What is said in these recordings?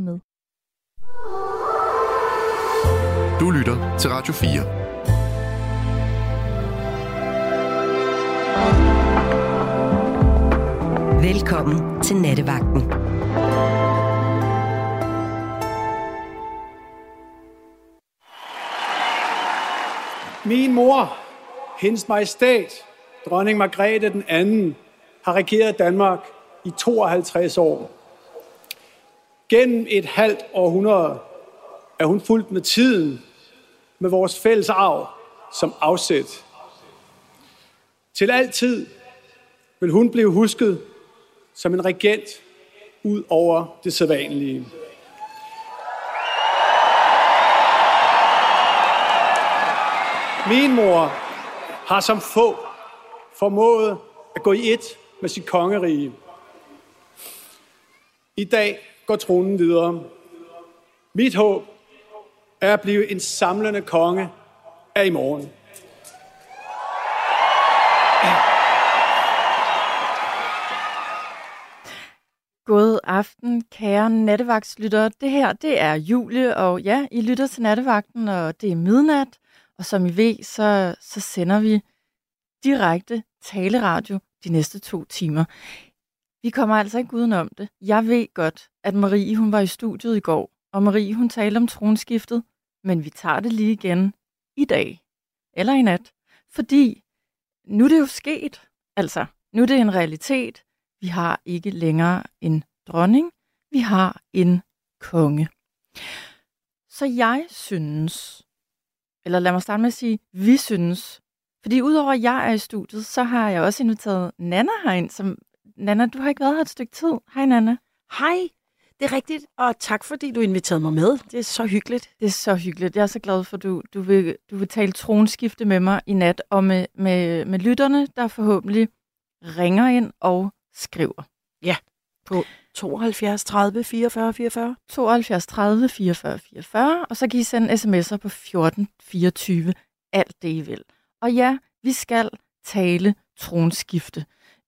med. Du lytter til Radio 4. Velkommen til Nattevagten. Min mor, hendes majestæt, dronning Margrethe den anden, har regeret Danmark i 52 år. Gennem et halvt århundrede er hun fuldt med tiden, med vores fælles arv som afsæt. Til altid vil hun blive husket som en regent ud over det sædvanlige. Min mor har som få formået at gå i et med sit kongerige. I dag går tronen videre. Mit håb er at blive en samlende konge af i morgen. God aften, kære nattevagtslyttere. Det her, det er Julie, og ja, I lytter til nattevagten, og det er midnat. Og som I ved, så, så sender vi direkte taleradio de næste to timer. Vi kommer altså ikke udenom det. Jeg ved godt, at Marie hun var i studiet i går, og Marie hun talte om tronskiftet, men vi tager det lige igen i dag, eller i nat, fordi nu er det jo sket. Altså, nu er det en realitet. Vi har ikke længere en dronning, vi har en konge. Så jeg synes, eller lad mig starte med at sige, vi synes, fordi udover at jeg er i studiet, så har jeg også inviteret Nana herind, som Nana, du har ikke været her et stykke tid. Hej Nana. Hej, det er rigtigt, og tak fordi du inviterede mig med. Det er så hyggeligt. Det er så hyggeligt. Jeg er så glad for, at du, du, vil, du vil tale tronskifte med mig i nat, og med, med, med lytterne, der forhåbentlig ringer ind og skriver. Ja, på 72 30 44 44. 72 30 44 44, og så kan I sende sms'er på 14 24, alt det I vil. Og ja, vi skal tale tronskifte.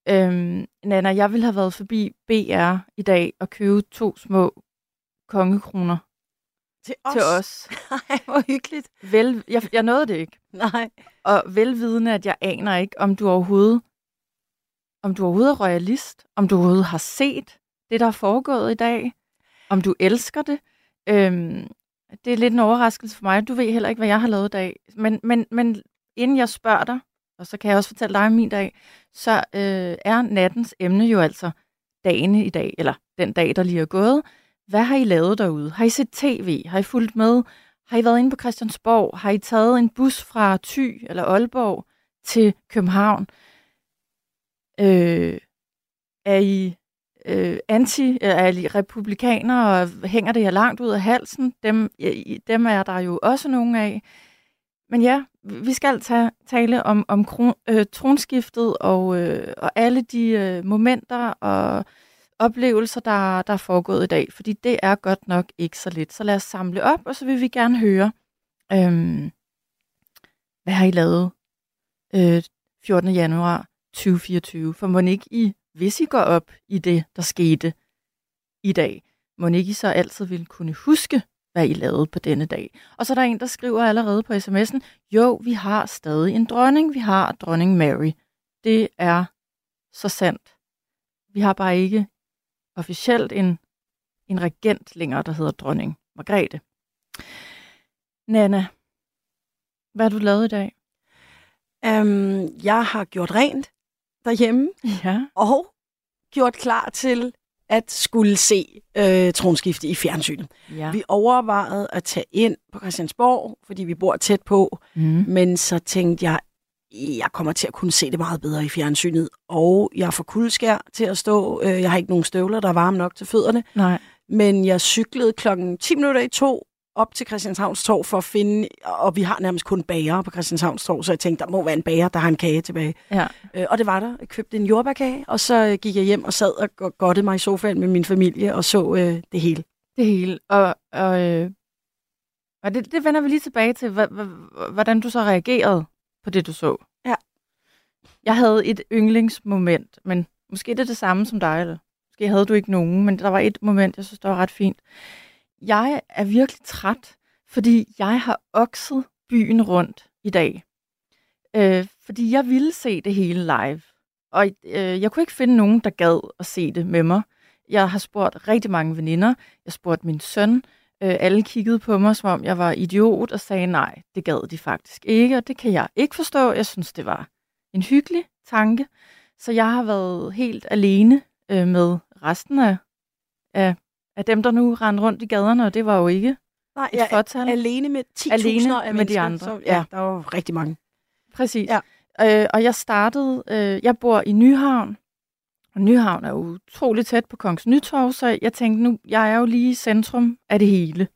Øhm, Nana, jeg ville have været forbi BR i dag og købe to små kongekroner til os. Til os. Nej, hvor hyggeligt. Vel, jeg, jeg nåede det ikke. Nej. Og velvidende, at jeg aner ikke, om du overhovedet om du overhovedet er royalist, om du overhovedet har set det, der er foregået i dag, om du elsker det. Øhm, det er lidt en overraskelse for mig. Du ved heller ikke, hvad jeg har lavet i dag. Men, men, men inden jeg spørger dig, og så kan jeg også fortælle dig om min dag, så øh, er nattens emne jo altså dagene i dag, eller den dag, der lige er gået. Hvad har I lavet derude? Har I set tv? Har I fulgt med? Har I været inde på Christiansborg? Har I taget en bus fra Thy eller Aalborg til København? Øh, er I øh, anti, øh, er I republikanere, og hænger det her langt ud af halsen? Dem, øh, dem er der jo også nogle af. Men ja, vi skal tage, tale om, om kron, øh, tronskiftet og, øh, og alle de øh, momenter og oplevelser, der, der er foregået i dag, fordi det er godt nok ikke så lidt. Så lad os samle op, og så vil vi gerne høre, øh, hvad har I lavet øh, 14. januar 2024? For må ikke I, hvis I går op i det, der skete i dag, må ikke I så altid vil kunne huske, hvad I lavede på denne dag. Og så er der en, der skriver allerede på sms'en, jo, vi har stadig en dronning, vi har dronning Mary. Det er så sandt. Vi har bare ikke officielt en, en regent længere, der hedder dronning Margrethe. Nana, hvad har du lavet i dag? Um, jeg har gjort rent derhjemme, ja. og gjort klar til at skulle se øh, tronskifte i fjernsynet. Ja. Vi overvejede at tage ind på Christiansborg, fordi vi bor tæt på, mm. men så tænkte jeg, jeg kommer til at kunne se det meget bedre i fjernsynet, og jeg får kuldskær til at stå. Øh, jeg har ikke nogen støvler, der er varme nok til fødderne, Nej. men jeg cyklede klokken 10 minutter i to op til Christianshavns Torv for at finde, og vi har nærmest kun bager på Christianshavns Torv, så jeg tænkte, der må være en bager, der har en kage tilbage. Ja. Øh, og det var der. Jeg købte en jordbærkage, og så gik jeg hjem og sad og godtede mig i sofaen med min familie og så øh, det hele. Det hele. Og, og, øh, og det, det vender vi lige tilbage til, hvordan du så reagerede på det, du så. Ja. Jeg havde et yndlingsmoment, men måske det er det samme som dig, eller Måske havde du ikke nogen, men der var et moment, jeg synes, der var ret fint. Jeg er virkelig træt, fordi jeg har okset byen rundt i dag. Øh, fordi jeg ville se det hele live. Og øh, jeg kunne ikke finde nogen, der gad at se det med mig. Jeg har spurgt rigtig mange veninder. Jeg spurgte min søn. Øh, alle kiggede på mig, som om jeg var idiot, og sagde nej, det gad de faktisk ikke, og det kan jeg ikke forstå. Jeg synes, det var en hyggelig tanke. Så jeg har været helt alene øh, med resten af, af, af dem, der nu rendte rundt i gaderne, og det var jo ikke Nej, et er fortal. alene med 10.000 Alene af med de mennesker, andre, Så, ja, ja. der var rigtig mange. Præcis. Ja. Øh, og jeg startede, øh, jeg bor i Nyhavn, og Nyhavn er jo utrolig tæt på Kongens Nytorv, så jeg tænkte nu, jeg er jo lige i centrum af det hele.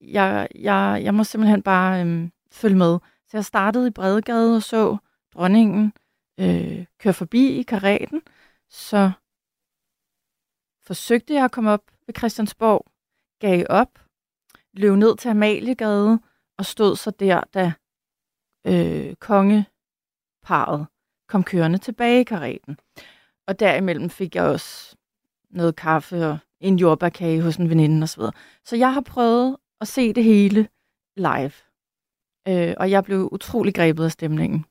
Jeg, jeg, jeg må simpelthen bare øh, følge med. Så jeg startede i Bredegade og så dronningen øh, køre forbi i karaten. Så forsøgte jeg at komme op ved Christiansborg, gav op, løb ned til Amaliegade og stod så der, da øh, kongeparet kom kørende tilbage i karaten. Og derimellem fik jeg også noget kaffe og en jordbærkage hos en veninde osv. Så, så jeg har prøvet at se det hele live. Øh, og jeg blev utrolig grebet af stemningen.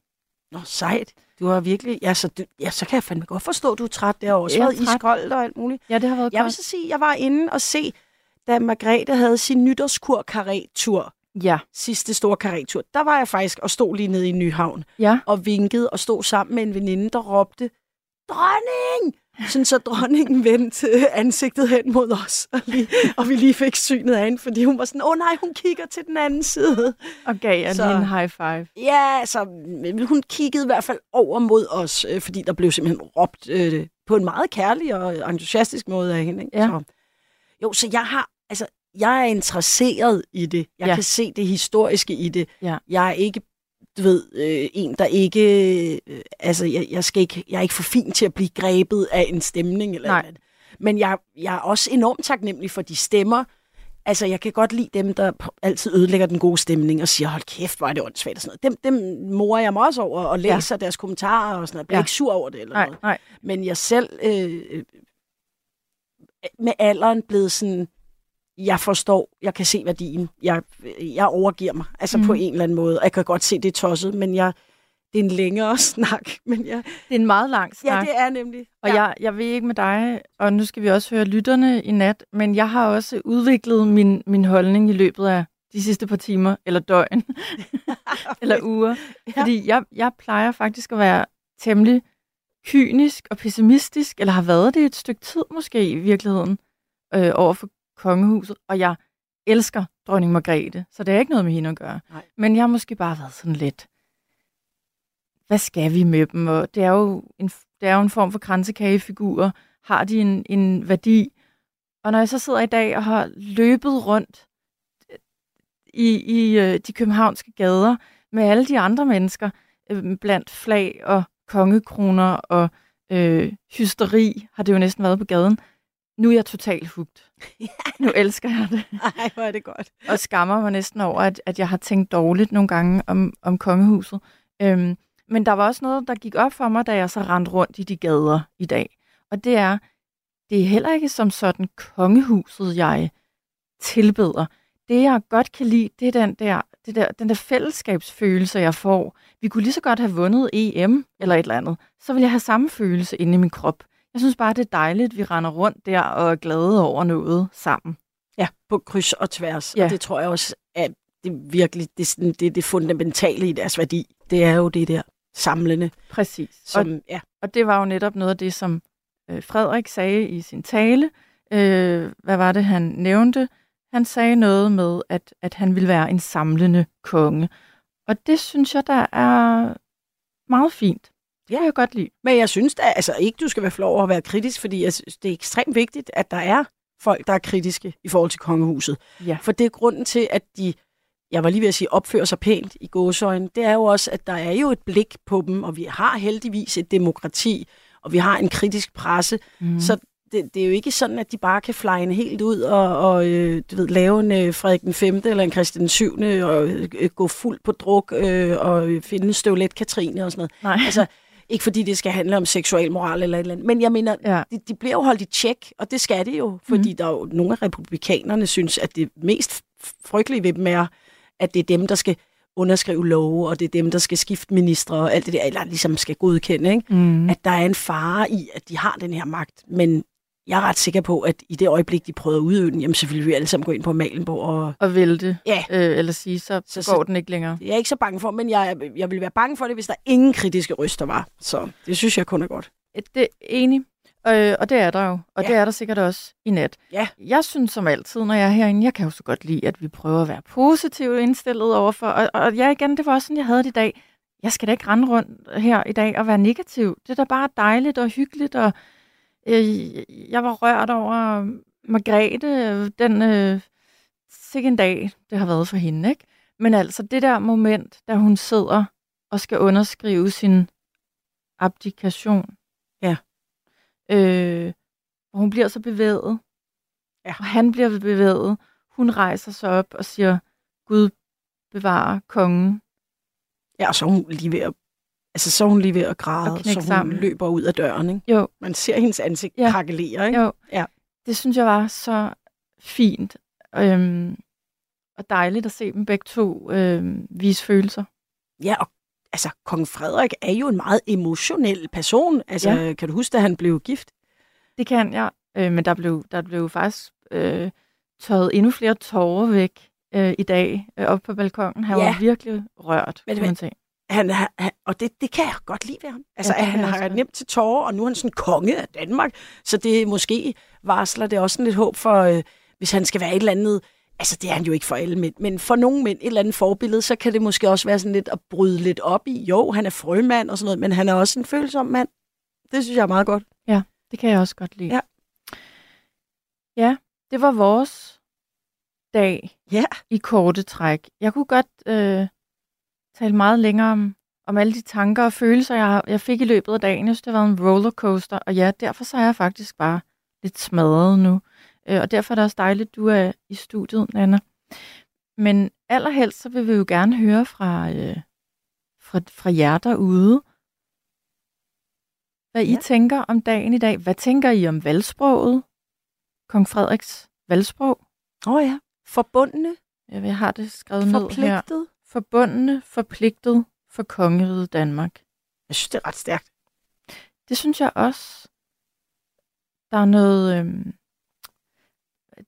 Nå, sejt. Du har virkelig... Ja, så, du, ja, så kan jeg fandme godt forstå, at du er træt. Jeg er været iskoldt og alt muligt. Ja, det har været Jeg vil så sige, at jeg var inde og se, da Margrethe havde sin nytårskur tur Ja, sidste store karretur, der var jeg faktisk og stod lige nede i Nyhavn ja. og vinkede og stod sammen med en veninde, der råbte, Dronning! Sådan så dronningen vendte ansigtet hen mod os, og, lige, og vi lige fik synet af hende, fordi hun var sådan, åh oh, nej, hun kigger til den anden side. Og gav jeg Så- lige en high five. Ja, altså, hun kiggede i hvert fald over mod os, øh, fordi der blev simpelthen råbt øh, på en meget kærlig og entusiastisk måde af hende. Ikke? Ja. Så, jo, så jeg har, altså, jeg er interesseret i det. Jeg Ja. kan se det historiske i det. Ja. Jeg er ikke, du ved, øh, en, der ikke, øh, altså, jeg, jeg, skal ikke, jeg er ikke for fin til at blive grebet af en stemning eller Nej. noget. Men jeg, jeg er også enormt taknemmelig for de stemmer, Altså, jeg kan godt lide dem, der altid ødelægger den gode stemning og siger, hold kæft, hvor er det åndssvagt og sådan noget. Dem, dem morer jeg mig også over og læser ja. deres kommentarer og sådan noget. Jeg bliver Ja. ja. ikke sur over det eller Nej, noget. nej. Men jeg selv øh, øh, med alderen blevet sådan, jeg forstår, jeg kan se værdien. Jeg, jeg overgiver mig, altså mm. På en eller anden måde. Jeg kan godt se, det er tosset, men jeg, det er en længere snak. Men jeg, Det er en meget lang snak. ja, det er nemlig. Og jeg, jeg ved ikke med dig, og nu skal vi også høre lytterne i nat, men jeg har også udviklet min, min holdning i løbet af de sidste par timer, eller døgn, eller uger. Ja. Fordi jeg, jeg plejer faktisk at være temmelig kynisk og pessimistisk, eller har været det et stykke tid måske i virkeligheden, øh, over for kongehuset. Og jeg elsker dronning Margrethe, så det er ikke noget med hende at gøre. Nej. Men jeg har måske bare været sådan lidt, hvad skal vi med dem? Og det er jo en, det er jo en form for kransekagefigurer. Har de en, en værdi? Og når jeg så sidder i dag og har løbet rundt i, i øh, de københavnske gader med alle de andre mennesker, øh, blandt flag og kongekroner og øh, hysteri, har det jo næsten været på gaden. Nu er jeg totalt hugt. Nu elsker jeg det Ej, hvor er det godt. og skammer mig næsten over, at, at jeg har tænkt dårligt nogle gange om, om kongehuset. Øhm, men der var også noget, der gik op for mig, da jeg så rendte rundt i de gader i dag. Og det er, det er heller ikke som sådan kongehuset, jeg tilbeder. Det, jeg godt kan lide, det er den der, det der, den der fællesskabsfølelse, jeg får. Vi kunne lige så godt have vundet EM eller et eller andet. Så vil jeg have samme følelse inde i min krop. Jeg synes bare, det er dejligt, at vi render rundt der og er glade over noget sammen. Ja, på kryds og tværs. Ja. Og det tror jeg også, at det virkelig det, er sådan- det, er det fundamentale i deres værdi. Det er jo det der samlende. Præcis. Og Som, ja. Og det var jo netop noget af det, som øh, Frederik sagde i sin tale. Øh, hvad var det, han nævnte? Han sagde noget med, at, at han ville være en samlende konge. Og det synes jeg, der er meget fint. Det kan jeg godt lide. Men jeg synes da, altså ikke, du skal være flov over at være kritisk, fordi jeg synes, det er ekstremt vigtigt, at der er folk, der er kritiske i forhold til kongehuset. Ja. For det er grunden til, at de, jeg var lige ved at sige, opfører sig pænt i gåsøjne. Det er jo også, at der er jo et blik på dem, og vi har heldigvis et demokrati, og vi har en kritisk presse. Mm. Så det, det er jo ikke sådan, at de bare kan flyne helt ud og, og øh, du ved, lave en øh, Frederik den 5. eller en Christian den 7. og øh, gå fuld på druk øh, og finde støvlet Katrine og sådan noget. Nej. Altså, Ikke fordi det skal handle om seksuel moral eller et eller andet, men jeg mener, Ja. de, de bliver jo holdt i tjek, og det skal det jo, fordi mm. der er jo nogle af republikanerne synes, at det mest frygtelige ved dem er, at det er dem, der skal underskrive love, og det er dem, der skal skifte ministre og alt det der, eller ligesom skal godkende, ikke? Mm. at der er en fare i, at de har den her magt, men jeg er ret sikker på, at i det øjeblik, de prøver at udøve den, jamen så vil vi alle sammen gå ind på Malenborg, og Og vælte, ja, øh, eller sige, så, Så- så går den ikke længere. jeg er ikke så bange for, men jeg, jeg vil være bange for det, hvis der ingen kritiske røster var. Så det synes jeg kun er godt. Det er enig, øh, og det er der jo, og Ja. det er der sikkert også i nat. Ja. Jeg synes som altid, når jeg er herinde, jeg kan jo så godt lide, at vi prøver at være positivt indstillet overfor, og, og ja igen, det var også sådan, jeg havde det i dag. Jeg skal da ikke rende rundt her i dag og være negativ. Det er da bare dejligt og hyggeligt, og øh, jeg var rørt over Margrethe, den øh, sikke en dag, det har været for hende, ikke? Men altså det der moment, da hun sidder og skal underskrive sin abdikation. Ja. Øh, og hun bliver så bevæget. Ja. Og han bliver bevæget. Hun rejser sig op og siger, Gud bevarer kongen. Ja, og så er hun lige ved at, altså, så er hun lige ved at græde, så hun sammen. løber ud af døren. Ikke? Jo, Man ser hendes ansigt ja. krakelere. Ikke? jo. Ja. Det synes jeg var så fint. Øhm, og dejligt at se dem begge to øhm, vise følelser. Ja, og altså, kong Frederik er jo en meget emotionel person. Altså, ja. kan du huske, da han blev gift? Det kan jeg. Øh, men der blev, der blev faktisk øh, tørret endnu flere tårer væk øh, i dag øh, op på balkongen. Han Ja. var virkelig rørt, Men- kan man sige. Han, han, og det, det kan jeg godt lide ved ham. Altså, Ja, ja, det han har nemt til tårer, og nu er han sådan konge af Danmark. Så det måske varsler det også sådan lidt håb for, øh, hvis han skal være et eller andet... Altså, det er han jo ikke for alle mænd, men for nogle mænd, et eller andet forbillede, så kan det måske også være sådan lidt at bryde lidt op i. Jo, han er frømand og sådan noget, men han er også en følsom mand. Det synes jeg er meget godt. Det kan jeg også godt lide. Ja. Ja, det var vores dag Ja. i korte træk. Jeg kunne godt øh, tale meget længere om, om alle de tanker og følelser, jeg, jeg fik i løbet af dagen. Jeg synes, det har været en rollercoaster, og ja, derfor så er jeg faktisk bare lidt smadret nu. Øh, og derfor er det også dejligt, du er i studiet, Nana. Men allerhelst, så vil vi jo gerne høre fra, øh, fra, fra jer derude, hvad I Ja. tænker om dagen i dag. Hvad tænker I om valgsproget? Kong Frederiks valgsprog? Åh oh, ja. Forbundne, Jeg har det skrevet ned her. forpligtet. Forbundne, forpligtet for kongeriget Danmark. Jeg synes, det er ret stærkt. Det synes jeg også. Der er noget... Øhm,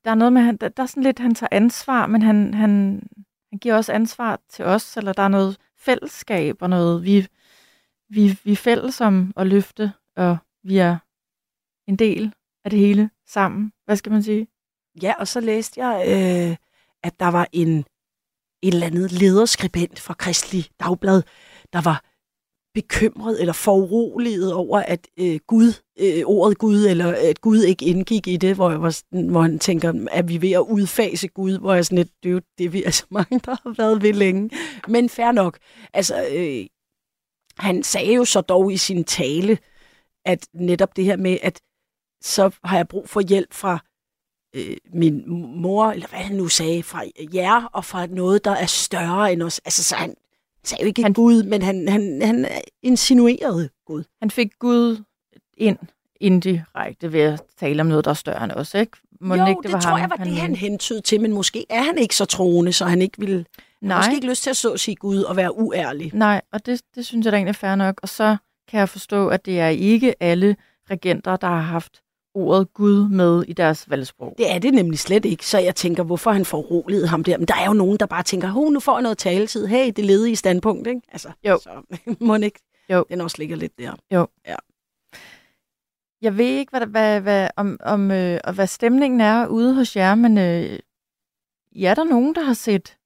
der er noget med, han, der, der er sådan lidt, han tager ansvar, men han, han, han giver også ansvar til os, eller der er noget fællesskab og noget, vi, vi, vi er fælles om at løfte, og vi er en del af det hele sammen. Hvad skal man sige? Ja, og så læste jeg, øh, at der var en, en eller andet lederskribent fra Kristelig Dagblad, der var bekymret eller foruroliget over, at øh, Gud, øh, ordet Gud, eller at Gud ikke indgik i det, hvor, jeg var sådan, hvor han tænker, at vi er ved at udfase Gud, hvor jeg sådan lidt, det er jo det, vi er så mange, der har været ved længe. Men fair nok. Altså, øh, han sagde jo så dog i sin tale, at netop det her med, at så har jeg brug for hjælp fra øh, min mor, eller hvad han nu sagde, fra jer, og fra noget, der er større end os. Altså, så han sagde jo ikke Han- han, Gud, men han, han, han insinuerede Gud. Han fik Gud ind indirekte ved at tale om noget, der er større end os, ikke? Må jo, ikke, det, det tror ham, jeg var det, han hentydede til, men måske er han ikke så troende, så han ikke vil, Nej. måske ikke lyst til at så sige Gud og være uærlig. Nej, og det, det synes jeg da egentlig er fair nok. Og så kan jeg forstå, at det er ikke alle regenter, der har haft ordet Gud med i deres valgsprog. Det er det nemlig slet ikke, så jeg tænker, hvorfor han får roligt ham der. Men der er jo nogen, der bare tænker, oh, nu får jeg noget taletid. Hey, det ledige standpunkt, ikke? Altså, Jo. Så må ikke, Jo. den også ligger lidt der. Jeg ved ikke, hvad, hvad, hvad, om, om, øh, og hvad stemningen er ude hos jer, men øh, ja, er der nogen, der har set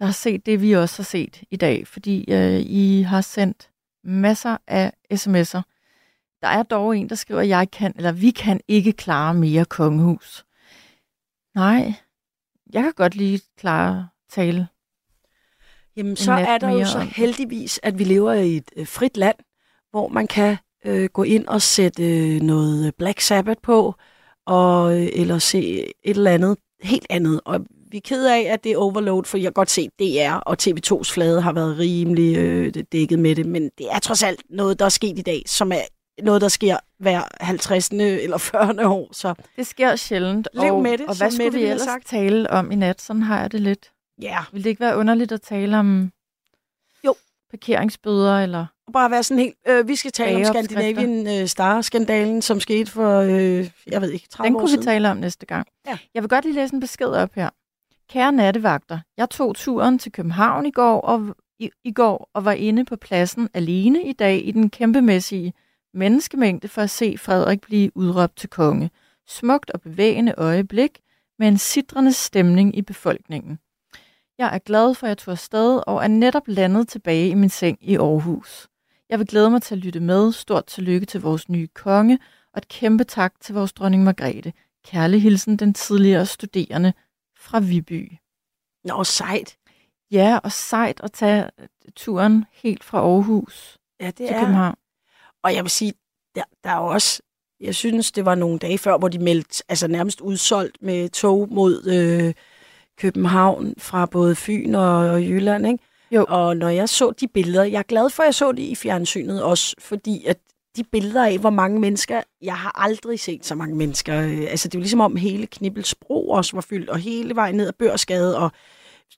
der har set det, vi også har set i dag, fordi øh, I har sendt masser af sms'er. Der er dog en, der skriver, jeg kan, eller vi kan ikke klare mere kongehus. Nej, jeg kan godt lige klare tale. Jamen, så er der jo så heldigvis, at vi lever i et øh, frit land, hvor man kan øh, gå ind og sætte øh, noget Black Sabbath på, og, øh, eller se et eller andet helt andet. Og vi er ked af, at det er overload, for jeg kan godt se, at DR og TV2's flade har været rimelig øh, dækket med det, men det er trods alt noget, der er sket i dag, som er noget, der sker hver 50. eller 40. år. Så Det sker sjældent. Lev og, med det, og hvad skulle vi ellers sagt. tale om i nat? Sådan har jeg det lidt. ja, Vil det ikke være underligt at tale om Jo. parkeringsbøder eller... bare være sådan helt... Øh, vi skal tale om. Scandinavian øh, Star-skandalen, som skete for, øh, jeg ved ikke, 30 Den år kunne vi siden. tale om næste gang. Ja. Jeg vil godt lige læse en besked op her. Kære nattevagter, jeg tog turen til København i går og, i, i går og var inde på pladsen alene i dag i den kæmpemæssige menneskemængde for at se Frederik blive udråbt til konge. Smukt og bevægende øjeblik med en sidrende stemning i befolkningen. Jeg er glad for, at jeg tog afsted og er netop landet tilbage i min seng i Aarhus. Jeg vil glæde mig til at lytte med. Stort tillykke til vores nye konge, og et kæmpe tak til vores dronning Margrethe. Kærlig hilsen den tidligere studerende fra Viby. Nå, sejt. Ja, og sejt at tage turen helt fra Aarhus Ja, det til er. København. Og jeg vil sige, der, der er også... Jeg synes, det var nogle dage før, hvor de meldte altså nærmest udsolgt med tog mod øh, København fra både Fyn og, og Jylland, ikke? Jo. Og når jeg så de billeder, jeg er glad for, at jeg så det i fjernsynet også, fordi at de billeder af, hvor mange mennesker, jeg har aldrig set så mange mennesker. øh, Altså, det var ligesom om hele Knibbelsbro også var fyldt, og hele vejen ned ad Børsgade, og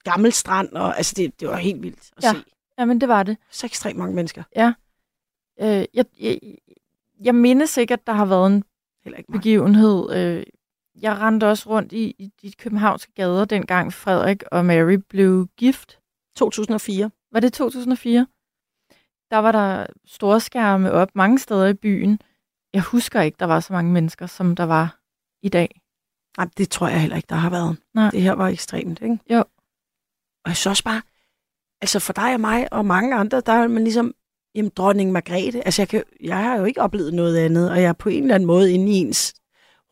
Gammel Strand, og altså, det, det var helt vildt at Ja. se. Jamen, det var det. Så ekstremt mange mennesker. Øh, jeg, jeg, jeg mindes ikke, at der har været en Heller ikke begivenhed. Øh, jeg rendte også rundt i, i de københavnske gader, dengang Frederik og Mary blev gift. 2004. Var det 2004? Der var der store skærme op mange steder i byen. Jeg husker ikke, der var så mange mennesker, som der var i dag. Nej, det tror jeg heller ikke, der har været. Nej. Det her var ekstremt, ikke? Jo. Og jeg synes også bare, altså for dig og mig og mange andre, der er man ligesom, jamen dronning Margrethe, altså jeg, kan, jeg har jo ikke oplevet noget andet, og jeg er på en eller anden måde inde i ens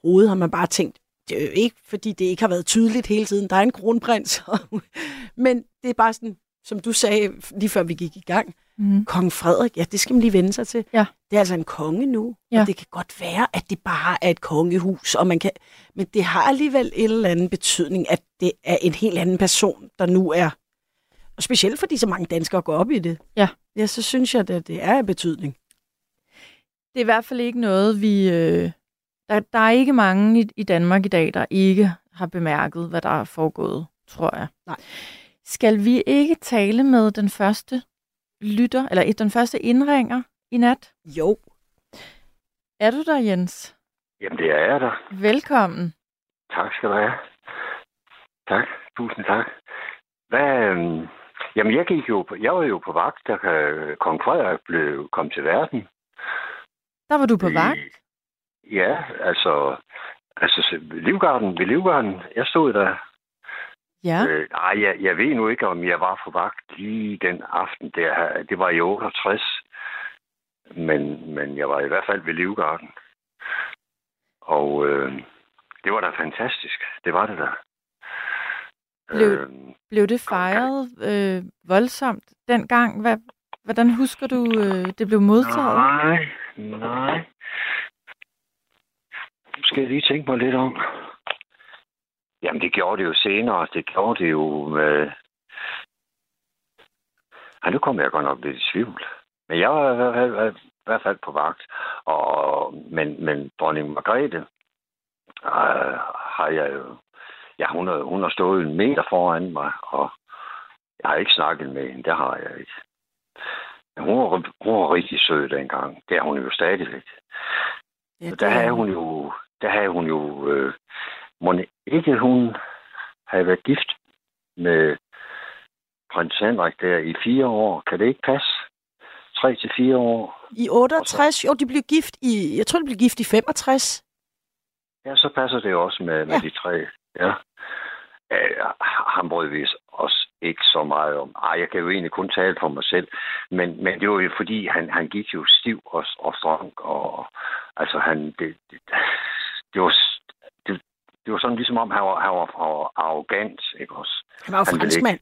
hoved, har man bare tænkt, det er jo ikke, fordi det ikke har været tydeligt hele tiden, der er en kronprins, men det er bare sådan, som du sagde lige før vi gik i gang, Mm. Kong Frederik, ja, det skal man lige vende sig til. Ja. Det er altså en konge nu, Ja. og det kan godt være, at det bare er et kongehus, og man kan, men det har alligevel en eller anden betydning, at det er en helt anden person, der nu er, og specielt fordi så mange danskere går op i det. Ja. Ja, så synes jeg, at det er af betydning. Det er i hvert fald ikke noget, vi... Øh, der, der er ikke mange i, i Danmark i dag, der ikke har bemærket, hvad der er foregået, tror jeg. Nej. Skal vi ikke tale med den første lytter, eller den første indringer i nat? Jo. Er du der, Jens? Jamen, det er jeg da. Velkommen. Tak skal du have. Tak. Tusind tak. Hvad, øhm, jamen, jeg, gik jo på, jeg var jo på vagt, da kong Frederik blev, kom til verden. Der var du på I- vagt. Ja, altså, altså Livgarden, ved Livgarden, jeg stod der. Ja. Øh, ej, jeg, jeg ved nu ikke, om jeg var på vagt lige den aften der. Det var i 68. Men, men jeg var i hvert fald ved Livgarden. Og øh, det var da fantastisk. Det var det da. Blev- Øh, Blev det fejret øh, voldsomt dengang? Hvad, hvordan husker du, øh, det blev modtaget? Nej, nej. Nu skal jeg lige tænke mig lidt om. Jamen, det gjorde det jo senere. Det gjorde det jo med... Ej, nu kommer jeg godt nok lidt i tvivl. Men jeg var i hvert fald, i hvert fald på vagt. Og, men, men dronning Margrethe øh, har jeg jo... Ja, hun har, hun har stået en meter foran mig, og jeg har ikke snakket med hende. Det har jeg ikke. Men hun var, hun var rigtig sød dengang. Det er hun jo stadigvæk. Ja, Så der havde hun jo, der havde hun jo, øh, må ikke hun have været gift med prins Henrik der i fire år. Kan det ikke passe? Tre til fire år. I 68, jo, de blev gift i, jeg tror, de blev gift i 65. Ja, så passer det også med, med Ja. de tre. Ja. Øh, han brød vi også ikke så meget om. Ej, jeg kan jo egentlig kun tale for mig selv. Men, men det var jo fordi, han, han gik jo stiv og, og strong. Og, altså, han, det, det, det, var, det, det var sådan ligesom om, han var, han var, han var arrogant, ikke også? Han var jo franskmand.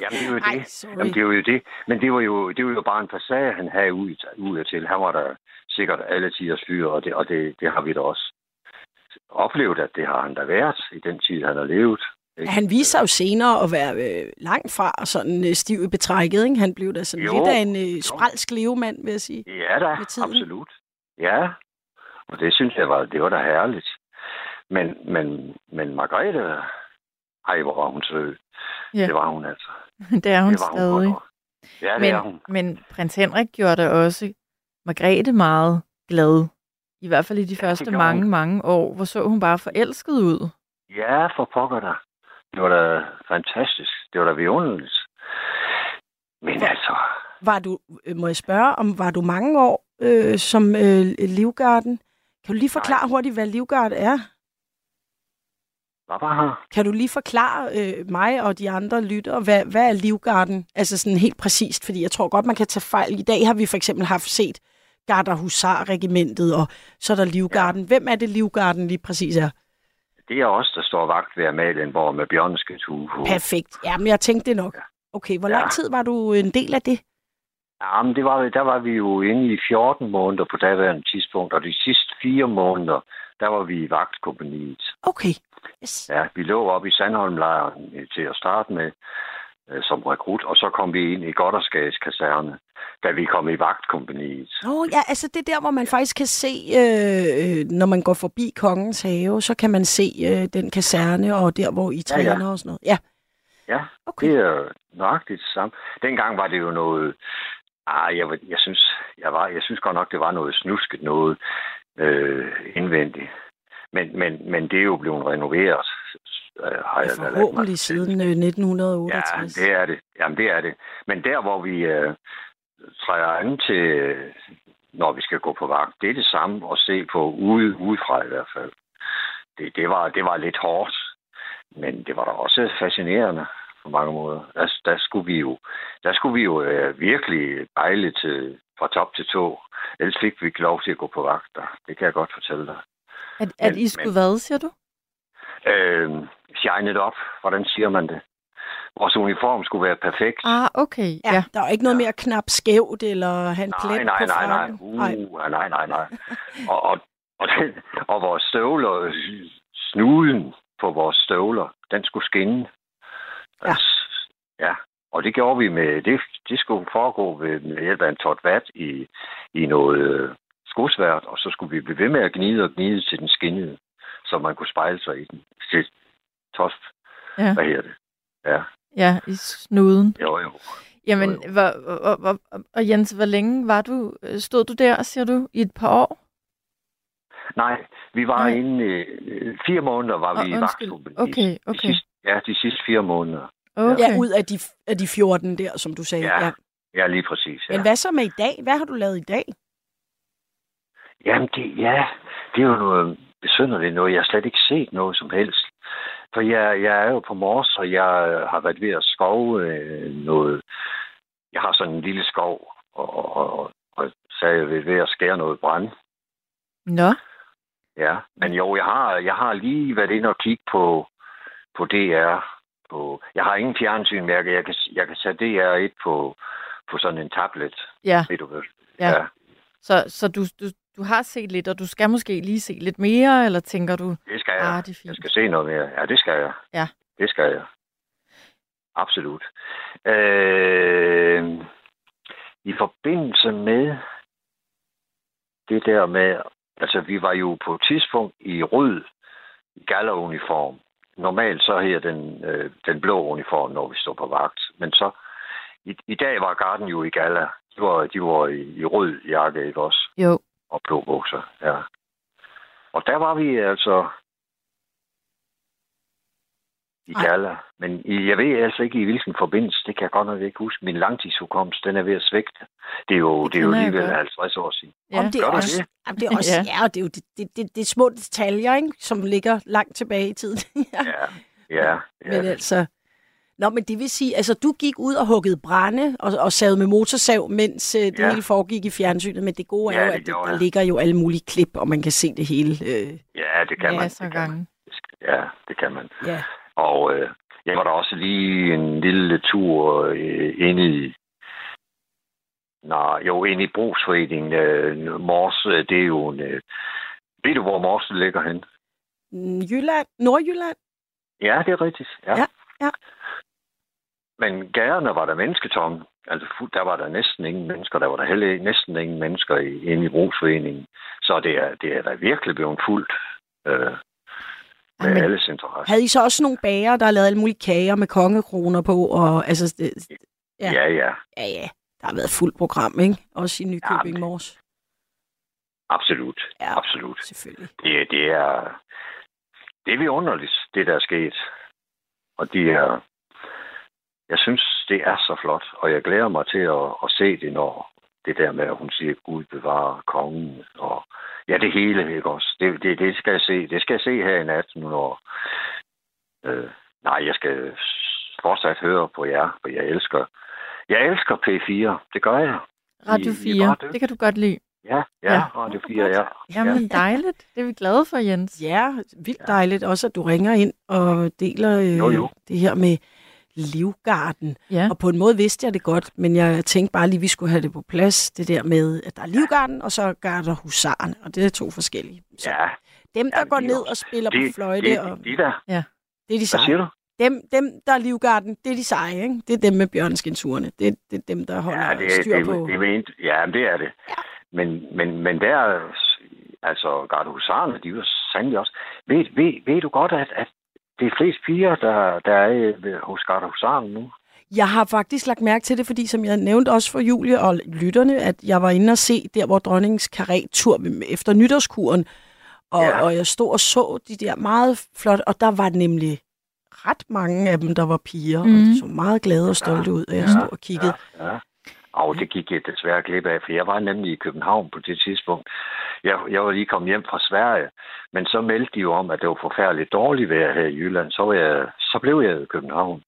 Jamen, det er jo Ej, det. sorry. Jamen, det var jo det. Men det var jo, det var jo bare en facade, han havde ud, ud til. Han var der sikkert alle tiders fyre, og det, og det, det har vi da også. Oplevet, at det har han da været i den tid, han har levet. Ikke? Han viste sig jo senere at være øh, langt fra sådan øh, stiv i betrækket. Ikke? Han blev da sådan Jo, lidt af en øh, spralsk levemand, vil jeg sige. Ja da, absolut. Ja, og det synes jeg var, det var da herligt. Men, men, men Margrethe, ej, hvor var hun sød. Ja. Det var hun altså. Det er hun det var hun stadig. nok. Ja, det er hun. Men, men prins Henrik gjorde da også Margrethe meget glad. I hvert fald i de det første mange, hun. mange år. Hvor så hun bare forelsket ud. Ja, for pokker da. Det var da fantastisk. Det var da vidunderligt. Men Hvor- altså, Var du, øh, må jeg spørge, om var du mange år øh, som øh, livgarden? Kan du lige forklare hurtigt, hvad livgard er? hvad var her? Kan du lige forklare øh, mig og de andre lyttere, hvad, hvad er livgarden? Altså sådan helt præcist, fordi jeg tror godt, man kan tage fejl. I dag har vi for eksempel haft set Garder Husar-regimentet, og så er der livgarden. Ja. Hvem er det, livgarden lige præcis er? Det er os, der står vagt ved Amalienborg med bjørneskets hue. Perfekt. Jamen, jeg tænkte det nok. Okay, hvor lang Ja. tid var du en del af det? Jamen, det var, der var vi jo inde i 14 måneder på daværende tidspunkt, og de sidste fire måneder, der var vi i vagtkompaniet. Okay. Yes. Ja, vi lå oppe i Sandholmlejren til at starte med øh, som rekrut, og så kom vi ind i Goddersgades kaserne, da vi kom i vagtkompaniet. Nå, ja, altså det er der, hvor man faktisk kan se, øh, øh, når man går forbi Kongens Have, så kan man se øh, den kaserne, og der, hvor I Ja, træner ja. og sådan noget. Ja, Ja, okay. det er nøjagtigt det samme. Dengang var det jo noget... Ah, jeg, jeg, synes, jeg, var, jeg synes godt nok, det var noget snusket noget øh, indvendigt. Men, men, men det er jo blevet renoveret. Øh, har jeg Forhåbentlig siden øh, Ja, 1968. det er det. Jamen, det er det. Men der, hvor vi øh, træder an til, når vi skal gå på vagt, det er det samme at se på ude, udefra i hvert fald. Det, det, var, det var lidt hårdt, men det var da også fascinerende på mange måder. Der, der skulle vi jo, der skulle vi jo øh, virkelig bejle til, fra top til tå. Ellers fik vi ikke lov til at gå på vagter. Det kan jeg godt fortælle dig. At, at Men- I skulle hvad, siger du? Øh, shine it up. Hvordan siger man det? Vores uniform skulle være perfekt. Ah, okay. Ja, Ja. der er ikke noget mere knap skævt, eller have en Nej, plet nej, på nej, nej. frakken. Uh, nej, nej, nej. Og, og, og, den, og vores støvler, snuden på vores støvler, den skulle skinne. Ja. Altså, ja. Og det gjorde vi med, det, det skulle foregå ved, med hjælp af en tot vat i, i noget øh, skosvært, og så skulle vi blive ved med at gnide og gnide til den skinnede, så man kunne spejle sig i den. Til toft, Ja. hvad hedder det? Ja, ja, i snuden. jo jo. Jamen, Jo, jo. hvor, hvor, hvor, og Jens, hvor længe var du, stod du der, siger du, i et par år? Nej, vi var Nej. inde øh, fire måneder var Åh, vi i undskyld. vagtklubben. Okay, De okay. sidste, ja, de sidste fire måneder. Okay. Ja, ud af de, af de 14 der, som du sagde. Ja, Ja. Ja, lige præcis. Ja. Men hvad så med i dag? Hvad har du lavet i dag? Jamen, det, ja, det er jo noget besynderligt noget. Jeg har slet ikke set noget som helst. For jeg, jeg er jo på Mors, og jeg har været ved at skove øh, noget. Jeg har sådan en lille skov, og, og, og, så er jeg ved- at skære noget brand. Nå, Ja, men jo, jeg har, jeg har lige været inde og kigge på, på DR. På, jeg har ingen fjernsyn, men jeg, kan- jeg, kan, jeg kan sætte DR1 på, på sådan en tablet. ja. Ved du hvad? Ja. Så, så du, du, du har set lidt, og du skal måske lige se lidt mere, eller tænker du, Det skal jeg. ah, det er Jeg fint. skal se noget mere. Ja, det skal jeg. Ja. Det skal jeg. Absolut. Øh, I forbindelse med det der med, altså vi var jo på et tidspunkt i rød galleruniform. Normalt så her den, øh, den blå uniform, når vi står på vagt. Men så, i, i dag var garden jo i galla. De var, de var i, i rød jakke, ikke også? Jo, og blå bukser, ja. Og der var vi altså i. Gala. Men jeg ved altså ikke i hvilken forbindelse, det kan jeg godt nok ikke huske. Min langtidshukommelse, den er ved at svægte. Det er jo, Det det er jo alligevel godt. 50 år siden. ja. Om det Gør også, det? Jamen, det er også, Ja. ja. og det er jo det, det, det, det er små detaljer, ikke, som ligger langt tilbage i tiden. ja. Ja, ja. Men ja. altså... Nå, men det vil sige, altså du gik ud og huggede brænde og, og savede med motorsav, mens øh, det Ja. hele foregik i fjernsynet. Men det gode er Ja, jo, det at det, der jeg. ligger jo alle mulige klip, og man kan se det hele. Øh, ja, det kan man. masser af Det kan man. gange. Ja, det kan man. ja. Og øh, jeg var der også lige en lille tur øh, inde i Nå, jo, inde i brugsforeningen. Øh, Mors, øh, det er jo en... Øh, ved du, hvor Mors ligger hen? Mm, Jylland? Nordjylland? Ja, det er rigtigt. Ja. Ja, ja. Men gaderne var der mennesketomme. Altså, der var der næsten ingen mennesker. Der var der heller næsten ingen mennesker i, inde i brugsforeningen. Så det er, det er da virkelig blevet fuldt øh, med ja, alles interesse. Havde I så også nogle bager, der lavede alle mulige kager med kongekroner på? Og, altså, det, ja. Ja, ja. ja, ja. Der har været fuldt program, ikke? Også i Nykøbing Ja, Mors. Absolut. Ja. Absolut. Selvfølgelig. Det, det er... Det er vidunderligt, det der er sket. Og de er... Jeg synes, det er så flot, og jeg glæder mig til at, at se det, når det der med, at hun siger, Gud bevarer kongen, og ja, det hele, ikke også? Det, det, det skal jeg se. Det skal jeg se her i nat, nu når... Øh, nej, jeg skal fortsat høre på jer, for jeg elsker... Jeg elsker P4, det gør jeg. Radio I- I bare 4, dygtige. det kan du godt lide. Ja, ja, Ja. ja. Radio 4, ja. Jamen dejligt, det er vi glade for, Jens. Ja, vildt dejligt også, at du ringer ind og deler øh, Jo, jo. det her med Livgarden. Ja, Og på en måde vidste jeg det godt, men jeg tænkte bare lige, at vi skulle have det på plads. Det der med, at der er Livgarden, og så garder husarerne, og det er to forskellige. Så Ja, dem, der Ja, går de ned også- og spiller det, på fløjte, det, og det, de der. det er de Hvad seje. siger du? Dem, dem, der er Livgarden, det er de seje, ikke? Det er dem med bjørnskinsurene. Det, det er dem, der holder Ja, det, styr det, på... det, det, er ja, men det er det. Men, men, men der, altså gardehusarerne, de er jo sandelig også. Ved, ved, ved du godt, at, at det er flest piger, der, der er øh, hos gardehusarerne nu? Jeg har faktisk lagt mærke til det, fordi som jeg nævnte også for Julie og lytterne, at jeg var inde og se der, hvor dronningens karretur efter nytårskuren, og, Ja. og jeg stod og så de der meget flot, og der var nemlig ret mange af dem, der var piger, mm. og Mhm. de så meget glade og stolte ud, og jeg stod og kiggede. Ja. Og det gik jeg desværre glip af, for jeg var nemlig i København på det tidspunkt. Jeg, jeg var lige kommet hjem fra Sverige, men så meldte de jo om, at det var forfærdeligt dårligt vejr her i Jylland. Så, var jeg, så blev jeg i København.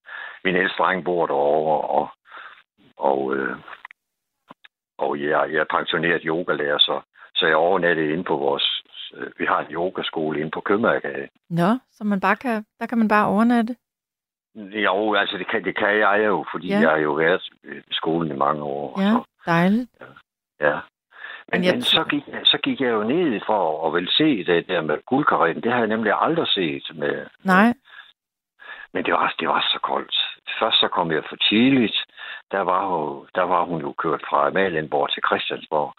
Min ældste dreng bor derovre, og, og, øh, og jeg, jeg er pensioneret yogalærer, så, så jeg overnattede inde på vores... øh, Vi har en yogaskole inde på Købmagergade. Nå, så man bare kan, der kan man bare overnatte. Jo, altså det kan, det kan jeg jo, fordi Ja. ja. jeg har jo været i skolen i mange år. Ja, Så, dejligt. Ja. Men, Men jeg men så, gik, så gik jeg jo ned for at vel se det der med guldkaretten. Det har jeg nemlig aldrig set. Med, Nej, Men det var, det var så koldt. Først så kom jeg for tidligt. Der var, jo, der var hun jo kørt fra Amalienborg til Christiansborg.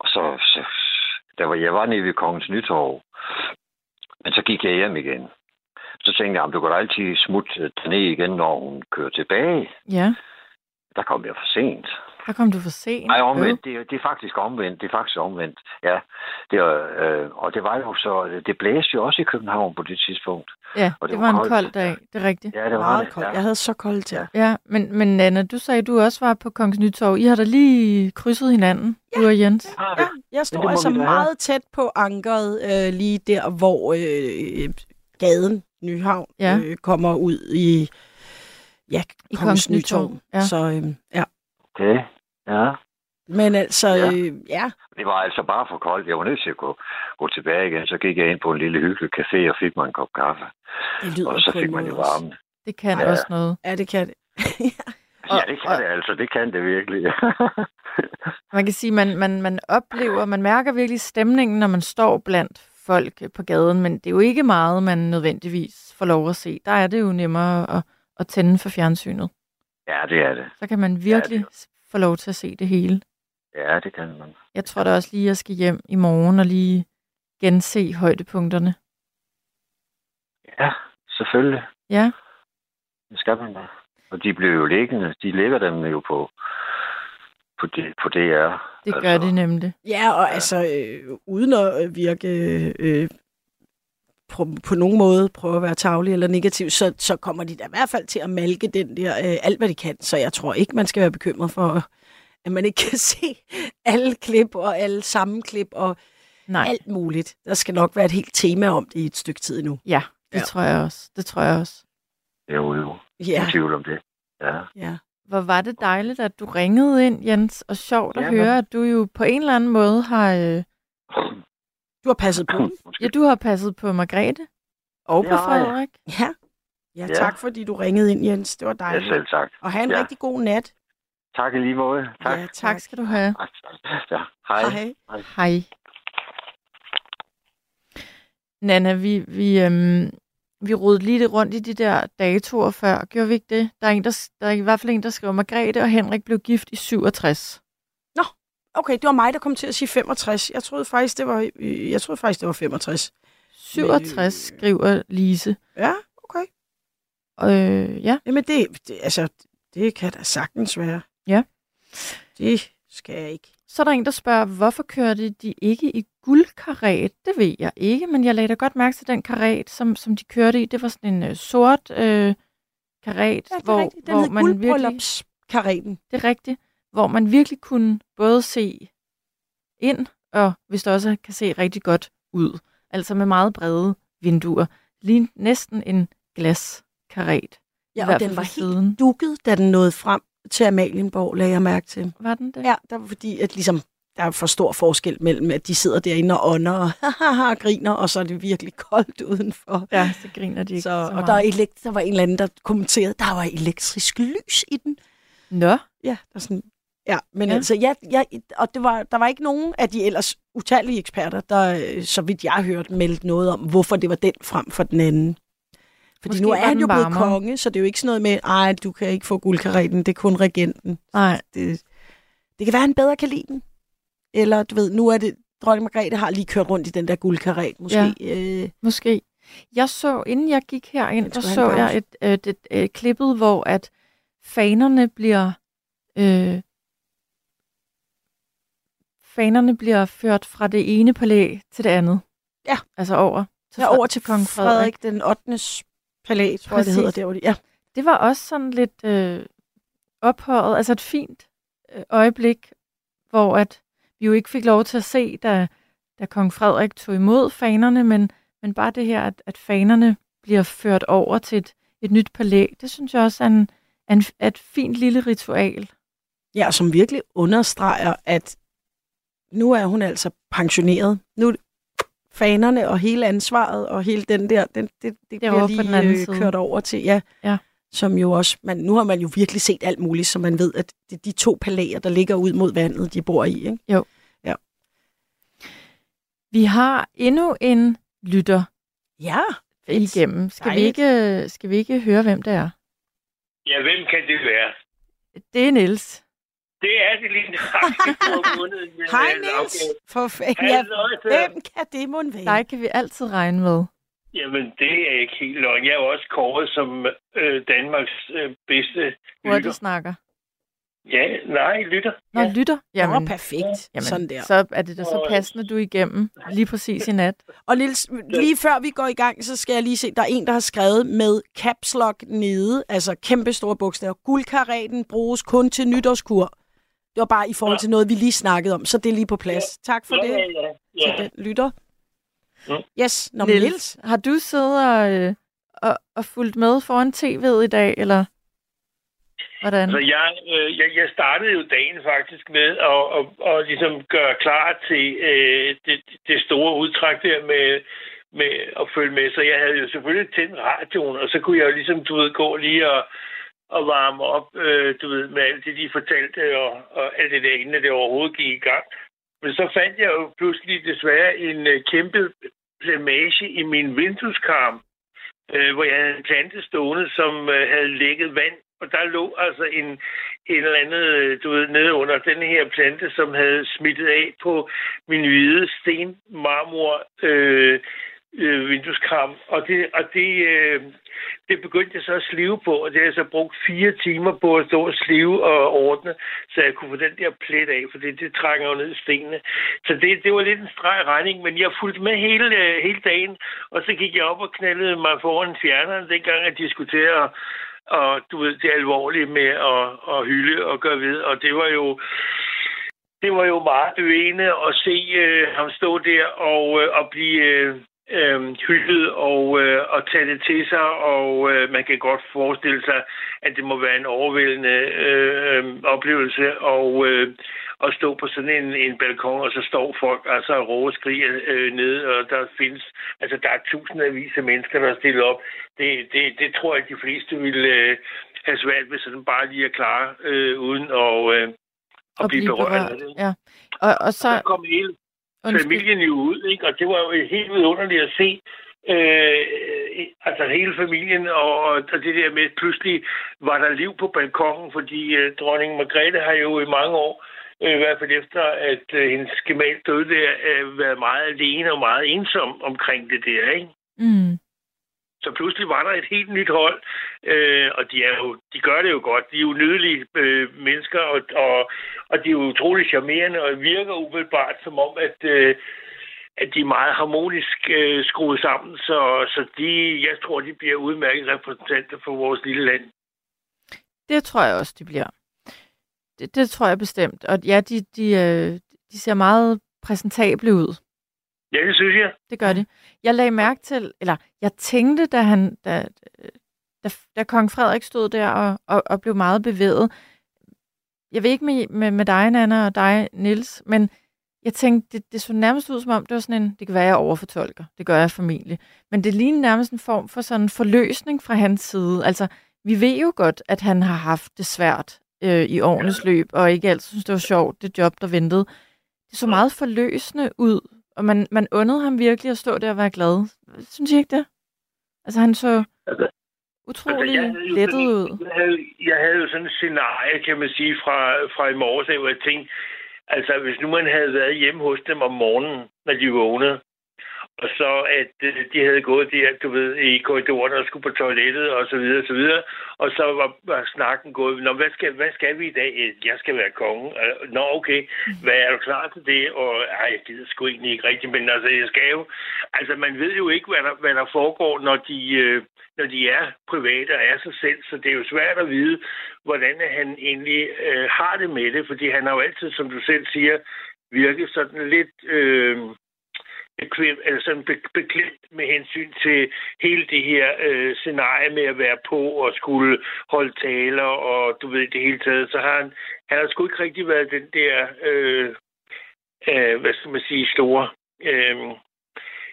Og så, så der var, jeg var nede ved Kongens Nytorv. Men så gik jeg hjem igen. Så tænkte jeg, om du kan altid smutte ned igen, når hun kører tilbage. ja, Der kom jeg for sent. der kom du for sent. Nej, omvendt. Det, er- det er faktisk omvendt. Det er faktisk omvendt. Ja. Det øh, og det var jo så... Det blæste jo også i København på det tidspunkt. Ja, og det, det var var en koldt. kold dag, det er rigtigt. Ja, det var Meget det. koldt. Ja. Jeg havde så koldt til. Ja, men, men Anna, du sagde, du også var på Kongens Nytorv. I har da lige krydset hinanden, du og Jens. Ja, Ja, jeg må altså meget tæt på ankeret, øh, lige der, hvor øh, gaden Nyhavn Ja. øh, kommer ud i, ja, I Kongens Nytorv. Ja. Så øh, ja. Okay. Ja. Men altså, Ja. øh, ja, Det var altså bare for koldt. Jeg var nødt til at gå, gå tilbage igen. Så gik jeg ind på en lille hyggelig café og fik mig en kop kaffe. det lyder Og så fik man jo måde også. varme. Det kan Ja. også noget. Ja, det kan det. Ja, det kan og- det altså. Det kan det virkelig. Man kan sige, man, man, man oplever, man mærker virkelig stemningen, når man står blandt folk på gaden, men det er jo ikke meget, man nødvendigvis får lov at se. Der er det jo nemmere at, at tænde for fjernsynet. ja, det er det. Så kan man virkelig Ja, få lov til at se det hele. Ja, det kan man. Jeg tror da også lige, jeg skal hjem i morgen og lige gense højdepunkterne. Ja, selvfølgelig. Ja, Det skal man da. Og de blev jo liggende. De ligger dem jo på, på, det, på DR. det gør Altså, det nemlig. Ja, og ja. altså, øh, uden at øh, virke øh, på, på nogen måde prøve at være tavlig eller negativ, så, så kommer de da i hvert fald til at malke den der øh, alt, hvad de kan. Så jeg tror ikke, man skal være bekymret for, at man ikke kan se alle klip og alle sammenklip og Nej, alt muligt. Der skal nok være et helt tema om det i et stykke tid nu. ja, det Ja. tror jeg også. Det tror jeg også. Jo, jo. Ja, Ingen tvivl om det. Ja. ja. Hvor var det dejligt, at du ringede ind, Jens, og sjovt at Ja, høre, at du jo på en eller anden måde har... Øh, Du har passet på ja, du har passet på Margrethe og på jeg. Frederik. Ja. ja. Ja. tak fordi du ringede ind, Jens. Det var Ja, dejligt. selv tak. Og have en Ja. rigtig god nat. Tak i lige måde. Tak. Ja, Tak skal du have. Ja, hej. Hej. Hej. Nana, vi, vi, øhm, vi rodede lige det rundt i de der datoer før. Gjorde vi ikke det? Der er, en, der, der er i hvert fald en, der skriver, Margrethe og Henrik blev gift i 67. Okay, det var mig, der kom til at sige 65. Jeg troede faktisk, det var, øh, jeg troede faktisk, det var 65. 67, skriver Lise. Ja, okay. Øh, ja. Jamen, det, det, altså, det kan da sagtens være. Ja. Det skal jeg ikke. Så er der en, der spørger, hvorfor kørte de ikke i guldkaret? Det ved jeg ikke, men jeg lagde da godt mærke til den karet, som, som de kørte i. Det var sådan en uh, sort øh, karet, Ja, det er hvor, rigtigt. Den hvor man virkelig... guldbryllupskareten. Det er rigtigt. Hvor man virkelig kunne både se ind, og hvis det også kan se rigtig godt ud. Altså med meget brede vinduer. Lige næsten en glaskaret. Ja, og den var helt siden. dukket, da den nåede frem til Amalienborg, lagde jeg mærke til. Var den det? Ja, der var fordi, at ligesom, der er for stor forskel mellem, at de sidder derinde og ånder og, og griner, og så er det virkelig koldt udenfor. Ja, så griner de ikke Så, så, og meget. der, er elekt- der var en eller anden, der kommenterede, der var elektrisk lys i den. Nå, Ja, der er sådan, ja men Ja. altså, ja, ja, og det var, der var ikke nogen af de ellers utallige eksperter, der, øh, så vidt jeg har hørt, meldte noget om, hvorfor det var den frem for den anden. Fordi Måske nu er han jo blevet varmere. konge, så det er jo ikke sådan noget med, ej, du kan ikke få guldkaretten, det er kun regenten. nej. Det, det kan være, han bedre kan lide den. Eller, du ved, nu er det, dronning Margrethe har lige kørt rundt i den der guldkaret, måske. Ja. Øh, Måske. Jeg så, inden jeg gik herind, Jeg der så jeg et, et, et, et klippet, hvor at fanerne bliver øh, fanerne bliver ført fra det ene palæ til det andet. Ja. Altså over til, ja, over til kong Frederik den 8. palæ, tror jeg, det Præcis. hedder derovre. Ja. Det var også sådan lidt øh, ophøjet, altså et fint øh, øjeblik, hvor at vi jo ikke fik lov til at se, da, da kong Frederik tog imod fanerne, men, men bare det her, at, at fanerne bliver ført over til et, et nyt palæ, det synes jeg også er, en, er, en, er et fint lille ritual. Ja, som virkelig understreger, at nu er hun altså pensioneret. Nu fanerne og hele ansvaret og hele den der, den, det, det Derovre bliver på den lige anden øh, side. kørt over til, ja. Ja. Som jo også, man, nu har man jo virkelig set alt muligt, så man ved, at det er de to palæer, der ligger ud mod vandet, de bor i. Ikke? Vi har endnu en lytter Ja, igennem. Skal vi, ikke, skal vi ikke høre, hvem det er? Ja, hvem kan det være? Det er Niels. Det er det lige nøjagtigt for måneden. men, Hej øh, Niels. okay. For fanden, ja, hvem kan det mon være? Dig kan vi altid regne med. Jamen, det er ikke helt løgn. Jeg er jo også kåret som øh, Danmarks øh, bedste Hvor du lytter. snakker. Ja, nej, lytter. Nå, ja. lytter. Jamen, Jamen, perfekt. jamen Sådan der. så er det da så passende, du er igennem lige præcis i nat. Og Niels, lige før vi går i gang, så skal jeg lige se, der er en, der har skrevet med caps lock nede, altså kæmpe store bogstaver. Guldkaraten bruges kun til nytårskur. Det var bare i forhold Ja. til noget, vi lige snakkede om, så det er lige på plads. Tak for ja, det Ja, ja, til ja. den lytter. Mm. Yes, Nå, Niels, Niels. har du siddet og, øh, og, og fulgt med foran tv'et i dag, eller hvordan? Altså, jeg, øh, jeg, jeg startede jo dagen faktisk med at, at, at ligesom gøre klar til øh, det, det store udtræk der med, med at følge med. Så jeg havde jo selvfølgelig tændt radioen, og så kunne jeg jo ligesom, du ved, gå lige og, og varme op, øh, du ved, med alt det, de fortalte, og, og alt det der, inden det overhovedet gik i gang. Men så fandt jeg jo pludselig desværre en øh, kæmpe plamage i min vindueskarm, øh, hvor jeg havde en plante stående, som øh, havde lægget vand. Og der lå altså en, en eller andet, øh, du ved, nede under den her plante, som havde smittet af på min hvide stenmarmor øh, øh, vindueskram. Og det, og det, øh, det begyndte jeg så at slive på, og det har jeg så brugt fire timer på at stå og slive og ordne, så jeg kunne få den der plet af, for det, det trænger jo ned i stenene. Så det, det var lidt en streg regning, men jeg fulgte med hele, øh, hele dagen, og så gik jeg op og knaldede mig foran fjerneren, dengang jeg diskuterede og du ved, det alvorlige med at, at hylde og gøre ved. Og det var jo det var jo meget bevægende at se øh, ham stå der og, øh, og blive øh, øh, hyldet og, øh, og tage det til sig. Og øh, man kan godt forestille sig, at det må være en overvældende øh, øh, oplevelse og, øh, at stå på sådan en, en balkon, og så står folk altså og råber og skriger øh, nede, og der findes, altså der er tusindvis af mennesker, der er stillet op. Det, det, det tror jeg, de fleste vil øh, have svært ved sådan bare lige at klare, øh, uden at, øh, at, at blive berørt. af det. Ja. Og, og så, Så kom hele, Undskyld. familien jo ud, ikke? Og det var jo helt vidunderligt at se, øh, altså hele familien, og, og det der med, pludselig var der liv på balkongen, fordi øh, dronning Margrethe har jo i mange år, øh, i hvert fald efter, at øh, hendes gemal døde der, øh, været meget alene og meget ensom omkring det der, ikke? Mm. Så pludselig var der et helt nyt hold, øh, og de, er jo, de gør det jo godt. De er jo nydelige øh, mennesker, og, og, og de er jo utrolig charmerende, og virker umiddelbart som om, at, øh, at de er meget harmonisk øh, skruet sammen. Så, så de, jeg tror, de bliver udmærket repræsentanter for vores lille land. Det tror jeg også, de bliver. Det, det tror jeg bestemt. Og ja, de, de, øh, de ser meget præsentable ud. Ja, det synes jeg. Det gør de. Jeg lagde mærke til, eller jeg tænkte, da, han, da, da, da kong Frederik stod der og, og, og blev meget bevæget. Jeg ved ikke med, med, med dig, Nana, og dig, Nils, men jeg tænkte, det, det så nærmest ud som om, det var sådan en, det kan være, jeg overfortolker, det gør jeg formentlig, men det ligner nærmest en form for sådan en forløsning fra hans side. Altså, vi ved jo godt, at han har haft det svært øh, i årenes løb, og ikke altid synes, det var sjovt, det job, der ventede. Det så meget forløsende ud, og man, man undede ham virkelig at stå der og være glad. Synes I ikke det? Altså, han så Altså, utrolig jo lettet sådan- ud. Jeg havde, jeg havde jo sådan et scenarie, kan man sige, fra, fra i morges, hvor jeg tænkte, altså hvis nu man havde været hjemme hos dem om morgenen, når de vågnede, og så at øh, de havde gået der, du ved, i korridoren og skulle på toilettet og så videre, og så videre, og så var, var snakken gået, Nå, hvad skal, hvad skal vi i dag? Øh, jeg skal være konge. Øh, nå, okay, hvad er du klar til det? Og ej, jeg gider sgu egentlig ikke rigtigt, men altså, jeg skal jo, altså man ved jo ikke, hvad der, hvad der foregår, når de, øh, når de er private og er sig selv, så det er jo svært at vide, hvordan han egentlig øh, har det med det, fordi han har jo altid, som du selv siger, virket sådan lidt øh, bekvem, eller sådan be, beklemt med hensyn til hele det her øh, scenarie med at være på og skulle holde taler, og du ved, det hele taget, så har han, han har sgu ikke rigtig været den der, øh, øh, hvad skal man sige, store... Øh,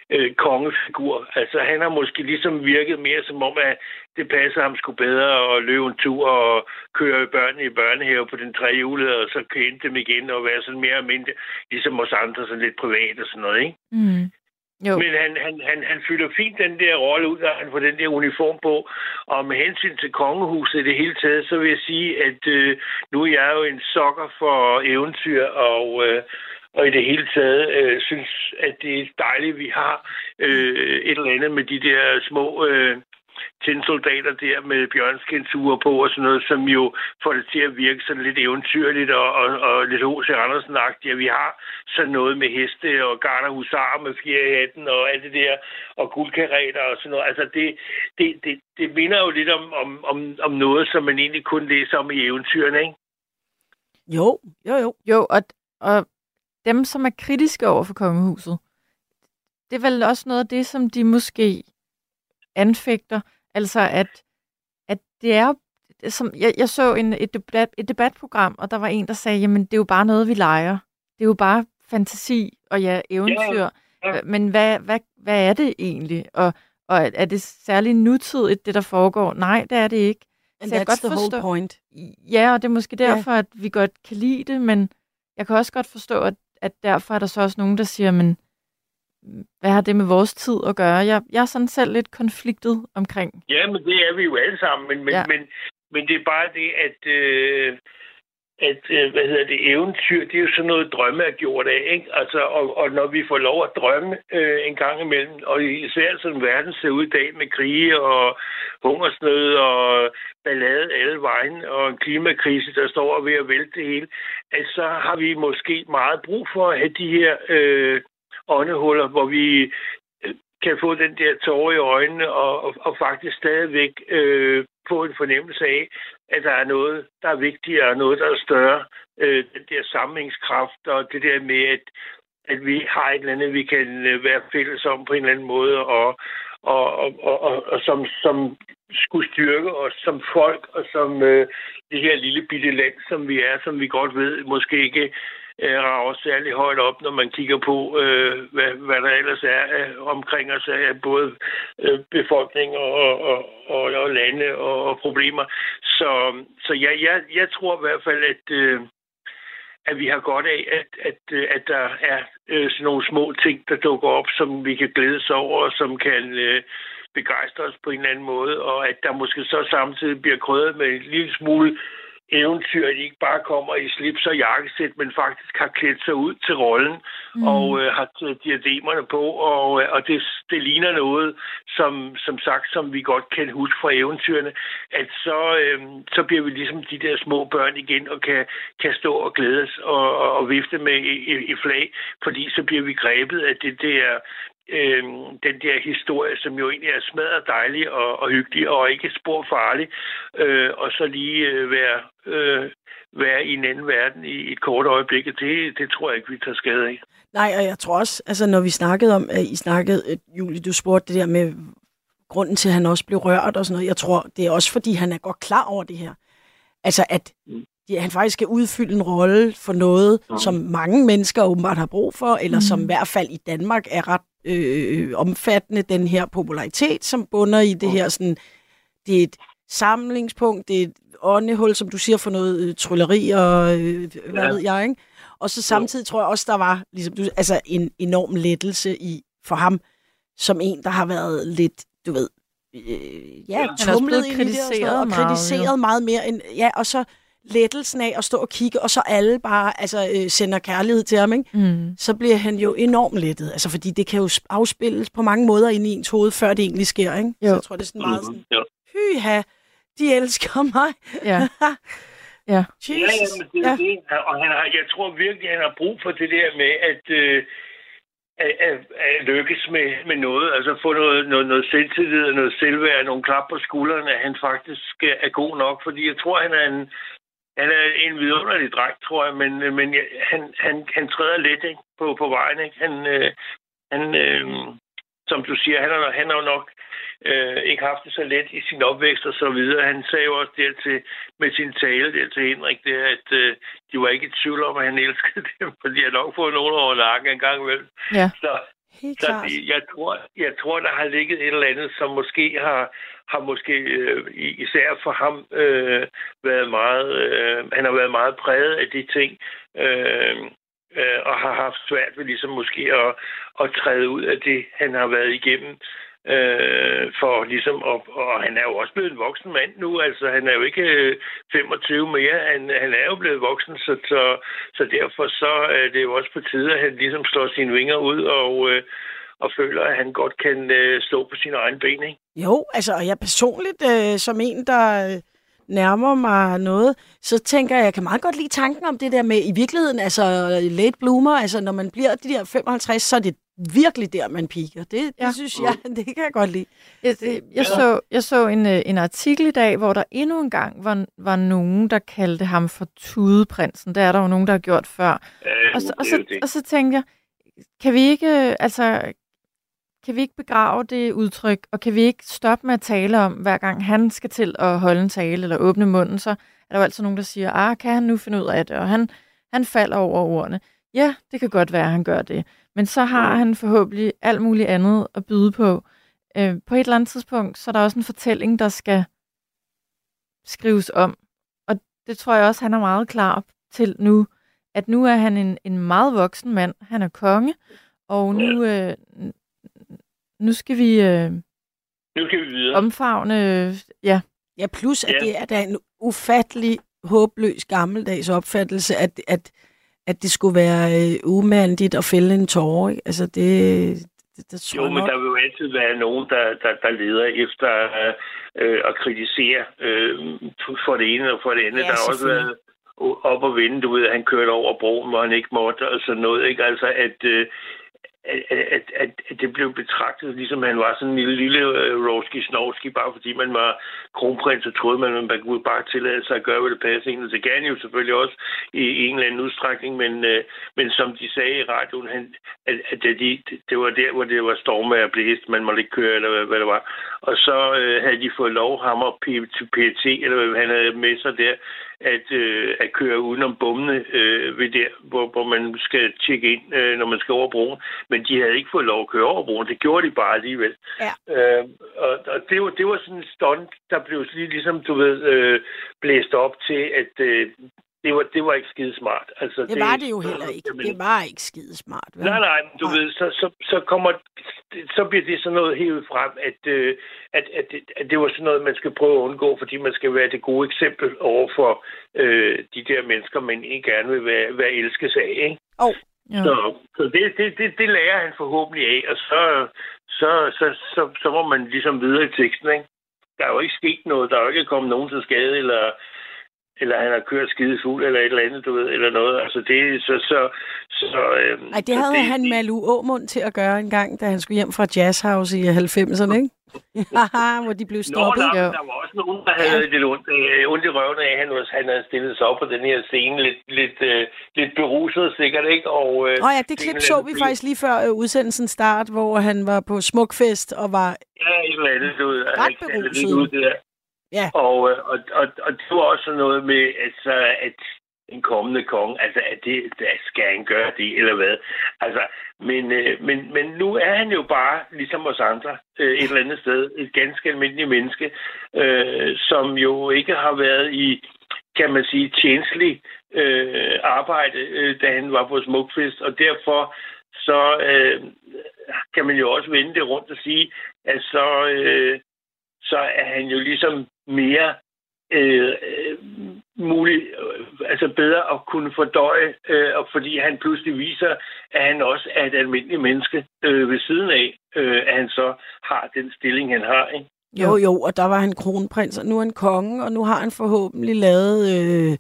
øh, kongefigur. Altså, han har måske ligesom virket mere som om, at det passer ham sgu bedre at løbe en tur og køre børnene i børnehave på den trehjulede, og så kende dem igen og være sådan mere almindelig, ligesom os andre, sådan lidt privat og sådan noget, ikke? Mm. Jo. Men han, han, han, han fylder fint den der rolle ud, og han får den der uniform på. Og med hensyn til kongehuset i det hele taget, så vil jeg sige, at øh, nu er jeg jo en sokker for eventyr, og, øh, og i det hele taget øh, synes, at det er dejligt, at vi har øh, et eller andet med de der små øh, tændsoldater der med bjørnskinsure på og sådan noget, som jo får det til at virke sådan lidt eventyrligt og, og, og lidt H.C. Andersen-agtigt. Ja, vi har sådan noget med heste og garder husarer med i hatten og alt det der, og guldkareter og sådan noget. Altså det, det, det, det minder jo lidt om, om, om, om noget, som man egentlig kun læser om i eventyrene, ikke? Jo, jo, jo. Jo, og, og dem, som er kritiske over for kongehuset, det er vel også noget af det, som de måske anfægter. Altså, at, at det er som, jeg, jeg så en, et, debat, et debatprogram, og der var en, der sagde, jamen, det er jo bare noget, vi leger. Det er jo bare fantasi og ja, eventyr. Ja, ja. Men hvad, hvad, hvad er det egentlig? Og, og er- det særligt nutidigt, det der foregår? Nej, det er det ikke. And Så jeg godt the forstå- whole point. Ja, og det er måske Ja. derfor, at vi godt kan lide det, men jeg kan også godt forstå, at, at derfor er der så også nogen, der siger, men hvad har det med vores tid at gøre? Jeg, jeg er sådan selv lidt konfliktet omkring. Ja, men det er vi jo alle sammen, men, men, Ja. men, men det er bare det, at, øh, at øh, hvad hedder det, eventyr, det er jo sådan noget drømme er gjort af, ikke? Altså, og, og når vi får lov at drømme øh, en gang imellem, og især sådan verden ser ud i dag med krige og hungersnød og ballade alle vejen, og en klimakrise, der står ved at vælte det hele, at så har vi måske meget brug for at have de her øh, åndehuller, hvor vi øh, kan få den der tårer i øjnene og, og, og faktisk stadigvæk øh, få en fornemmelse af, at der er noget, der er vigtigere, og noget, der er større. Øh, den der samlingskraft og det der med, at, at vi har et eller andet, vi kan øh, være fælles om på en eller anden måde, og, og, og, og, og, og som, som skulle styrke os som folk, og som øh, det her lille bitte land, som vi er, som vi godt ved, måske ikke øh, rager særlig højt op, når man kigger på, øh, hvad, hvad der ellers er øh, omkring os af både øh, befolkning og, og, og, og lande og, og problemer. Så, så ja, jeg, jeg tror i hvert fald, at, øh, at vi har godt af, at, at, øh, at der er øh, sådan nogle små ting, der dukker op, som vi kan glædes over, og som kan øh, begejstre os på en eller anden måde, og at der måske så samtidig bliver krydret med en lille smule eventyr, at de ikke bare kommer i slips og jakkesæt, men faktisk har klædt sig ud til rollen mm. og øh, har taget diademerne på, og, øh, og det, det ligner noget, som, som sagt, som vi godt kan huske fra eventyrene, at så, øh, så bliver vi ligesom de der små børn igen og kan, kan stå og glædes og, og, og vifte med i, flag, fordi så bliver vi grebet af det der øh, den der historie, som jo egentlig er smadret dejlig og, og hyggelig og ikke spor farlig, øh, og så lige øh, være, øh, være i en anden verden i et kort øjeblik. Det, det tror jeg ikke, vi tager skade af. Nej, og jeg tror også, altså når vi snakkede om, at I snakkede, Julie, du spurgte det der med grunden til, at han også blev rørt og sådan noget. Jeg tror, det er også, fordi han er godt klar over det her. Altså, at mm. han faktisk skal udfylde en rolle for noget, mm. som mange mennesker åbenbart har brug for, eller mm. som i hvert fald i Danmark er ret øh, omfattende, den her popularitet, som bunder i det her sådan, det er et samlingspunkt, det er et åndehul, som du siger, for noget øh, trylleri og øh, hvad ja. ved jeg, ikke? Og så samtidig tror jeg også, der var ligesom, du, altså en enorm lettelse i for ham, som en, der har været lidt, du ved, øh, ja, tumlet ind i det og, og, og kritiseret meget mere. End, ja, og så lettelsen af at stå og kigge, og så alle bare altså, øh, sender kærlighed til ham, ikke? Mm. så bliver han jo enormt lettet. Altså, fordi det kan jo afspilles på mange måder ind i ens hoved, før det egentlig sker. Ikke? Jo. Så jeg tror, det er sådan meget sådan, hyha, de elsker mig. Ja. Ja. Jesus. Ja, men det er ja. det. Og han har, jeg tror virkelig, han har brug for det der med, at, øh, at, at, at lykkes med, med noget. Altså få noget, noget, noget selvtillid og noget selvværd, nogle klap på skuldrene, at han faktisk er god nok. Fordi jeg tror, han er en, han er en vidunderlig dreng, tror jeg, men, men han, han, han træder let ikke, på, på vejen. Ikke? Han, øh, han øh, som du siger, han har, han har jo nok øh, ikke haft det så let i sin opvækst og så videre. Han sagde jo også der til, med sin tale der til Henrik, der, at øh, de var ikke i tvivl om, at han elskede dem, for de har nok fået nogen over nakken en gang imellem. Ja. Så, Helt så det, jeg, tror, jeg tror, der har ligget et eller andet, som måske har, har måske øh, især for ham øh, været meget, øh, han har været meget præget af de ting, øh, øh, og har haft svært ved ligesom måske at, at træde ud af det, han har været igennem. Øh, for ligesom, og, og han er jo også blevet en voksen mand nu, altså han er jo ikke øh, 25 mere, han, han er jo blevet voksen, så, så, så derfor så er det jo også på tide, at han ligesom slår sine vinger ud og, øh, og føler, at han godt kan øh, stå på sine egne ben, ikke? Jo, altså, og jeg personligt, øh, som en, der øh, nærmer mig noget, så tænker jeg, jeg kan meget godt lide tanken om det der med, i virkeligheden, altså late bloomer, altså når man bliver de der 55, så er det virkelig der, man piker. Det, det ja. synes jeg, det kan jeg godt lide. Jeg, jeg, jeg, så, jeg så en, øh, en artikel i dag, hvor der endnu en gang var, var nogen, der kaldte ham for tudeprinsen. Det er der jo nogen, der har gjort før. Øh, og, så, og, så, og så tænkte jeg, kan vi ikke, altså, kan vi ikke begrave det udtryk, og kan vi ikke stoppe med at tale om, hver gang han skal til at holde en tale eller åbne munden, så er der jo altid nogen, der siger, ah, kan han nu finde ud af det? Og han, han falder over ordene. Ja, det kan godt være, at han gør det. Men så har han forhåbentlig alt muligt andet at byde på. Øh, på et eller andet tidspunkt, så er der også en fortælling, der skal skrives om. Og det tror jeg også, han er meget klar til nu, at nu er han en, en meget voksen mand. Han er konge, og nu, øh, nu skal vi... Øh, nu skal vi videre. Omfavne, ja. Ja, plus at ja. det er da en ufattelig, håbløs, gammeldags opfattelse, at, at, at det skulle være øh, umandigt at fælde en tårer. Ikke? Altså, det, det, det tror jo, men nok. der vil jo altid være nogen, der, der, der leder efter øh, at kritisere øh, for det ene og for det andet. Ja, der har også været op og vende, du ved, at han kørte over broen, hvor han ikke måtte, og sådan noget. Ikke? Altså, at, øh, at, at, at, det blev betragtet, ligesom han var sådan en lille, lille uh, roski snorski bare fordi man var kronprins, og troede man, at man kunne bare tillade sig at gøre, hvad det passede en. Det gav jo selvfølgelig også i, i en eller anden udstrækning, men, uh, men som de sagde i radioen, han, at, at det, de, det var der, hvor det var storme og blæst, man måtte ikke køre, eller hvad, hvad det var. Og så uh, havde de fået lov, ham og PT, eller hvad han havde med sig der, at, øh, at køre udenom bommene, øh, ved der, hvor, hvor man skal tjekke ind, øh, når man skal over broen. Men de havde ikke fået lov at køre over broen. Det gjorde de bare alligevel. Ja. Øh, og og det, var, det var sådan en stunt, der blev lige ligesom, du ved, øh, blæst op til, at øh, det var, det var ikke skide smart. Altså, Det var det jo heller ikke. Jamen, Det var ikke skide smart. Vel? Nej, nej, du Nej. ved, så, så, så kommer, så bliver det sådan noget helt frem, at, øh, at, at, det, at det var sådan noget, man skal prøve at undgå, fordi man skal være det gode eksempel over for øh, de der mennesker, man ikke gerne vil være, være elskes af, ikke? Ja. Så, så det, det, det, det lærer han forhåbentlig af, og så, så, så, så, så må man ligesom videre i teksten, ikke? Der er jo ikke sket noget, der er jo ikke kommet nogen til skade, eller, eller han har kørt skide fuld, eller et eller andet, du ved, eller noget. Altså det, så, så, så øh, Ej, det havde så han Malu Åmund til at gøre en gang, da han skulle hjem fra Jazz House i 90'erne, ikke? Haha, hvor de blev Nå, stoppet. der, Jo. der var også nogen, der havde ja. lidt ondt, øh, ondt i røven af, han, han havde stillet sig op på den her scene, lidt, lidt, øh, lidt beruset sikkert, ikke? Og, øh, Åh oh, ja, det klip så vi faktisk lige før øh, udsendelsen start, hvor han var på Smukfest og var... Ja, et eller andet, du ved. Ret beruset. ud der. Ja. Og, øh, og, og, og det var også noget med, altså, at en kommende konge, altså, at det, der skal han gøre det, eller hvad? Altså, men, øh, men, men nu er han jo bare, ligesom os andre, øh, et eller andet sted, et ganske almindeligt menneske, øh, som jo ikke har været i, kan man sige, tjenestelig øh, arbejde, øh, da han var på Smukfest, og derfor så øh, kan man jo også vende det rundt og sige, at så, øh, så er han jo ligesom mere øh, øh, mulig, øh, altså bedre at kunne fordøje, øh, og fordi han pludselig viser, at han også er et almindeligt menneske øh, ved siden af, øh, at han så har den stilling, han har. Ikke? Jo, jo, og der var han kronprins, og nu er han konge, og nu har han forhåbentlig lavet... Øh,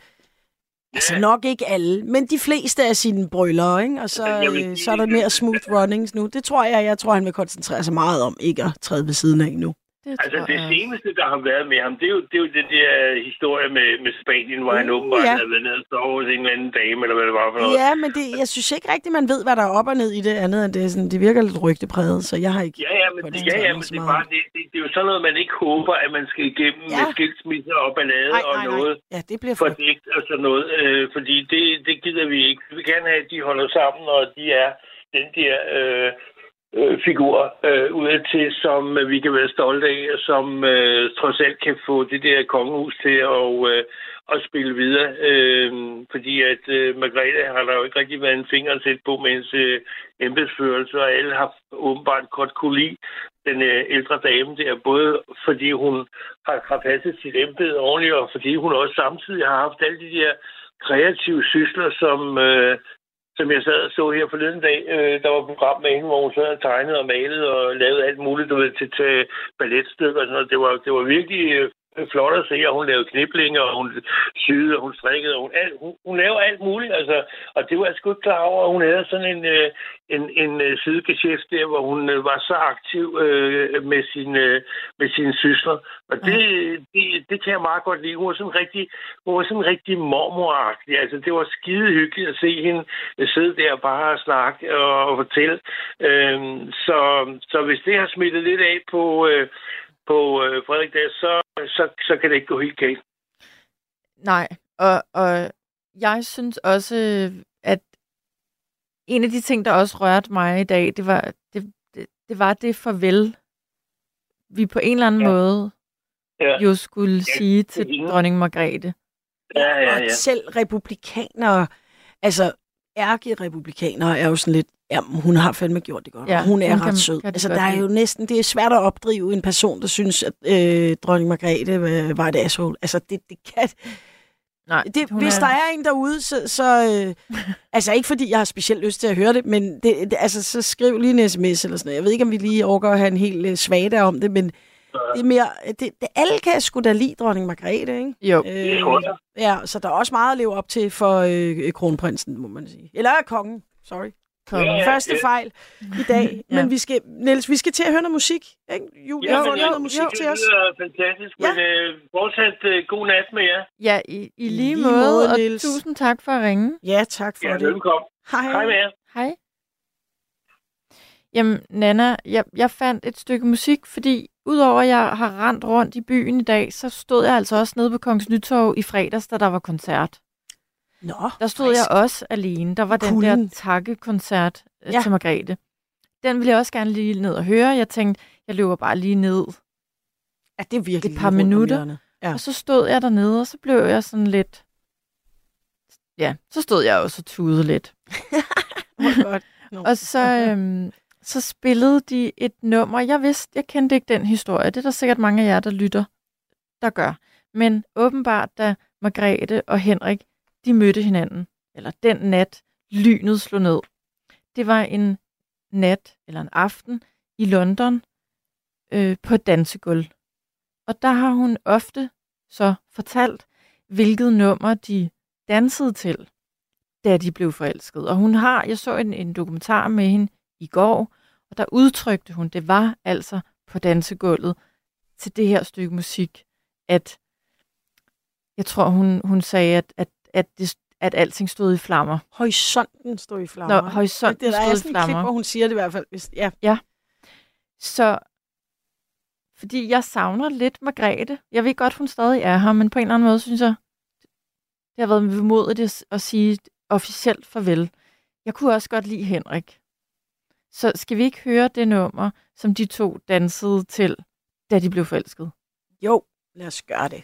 altså nok ikke alle, men de fleste af sine brøller, ikke? Og så, øh, så er der mere smooth runnings nu. Det tror jeg, jeg tror, han vil koncentrere sig meget om, ikke at træde ved siden af nu. Det Altså det jeg. seneste, der har været med ham, det er jo, det er jo det der historie med, med Spanien, hvor han Uh, åbenbart ja. havde været nede og sovet hos en eller anden dame, eller hvad det var for noget. Ja, men det, jeg synes ikke rigtigt, man ved, hvad der er op og ned i det andet, end det, er sådan, det virker lidt rygtepræget, så jeg har ikke... Ja, ja, men, det, ja, ja, men det, er bare, det, det, det, er jo sådan noget, man ikke håber, at man skal igennem Ja. med skilsmisser og ballade Nej, og nej, noget nej. Ja, det bliver for... fordækt og sådan noget, øh, fordi det, det gider vi ikke. Vi gerne have, at de holder sammen, og de er den der øh, øh, figur øh, ud til, som øh, vi kan være stolte af, og som øh, trods alt kan få det der kongehus til at, øh, at spille videre. Øh, fordi at øh, Margrethe har der jo ikke rigtig været en finger at på med hendes øh, embedsførelse, og alle har åbenbart godt kunne lide den øh, ældre dame der, både fordi hun har, har passet sit embede ordentligt, og fordi hun også samtidig har haft alle de der kreative sysler, som, øh, som jeg sad og så her forleden dag. Øh, der var et program med hende, hvor hun sad og tegnede og malede og lavede alt muligt du ved, til, til balletstykker og sådan noget. Det var, det var virkelig øh, flot at se, og hun lavede kniblinger, og hun syede, og hun strikkede, og hun, alt, hun, hun lavede alt muligt, altså, og det var jeg sgu ikke klar over, hun havde sådan en, øh, en, en øh, sidegeschæft der, hvor hun øh, var så aktiv øh, med, sin, øh, med sine sysler, og det, det, det kan jeg meget godt lide. Hun var sådan rigtig, hun var sådan rigtig mormoragtig, altså det var skide hyggeligt at se hende øh, sidde der og bare snakke og, og fortælle, øh, så, så hvis det har smittet lidt af på... Øh, på øh, Frederik der, så, så, så kan det ikke gå helt galt. Nej, og, og jeg synes også, at en af de ting, der også rørte mig i dag, det var det, det, det, var det farvel, vi på en eller anden Ja. ja. måde Ja, jo skulle Ja, ja, sige til er dronning Margrethe. ja, ja. Og ja. selv republikanere, altså ærke-republikanere er jo sådan lidt, ja, hun har fandme gjort det godt. Ja, hun er hun ret kan- sød. kan det Altså, der er jo næsten, det er svært at opdrive en person, der synes, at øh, dronning Margrethe øh, var et asshole. Altså, det, det kan... Nej, Det, hvis er- der er en derude, så... så øh, altså, ikke fordi jeg har specielt lyst til at høre det, men det, det, altså, så skriv lige en sms eller sådan noget. Jeg ved ikke, om vi lige overgår at have en helt øh, svag om det, men det er mere... Det, det, alle kan sgu da lide dronning Margrethe, ikke? Jo, jeg. Ja, så der er også meget at leve op til for øh, kronprinsen, må man sige. Eller kongen, sorry. Kongen. Ja, Første ja. fejl i dag. Ja. Men vi skal, Niels, vi skal til at høre noget musik. Ikke? Julie Ja, har fundet jeg- noget musik det til os. lyder fantastisk, Ja. men øh, fortsat øh, god nat med jer. Ja, i, i lige, lige måde, måde, og Niels. tusind tak for at ringe. Ja, tak for Ja, det. velkommen. Hej. Hej med jer. Hej. Jamen, Nana, jeg, jeg fandt et stykke musik, fordi udover at jeg har rendt rundt i byen i dag, så stod jeg altså også nede på Kongens Nytorv i fredags, da der var koncert. Nå, Der stod frisk. jeg også alene. Der var den Kulden. der takkekoncert Ja. ja. til Margrethe. Den ville jeg også gerne lige ned og høre. Jeg tænkte, jeg løber bare lige ned. Ja, det er virkelig et par minutter. Ja. Og så stod jeg dernede, og så blev jeg sådan lidt... ja, så stod jeg også og tudede lidt. Hvor godt. Og så, øhm, så spillede de et nummer. Jeg vidste, jeg kendte ikke den historie. Det er der sikkert mange af jer, der lytter, der gør. Men åbenbart, da Margrethe og Henrik, de mødte hinanden, eller den nat, lynet slog ned. Det var en nat, eller en aften, i London, øh, på et dansegulv. Og der har hun ofte så fortalt, hvilket nummer de dansede til, da de blev forelsket. Og hun har, jeg så en, en dokumentar med hende i går, og der udtrykte hun, det var altså på dansegulvet til det her stykke musik, at jeg tror, hun, hun sagde, at, at, at, det, at alting stod i flammer. Horisonten stod i flammer. Nå, horisonten det, der er stod i sådan et klip, flammer. hvor hun siger det i hvert fald. Hvis, ja. Så fordi jeg savner lidt Margrethe. Jeg ved godt, hun stadig er her, men på en eller anden måde synes jeg, det har været vemodigt at sige officielt farvel. Jeg kunne også godt lide Henrik. Så skal vi ikke høre det nummer, som de to dansede til, da de blev forelsket? Jo, lad os gøre det.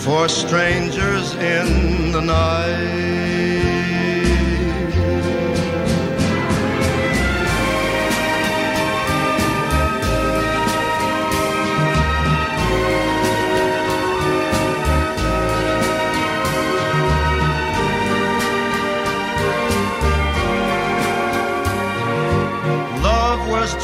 for strangers in the night.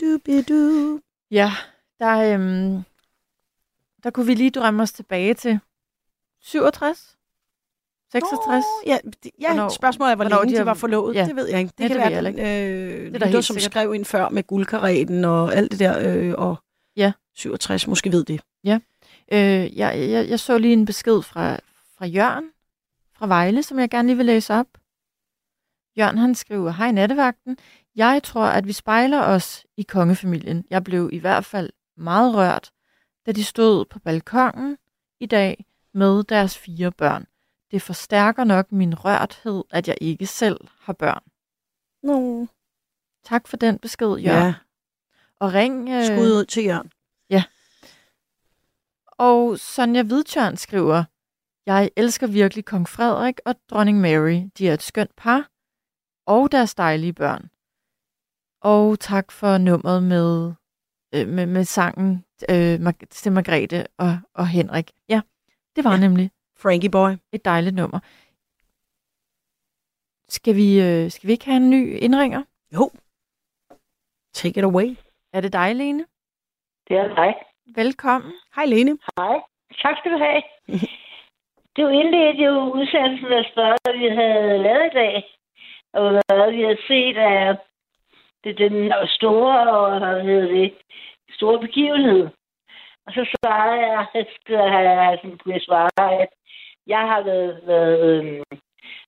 Bidu, bidu. Ja, der, øhm, der kunne vi lige drømme os tilbage til 67? 66? Nå, ja, det, ja Hvornår- spørgsmålet er, hvor længe de de, har- var forlovet. ja. Det ved jeg ikke. Det Ja, kan det være, jeg den, øh, da lytter, helt som sikkert. skrev ind før med guldkaretten og alt det der, øh, og Ja. 67 måske ved det. Øh, jeg, jeg, jeg så lige en besked fra, fra Jørgen fra Vejle, som jeg gerne lige vil læse op. Jørgen han skriver, Hej nattevagten. Jeg tror, at vi spejler os i kongefamilien. Jeg blev i hvert fald meget rørt, da de stod på balkongen i dag med deres fire børn. Det forstærker nok min rørthed, at jeg ikke selv har børn. Nå. Tak for den besked, Jørgen. Ja, Og ring... Øh, skud ud til Jørgen. Og Sonja Hvidtjørn skriver, Jeg elsker virkelig kong Frederik og dronning Mary. De er et skønt par. Og deres dejlige børn. Og tak for nummeret med, øh, med, med sangen øh, til Margrethe og, og Henrik. Ja, det var ja. Nemlig Frankie Boy. et dejligt nummer. Skal vi, øh, skal vi ikke have en ny indringer? Jo. Take it away. Er det dig, Lene? Det er dig. Velkommen. Hej, Lene. Hej. Tak skal du have. Det var indledt jo udsendelsen af spørgsmål, vi havde lavet i dag. Og hvad vi havde set af det, den store, og hvad hedder det, store begivenhed. Og så svarede jeg, at jeg have sådan kunne jeg svare, at jeg har været, været øhm,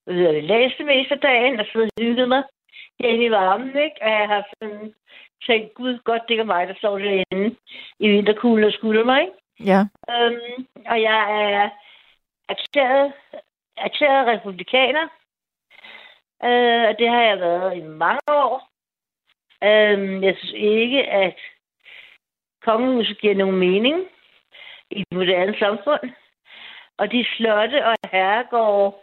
hvad hedder det, læst det meste af dagen og siddet og hygget mig herinde i varmen, ikke? Og jeg har sådan tænkt, gud, godt det er mig, der står derinde i vinterkuglen og skylder mig, ikke? Ja. Øhm, og jeg er erklæret, erklæret republikaner. Øh, og det har jeg været i mange år. Øhm, jeg synes ikke, at kongehuset giver nogen mening i et moderne samfund. Og de slotte og herregårde,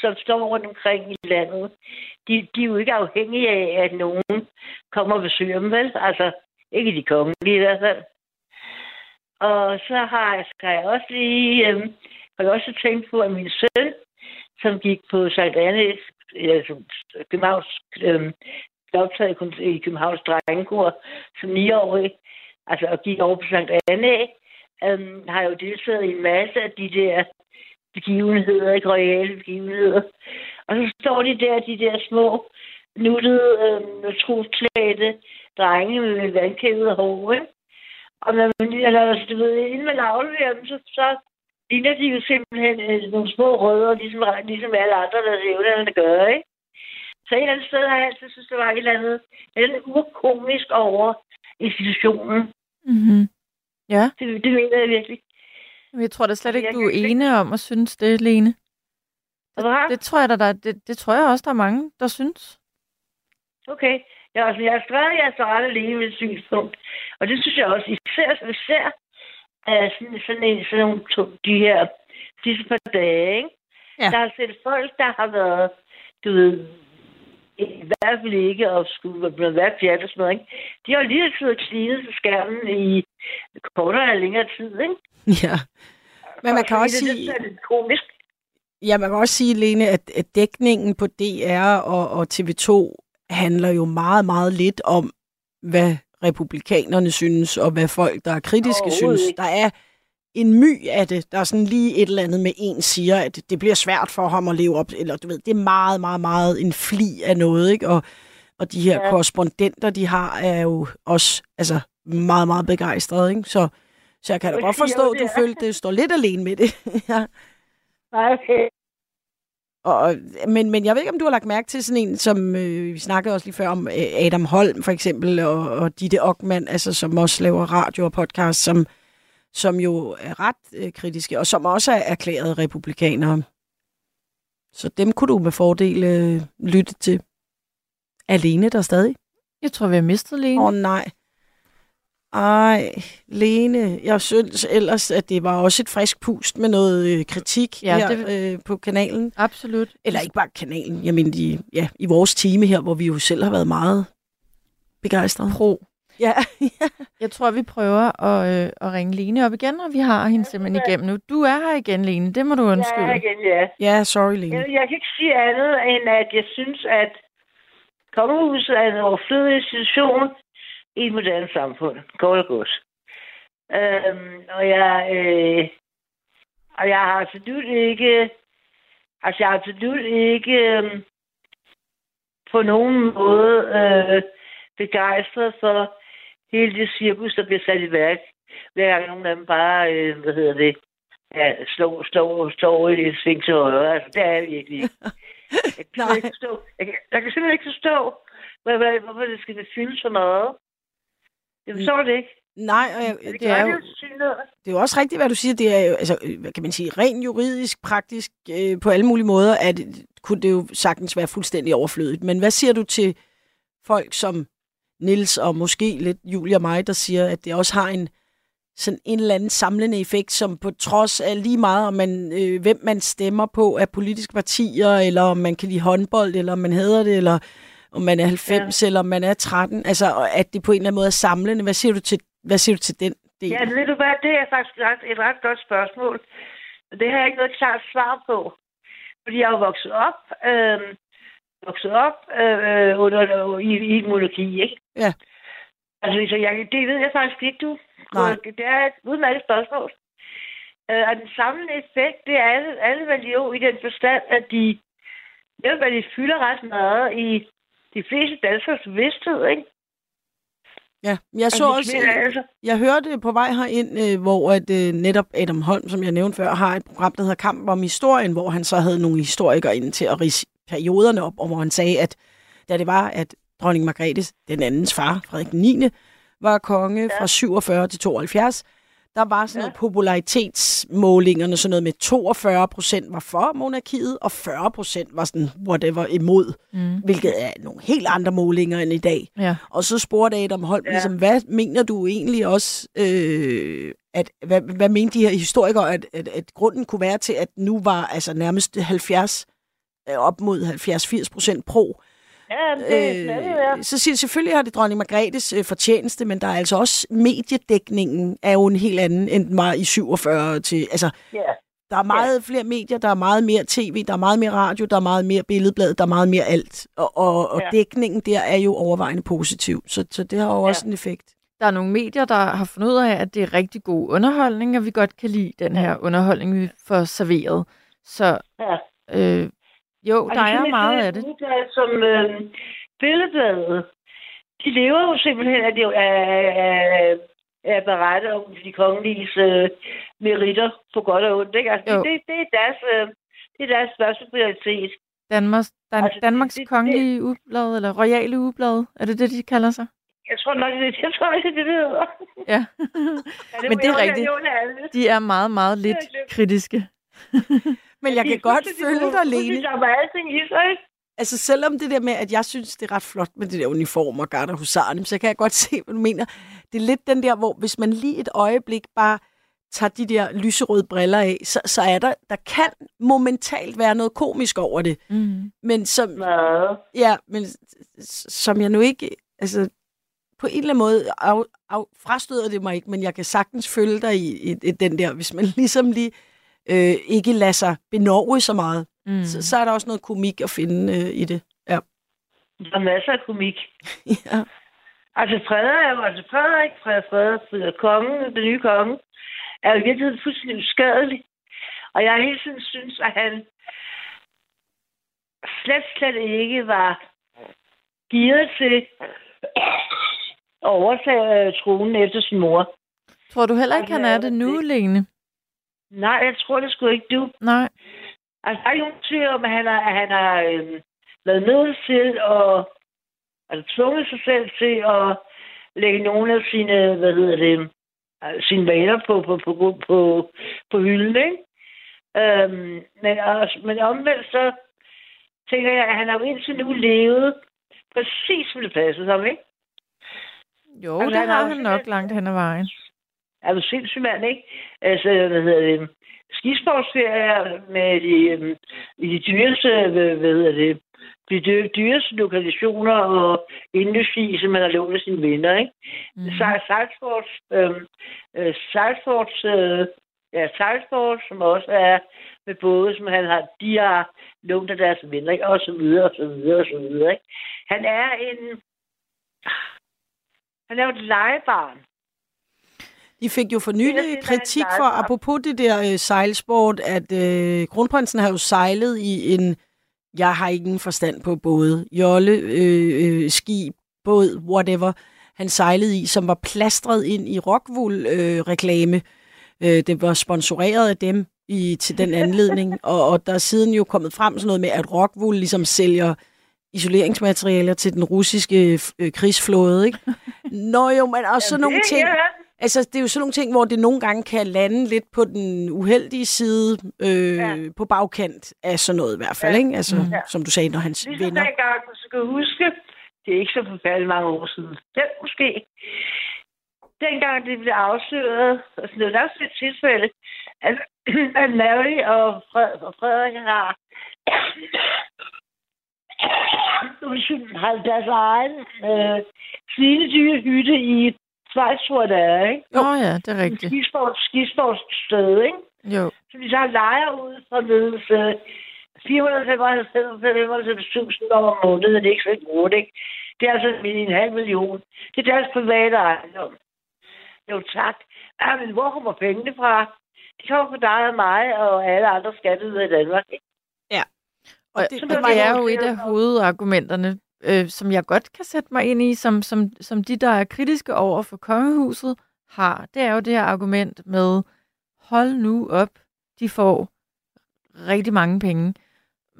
som står rundt omkring i landet, de, de er jo ikke afhængige af, at nogen kommer og besøger dem, vel? Altså, ikke de kongelige i hvert fald. Og så har jeg, skal jeg også lige, øhm, har jeg også tænkt på, at min søn, som gik på Sankt Anne, altså Københavns, øhm, blev optaget i Københavns Drengekor som 9-årig, altså og gik over på Sankt Anne, øhm, har jo deltaget i en masse af de der begivenheder, ikke royale begivenheder. Og så står de der, de der små, nuttede, øhm, trusklædte drenge med vandkævet hår, ikke? Og når man, eller, altså, du ved, inden man afleverer dem, så, så ligner de jo simpelthen øh, nogle små rødder, ligesom, ligesom alle andre, der evnerne gør, ikke? Så et eller andet sted har jeg altid synes, der var et eller andet, et eller andet urkomisk over institutionen. Mm-hmm. Ja. Det, det mener jeg virkelig. Jeg tror da slet ikke, Jeg du er ikke- ene om at synes det, Lene. Hvad? Det tror jeg da, der, det, det tror jeg også, der er mange, der synes. Okay. Ja, altså, jeg skrevet, at jeg er ret alene med et synspunkt. Og det synes jeg også, især, især af sådan, sådan, en, sådan nogle to, de her sidste par dage, ikke? Ja. Der har set folk, der har været, du ved, i hvert fald ikke at skulle blive været pjat og sådan noget, ikke? De har lige siddet klinet til skærmen i kortere eller længere tid, ikke? Ja. Men man kan Og også sige... Det, det er lidt komisk. Ja, man kan også sige, Lene, at, at dækningen på DR og, og TV2 handler jo meget, meget lidt om, hvad republikanerne synes, og hvad folk, der er kritiske, synes. Der er en my af det. Der er sådan lige et eller andet med en siger, at det bliver svært for ham at leve op. Eller du ved, det er meget, meget, meget en fli af noget, ikke? Og, og de her ja. Korrespondenter, de har, er jo også altså, meget, meget begejstrede, ikke? Så, så jeg kan da godt forstå, at du det følte, at du står lidt alene med det. ja. Nej, okay. Og, men, men jeg ved ikke, om du har lagt mærke til sådan en, som øh, vi snakkede også lige før om, øh, Adam Holm for eksempel, og, og Ditte Ockmann, altså, som også laver radio og podcast, som, som jo er ret øh, kritiske, og som også er erklærede republikanere. Så dem kunne du med fordel øh, lytte til. Alene der stadig? Jeg tror, vi har mistet Lene. Åh oh, nej. Ej, Lene, jeg synes ellers, at det var også et frisk pust med noget øh, kritik Ja, her det- øh, på kanalen. Absolut. Eller ikke bare kanalen, jeg mener i, ja, i vores time her, hvor vi jo selv har været meget begejstrede. Pro. Ja, Jeg tror, vi prøver at, øh, at ringe Lene op igen, og vi har hende simpelthen igennem nu. Du er her igen, Lene. Det må du undskylde. Ja, igen, ja. ja, sorry Lene. Jeg, jeg kan ikke sige andet, end at jeg synes, at kongehuset er en overflødig institution i et moderne samfund. Kort og godt. Øhm, og jeg, øh, og jeg har absolut ikke, altså jeg har absolut ikke øh, på nogen måde øh, begejstret for hele det cirkus, der bliver sat i værk. Hver gang nogen af dem bare, øh, hvad hedder det, ja, slår, slår, slår i sving til højre. Altså, det er jeg virkelig ikke. Jeg kan, ikke forstå, jeg, kan, jeg kan simpelthen ikke forstå, hvorfor det skal fylde så meget. Jeg forstår det ikke. Nej, og jeg, Det, det, er jo, det er jo også rigtigt, hvad du siger. Det er jo, altså, hvad kan man sige, rent juridisk, praktisk, øh, på alle mulige måder, at kunne det jo sagtens være fuldstændig overflødigt. Men hvad siger du til folk som Nils og måske lidt Julie og mig, der siger, at det også har en sådan en eller anden samlende effekt, som på trods af lige meget, om man, øh, hvem man stemmer på af politiske partier, eller om man kan lide håndbold, eller om man hader det, eller om man er 90, ja. eller om man er 13, altså at det på en eller anden måde er samlende. Hvad siger du til, hvad siger du til den del? Ja, ved du hvad, det er faktisk et ret, et ret godt spørgsmål. Det har jeg ikke noget klart svar på. Fordi jeg er jo vokset op, øh, vokset op øh, under, i, i et monarki, ikke? Ja. Altså, så jeg, det ved jeg faktisk ikke, du. Nej. Det er et udmærket spørgsmål. Øh, og den samlede effekt, det er alle, alle jo i den forstand, at de, er, hvad de fylder ret meget i de fleste danskers bevidsthed, ikke? Ja, jeg så Altså, også, det er altså- jeg hørte på vej herind, øh, hvor at, øh, netop Adam Holm, som jeg nævnte før, har et program, der hedder Kamp om historien, hvor han så havde nogle historikere inde til at perioderne op, og hvor han sagde, at da det var, at dronning Margrethe, den andens far, Frederik 9., var konge ja. fra 47 til 72, der var sådan noget popularitetsmålingerne, sådan noget med 42 procent var for monarkiet, og 40 procent var sådan whatever imod, Mm. hvilket er nogle helt andre målinger end i dag. Ja. Og så spurgte Adam Holm, ja. Ja. ligesom, hvad mener du egentlig også, øh, at, hvad, hvad mente de her historikere, at, at, at grunden kunne være til, at nu var altså nærmest 70, øh, op mod 70-80 procent pro. Ja, det, øh, det, det er. så siger selvfølgelig har det dronning Margrethes øh, fortjeneste, men der er altså også mediedækningen er jo en helt anden, end den var i 47 til, altså Ja. der er meget ja. flere medier, der er meget mere tv, der er meget mere radio, der er meget mere billedblad, der er meget mere alt. Og, og, og Ja. dækningen der er jo overvejende positiv, så, så det har jo også en effekt. Der er nogle medier, der har fundet ud af, at det er rigtig god underholdning, og vi godt kan lide den her underholdning, vi får serveret. Så Ja. øh, jo, der Altså, er sådan meget et af det. ugeblad Som øh, billedbladet, de lever jo simpelthen af, det, af, af, af berette om de kongeliges øh, meritter på godt og ondt. Ikke? Altså, Jo. det, det, er deres, øh, det er deres første prioritet. Danmarks, Dan, Altså, Danmarks det- det- kongelige ugeblad, eller royale ugeblad, er det det, de kalder sig? Jeg tror nok, det, jeg tror ikke, det hedder. Ja. Ja, Men det er rigtigt. De er meget, meget lidt kritiske. Men jeg kan godt følge dig, Lene. sammen med alting i sig, ikke? Altså selvom det der med, at jeg synes, det er ret flot med det der uniform og garder husarerne, så kan jeg godt se, hvad du mener. Det er lidt den der, hvor hvis man lige et øjeblik bare tager de der lyserøde briller af, så, så er der, der kan momentalt være noget komisk over det. Mm. Men som, Meget. ja, men som jeg nu ikke, altså på en eller anden måde af, af, frastøder det mig ikke, men jeg kan sagtens følge dig i, i, i den der, hvis man ligesom lige øh, ikke lader sig benove så meget, Mm. så, så er der også noget komik at finde øh, i det. Ja. Der er masser af komik. ja. Altså Frederik er jo, altså Frederik, Frederik, Frederik, Frederik, kongen, den nye konge, er jo i virkeligheden fuldstændig uskadelig. Og jeg har hele tiden synes, at han slet, slet ikke var gearet til at overtage øh, tronen efter sin mor. Tror du heller ikke, han er det nu, Lene? Nej, jeg tror det skulle ikke du. Nej. Altså, der er ikke nogen tvivl om, at han har, han har øh, været nødt til at... Altså, tvunget sig selv til at lægge nogle af sine, hvad hedder det, øh, sine vaner på, på, på, på, på, på hylden, ikke? Øhm, men, også, men omvendt så tænker jeg, at han har jo indtil nu levet præcis, som det passede ham, ikke? Jo, Altså, det han har jo han nok langt hen ad vejen. Er du sindssyg mand, ikke? Altså, hvad hedder det? Skisportsferier med de, øhm, i de dyreste, hvad, hvad hedder det? De dy- dyreste lokalisationer og industri, som man har lånt af sine venner, ikke? Mm. Sejlsports, øhm, øh, sejlsports, øh, ja, sejlsport, som også er med både, som han har, de har lånt af deres venner, ikke? Og så videre, og så videre, og så videre, ikke? Han er en... Han er jo et legebarn. De fik jo for nylig det, kritik for, apropos det der øh, sejlsport, at øh, kronprinsen har jo sejlet i en, jeg har ingen forstand på både, jolle, øh, øh, ski, båd, whatever, han sejlede i, som var plastret ind i Rockwool-reklame. Øh, det var sponsoreret af dem i, til den anledning, og, og der er siden jo kommet frem sådan noget med, at Rockwool ligesom sælger isoleringsmaterialer til den russiske øh, krigsflåde, ikke? Nå jo, men også sådan nogle ting. Ja, Altså, det er jo sådan nogle ting, hvor det nogle gange kan lande lidt på den uheldige side, øh, ja. På bagkant af sådan noget i hvert fald, Ja. ikke? Altså, Mm. ja. som du sagde, når hans Ligesom venner... dengang, du skal huske, det er ikke så forfærdeligt mange år siden. Det måske. Dengang det blev afsløret, altså det var også et tilfælde, at, at Mary og, Fred, og Frederik har undskyld, har deres egen øh, svinedyre hytte i Schweiz, tror jeg, det er, ikke? Åh oh, ja, det er rigtigt. Skisport, skisportssted, ikke? Jo. Så vi så lejer ud fra ledes øh, 495.000 om måneden, det er ikke så godt, ikke? Det er altså en halv million. Det er deres private ejendom. Jo, tak. Ja, men hvor kommer pengene fra? De kommer fra dig og mig og alle andre skatteydere i Danmark. Ikke? Og, det- det, så og det var det er jo jo et af hovedargumenterne, øh, som jeg godt kan sætte mig ind i, som, som, som de, der er kritiske over for kongehuset, har. Det er jo det her argument med, hold nu op, de får rigtig mange penge.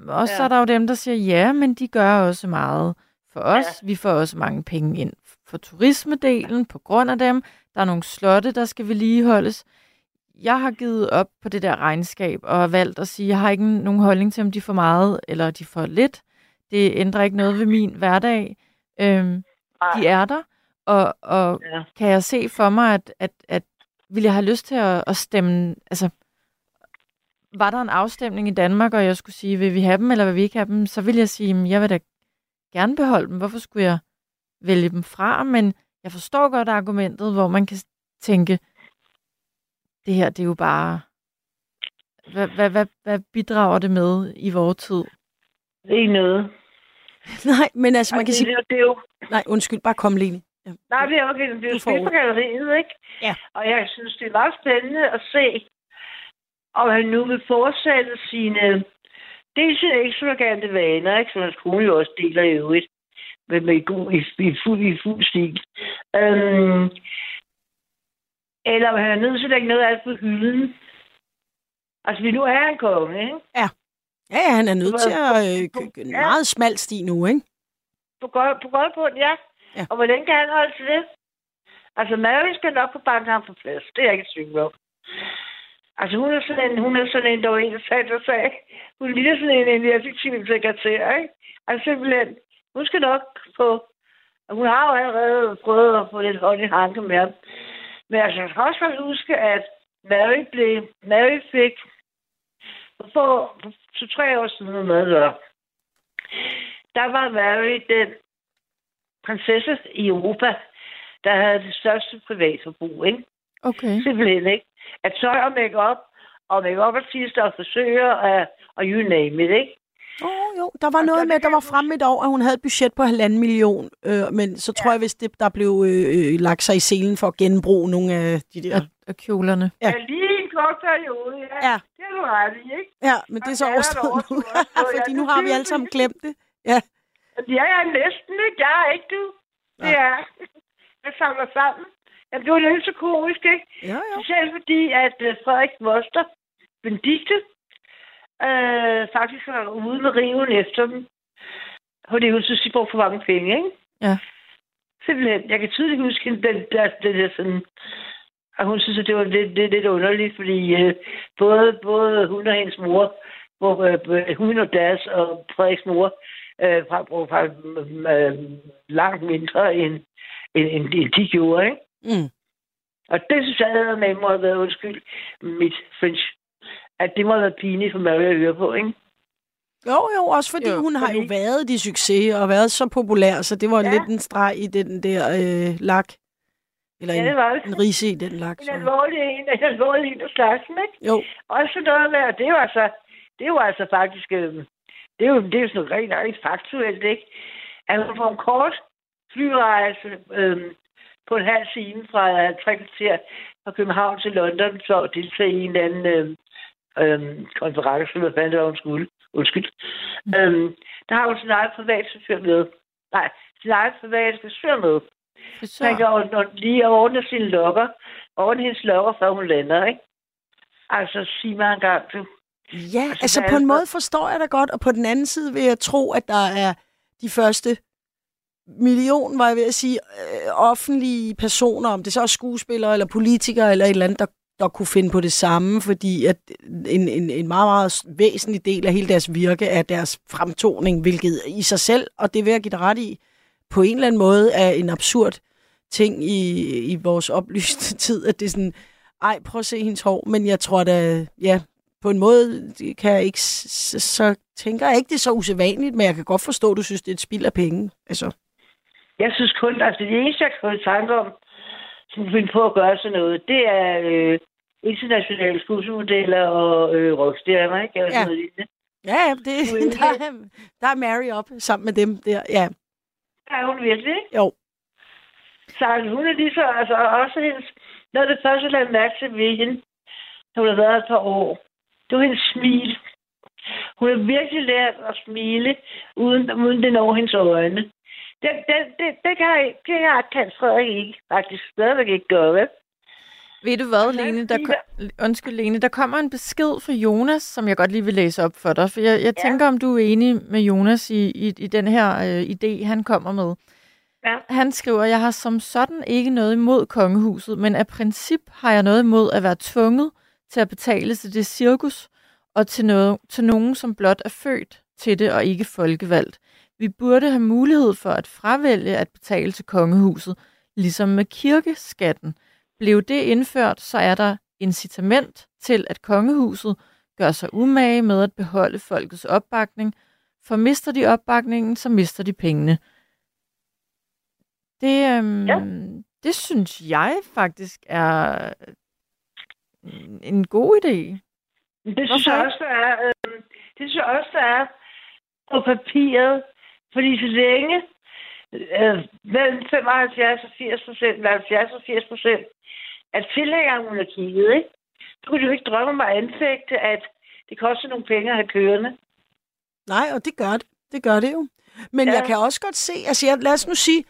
Og så Ja. er der jo dem, der siger, ja, men de gør også meget for os. Ja. Vi får også mange penge ind for turismedelen på grund af dem. Der er nogle slotte, der skal vedligeholdes. Jeg har givet op på det der regnskab og har valgt at sige, jeg har ikke nogen holdning til, om de får meget eller de får lidt. Det ændrer ikke noget ved min hverdag. Øhm, de er der, og, og Ja. kan jeg se for mig, at, at, at ville jeg have lyst til at, at stemme, altså var der en afstemning i Danmark, og jeg skulle sige, vil vi have dem, eller vil vi ikke have dem, så vil jeg sige, "Jamen, jeg vil da gerne beholde dem. Hvorfor skulle jeg vælge dem fra? Men jeg forstår godt argumentet, hvor man kan tænke, det her, det er jo bare... Hvad, hvad, hvad, hvad bidrager det med i vores tid? Ikke noget. Nej, men altså, man kan Altså, sige... det, er det er jo Nej, undskyld, bare kom, Lene. Ja. Nej, det er okay. Det er jo spil for galleriet, ikke? Ja. Og jeg synes, det er meget spændende at se, om han nu vil fortsætte sine... Dels sine ekstravagante vaner, ikke? Som hans kone jo også deler i øvrigt. Med, med i, god, i, i, fuld, i fuld stil. Øhm, eller om han er nødt til at lægge noget af det på hylden. Altså, vi nu er han konge, ikke? Ja, ja, han er nødt til at øh, en Ja. meget smal sti nu, ikke? På godt på, på ja. Ja. Og hvor længe kan han holde til det? Altså, Mary skal nok på banken ham på plads. Det er jeg ikke tvivl om. Altså, hun er sådan en, hun er sådan en, der var en, sagde, der sagde, hun ligner sådan en, en effektiv sekretær, ikke? Altså, simpelthen, hun skal nok få, hun har jo allerede prøvet at få lidt hånd i hanke med ham. Men altså, jeg skal også huske, at Mary blev, Mary fik, for, for to-tre år siden, med der, der var Mary den prinsesse i Europa, der havde det største privatforbrug, ikke? Okay. Simpelthen, ikke? At tøj og make-up, og make-up artister og frisører, og, og you name it, ikke? Åh, oh, jo. Der var Og noget så med, det der var fremme et år, at hun havde et budget på halvanden million. Øh, men så tror jeg, hvis det, der blev øh, øh, lagt sig i selen for at genbruge nogle af de der... Og kjolerne. Ja. Ja. lige kort periode, ja. Ja. Det er du ret i, ikke? Ja, men det er så er overstået nu, fordi nu har vi alle sammen glemt det. Ja, Ja, jeg er næsten, ikke? Jeg er ikke du. Det er. Jeg samler sammen. Jamen, det var lidt så komisk, ikke? ja, ja. Specielt fordi, at uh, Frederik Moster, Benedikte, øh, faktisk var ude med riven efter dem. Fordi hun synes, de brugte for mange penge, ikke? Ja. Simpelthen. Jeg kan tydeligt huske, den, den, der, den der sådan... Og hun synes, at det var lidt, lidt, lidt underligt, fordi øh, både, både hun og hendes mor, hvor øh, hun og deres og Frederiks mor, øh, fra, brugte faktisk øh, langt mindre, end, end, end, end de gjorde, ikke? Mm. Og det synes jeg havde med mig at være undskyld mit French. At det må have været pinligt for Mary at høre på, ikke? Jo, jo, også fordi Jo, hun har jo fordi- været de succes og været så populær, så det var. Ja. lidt en streg i den der øh, lak. Eller Ja, en, det var det. en rise i den lak. En Så. alvorlig en, en alvorlig en af slagsen, ikke? Jo, Også noget med, og det jo altså, det jo altså faktisk, øh, det er jo, det er jo sådan rent, rent faktuelt, ikke? At hun får en kort flyrejse øh, på en halv time fra øh, tre kvarter fra København til London, at deltage i en eller anden øh, øh, konference, hvad fanden det var, hun skulle. Undskyld. Mm. Øhm, der har hun sin egen privat chauffør med. Nej, sin egen privat frisør med. Så han kan lige ordne sine lokker. Ordne hendes lokker, før hun lander, ikke? Altså, sig mig en gang, du. Ja, altså, Altså, på en måde forstår jeg da godt, og på den anden side vil jeg tro, at der er de første million, var jeg ved at sige, øh, offentlige personer, om det så er skuespillere eller politikere eller et eller andet, der, der kunne finde på det samme, fordi at en, en, en meget, meget væsentlig del af hele deres virke er deres fremtoning, hvilket i sig selv, og det vil jeg give dig ret i, på en eller anden måde er en absurd ting i, i vores oplyste tid, at det er sådan, ej, prøv at se hendes hår, men jeg tror da, ja, på en måde kan jeg ikke, så, så tænker jeg ikke, det er så usædvanligt, men jeg kan godt forstå, at du synes, det er et spild af penge. Altså, Jeg synes kun, altså det eneste, jeg kan tanke om, som finde på at gøre sådan noget, det er øh, internationale skuespilmodeller og øh, rockstjerner, ikke? Eller Ja. noget lignende. ja, det, er der, er, der er Mary op sammen med dem der, ja. Er hun virkelig, ikke? Jo. Så hun er lige så, altså også hendes, af det første, jeg lagde mærke til ved hende, hun har været et par år, det var hendes smil. Hun har virkelig lært at smile, uden, uden det når hendes øjne. Det, det, det, det kan jeg, det kan kan Frederik ikke, faktisk stadigvæk ikke gøre, vel? Ved du hvad, Lene? Der, fordi ko- undskyld, Lene. Der kommer en besked fra Jonas, som jeg godt lige vil læse op for dig. For jeg, jeg tænker, om du er enig med Jonas i, i, i den her øh, idé, han kommer med. Ja. Han skriver, jeg har som sådan ikke noget imod kongehuset, men af princip har jeg noget imod at være tvunget til at betale til det cirkus, og til, noget, til nogen, som blot er født til det og ikke folkevalgt. Vi burde have mulighed for at fravælge at betale til kongehuset, ligesom med kirkeskatten. Blev det indført, så er der incitament til, at kongehuset gør sig umage med at beholde folkets opbakning, for mister de opbakningen, så mister de pengene. Det, øhm, Ja. det synes jeg faktisk er en god idé. Det synes jeg også, der er, øh, det synes jeg også, der er på papiret. Fordi så længe øh, mellem 75 og 80 procent, eller 70 og 80 procent, at tilhængere af monarkiet, ikke? Så kunne du jo ikke drømme om at anfægte, at det koster nogle penge at have kørende. Nej, og det gør det. Det gør det jo. Men ja. Jeg kan også godt se, altså jeg, lad os nu sige,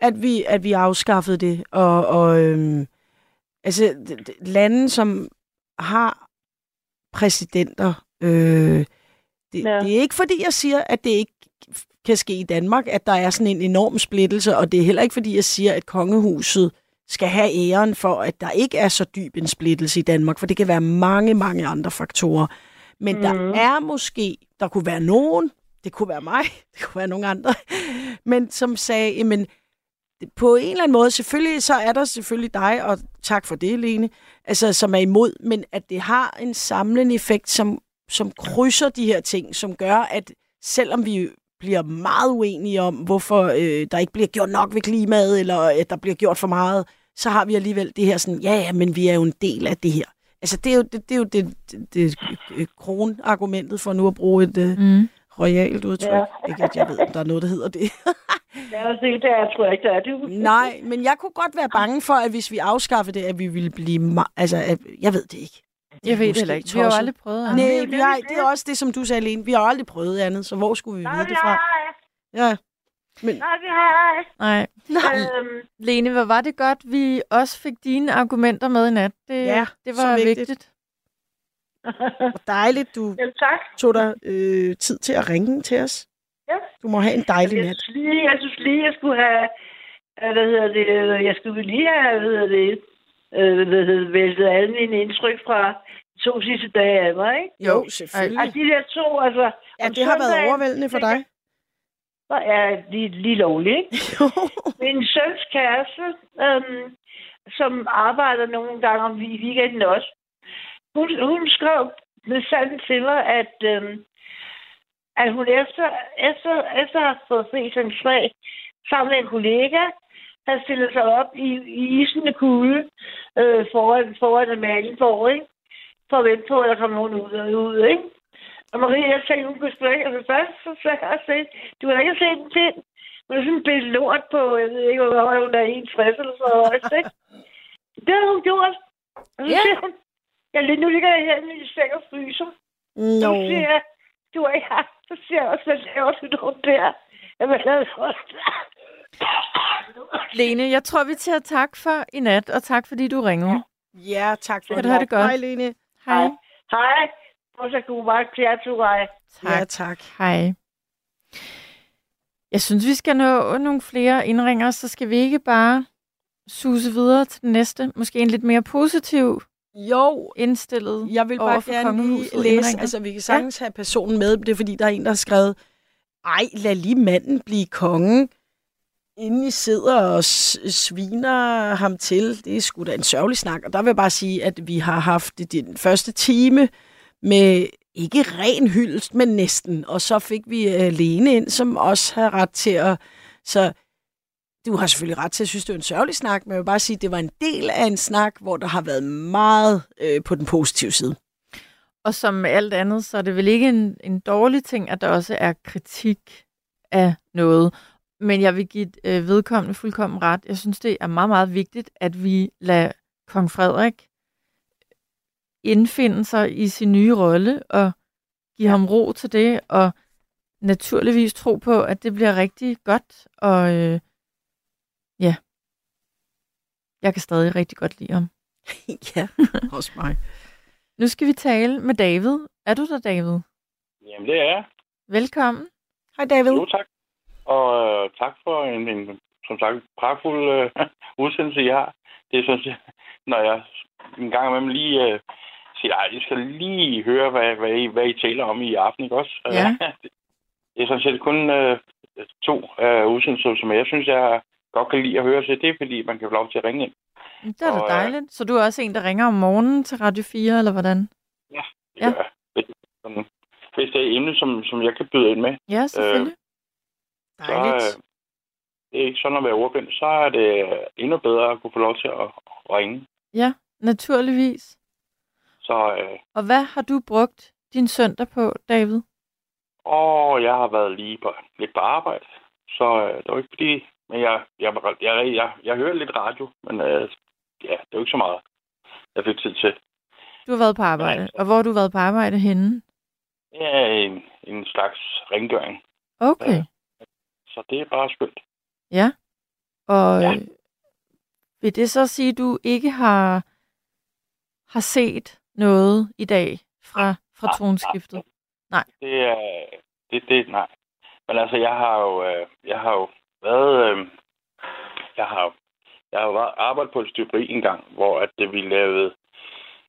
at vi, at vi afskaffede det, og, og øhm, altså lande, som har præsidenter, øh, det. Ja. det er ikke fordi, jeg siger, at det ikke kan ske i Danmark, at der er sådan en enorm splittelse, og det er heller ikke fordi, jeg siger, at kongehuset skal have æren for, at der ikke er så dyb en splittelse i Danmark, for det kan være mange, mange andre faktorer. Men mm. der er måske, der kunne være nogen, det kunne være mig, det kunne være nogen andre, men som sagde, jamen, på en eller anden måde, selvfølgelig, så er der selvfølgelig dig, og tak for det, Lene, altså, som er imod, men at det har en samlende effekt, som, som krydser de her ting, som gør, at selvom vi bliver meget uenige om, hvorfor øh, der ikke bliver gjort nok ved klimaet, eller at der bliver gjort for meget, så har vi alligevel det her sådan, ja, ja, men vi er jo en del af det her. Altså, det er jo det, det, er jo det, det, det øh, kronargumentet for nu at bruge et øh, Mm. royalt udtryk. Ja. Ikke, at jeg ved, om der er noget, der hedder det. Ja, og det der tror jeg ikke, der er det. Nej, men jeg kunne godt være bange for, at hvis vi afskaffede det, at vi ville blive... Ma- altså, at, jeg ved det ikke. Jeg ved det heller ikke. Vi har jo aldrig prøvet det. Nej, er vi har, det er også det, som du sagde, Lene. Vi har aldrig prøvet andet, så hvor skulle vi Nej, vide vi det fra? Ja. Men, Nej, vi har Nej. Øhm, Lene, hvor var det godt, vi også fik dine argumenter med i nat. Det, Ja, det så var vigtigt. vigtigt. hvor dejligt, du jamen, tak. tog dig øh, tid til at ringe til os. Ja. Du må have en dejlig Jeg nat. synes lige, jeg, synes lige, jeg skulle have... Hvad hedder det? Jeg skulle lige have, hvad hedder det? Øh? Væltet alle mine indtryk fra de to sidste dage af mig, ikke? Jo, Og selvfølgelig. de der to, altså... Ja, det har været overvældende for dig. Så er lige, lige lovligt, ikke? Min søns kæreste, øhm, som arbejder nogle gange om i weekenden også, hun, hun skrev med sandt til mig, at, øhm, at hun efter, efter, efter at have fået fri som smag sammen med en kollega, havde stillet sig op i, i isende kulde øh, foran, foran Amalienborg, ikke? For at vente på, at der kom nogen ud og ud, ikke? Og Marie, jeg tænkte, hun kunne spørge, altså først, så sagde jeg også, du har ikke set en pind. Hun er sådan en billede lort på, jeg ved ikke, hvor høj hun er, 61 eller så højt, ikke? Det har hun gjort. Og så Ja. siger hun, ja, lige nu ligger jeg her i min seng og fryser. Så Nå. siger jeg, du er ikke her. Så siger jeg også, hvad laver du der? Jeg vil lave også. Lene, jeg tror, vi tager tak for i nat, og tak fordi du ringede. Ja, tak for du have det godt? Hej, Lene. Hej. Hej. Og så til mig. Tak. Ja, tak. Hej. Jeg synes, vi skal nå nogle flere indringer, så skal vi ikke bare suse videre til den næste. Måske en lidt mere positiv Jo, indstillet Jeg vil bare for gerne lige læse, indringer. altså vi kan sagtens ja. have personen med, det er fordi, der er en, der har skrevet, ej, lad lige manden blive konge, inden I sidder og sviner ham til. Det er sgu da en sørgelig snak. Og der vil jeg bare sige, at vi har haft det den første time med ikke ren hyldest, men næsten. Og så fik vi uh, Lene ind, som også har ret til at... Så du har selvfølgelig ret til at synes, det er en sørgelig snak, men jeg vil bare sige, at det var en del af en snak, hvor der har været meget øh, på den positive side. Og som med alt andet, så er det vel ikke en, en dårlig ting, at der også er kritik af noget. Men jeg vil give øh, vedkommende fuldkommen ret. Jeg synes, det er meget, meget vigtigt, at vi lader kong Frederik indfinde sig i sin nye rolle og give ham ro til det, og naturligvis tro på, at det bliver rigtig godt. Og øh, ja, jeg kan stadig rigtig godt lide ham. ja, også mig. Nu skal vi tale med David. Er du der, David? Jamen, det er jeg. Velkommen. Hej David. Jo, tak. Og øh, tak for en, en som sagt, pragtfuld øh, udsendelse, I har. Det synes jeg, når jeg en gang imellem lige øh, siger, ej, jeg skal lige høre, hvad, hvad, I, hvad I taler om i aften, ikke også? Ja. det er sådan set kun øh, to øh, udsendelser, som jeg synes, jeg godt kan lide at høre. Så det er, fordi man kan få lov til at ringe ind. Det er da Og, øh, dejligt. Så du er også en, der ringer om morgenen til Radio 4, eller hvordan? Det Ja. gør. Hvis- sådan, det er et emne, som, som jeg kan byde ind med, Ja, selvfølgelig. Så øh, det er ikke sådan at være ordblind, så er det øh, endnu bedre at kunne få lov til at, ringe. Ja, naturligvis. Så øh, Og hvad har du brugt din søndag på, David? Og jeg har været lige på, lidt på arbejde, så øh, det var ikke fordi... Men jeg, jeg, jeg, jeg, jeg, jeg hører lidt radio, men øh, ja, det er jo ikke så meget, jeg fik tid til. Du har været på arbejde. Og hvor har du været på arbejde henne? Er en, en slags rengøring, Okay. Så det er bare skønt. Ja. Og Ja. ja. vil det så sige, at du ikke har, har set noget i dag fra, fra Nej, tronskiftet? Det er... Det, det, nej. Men altså, jeg har jo, øh, jeg har jo været... Øh, jeg har, jeg har jo været- arbejdet på et støberi en gang, hvor at øh, vi lavede...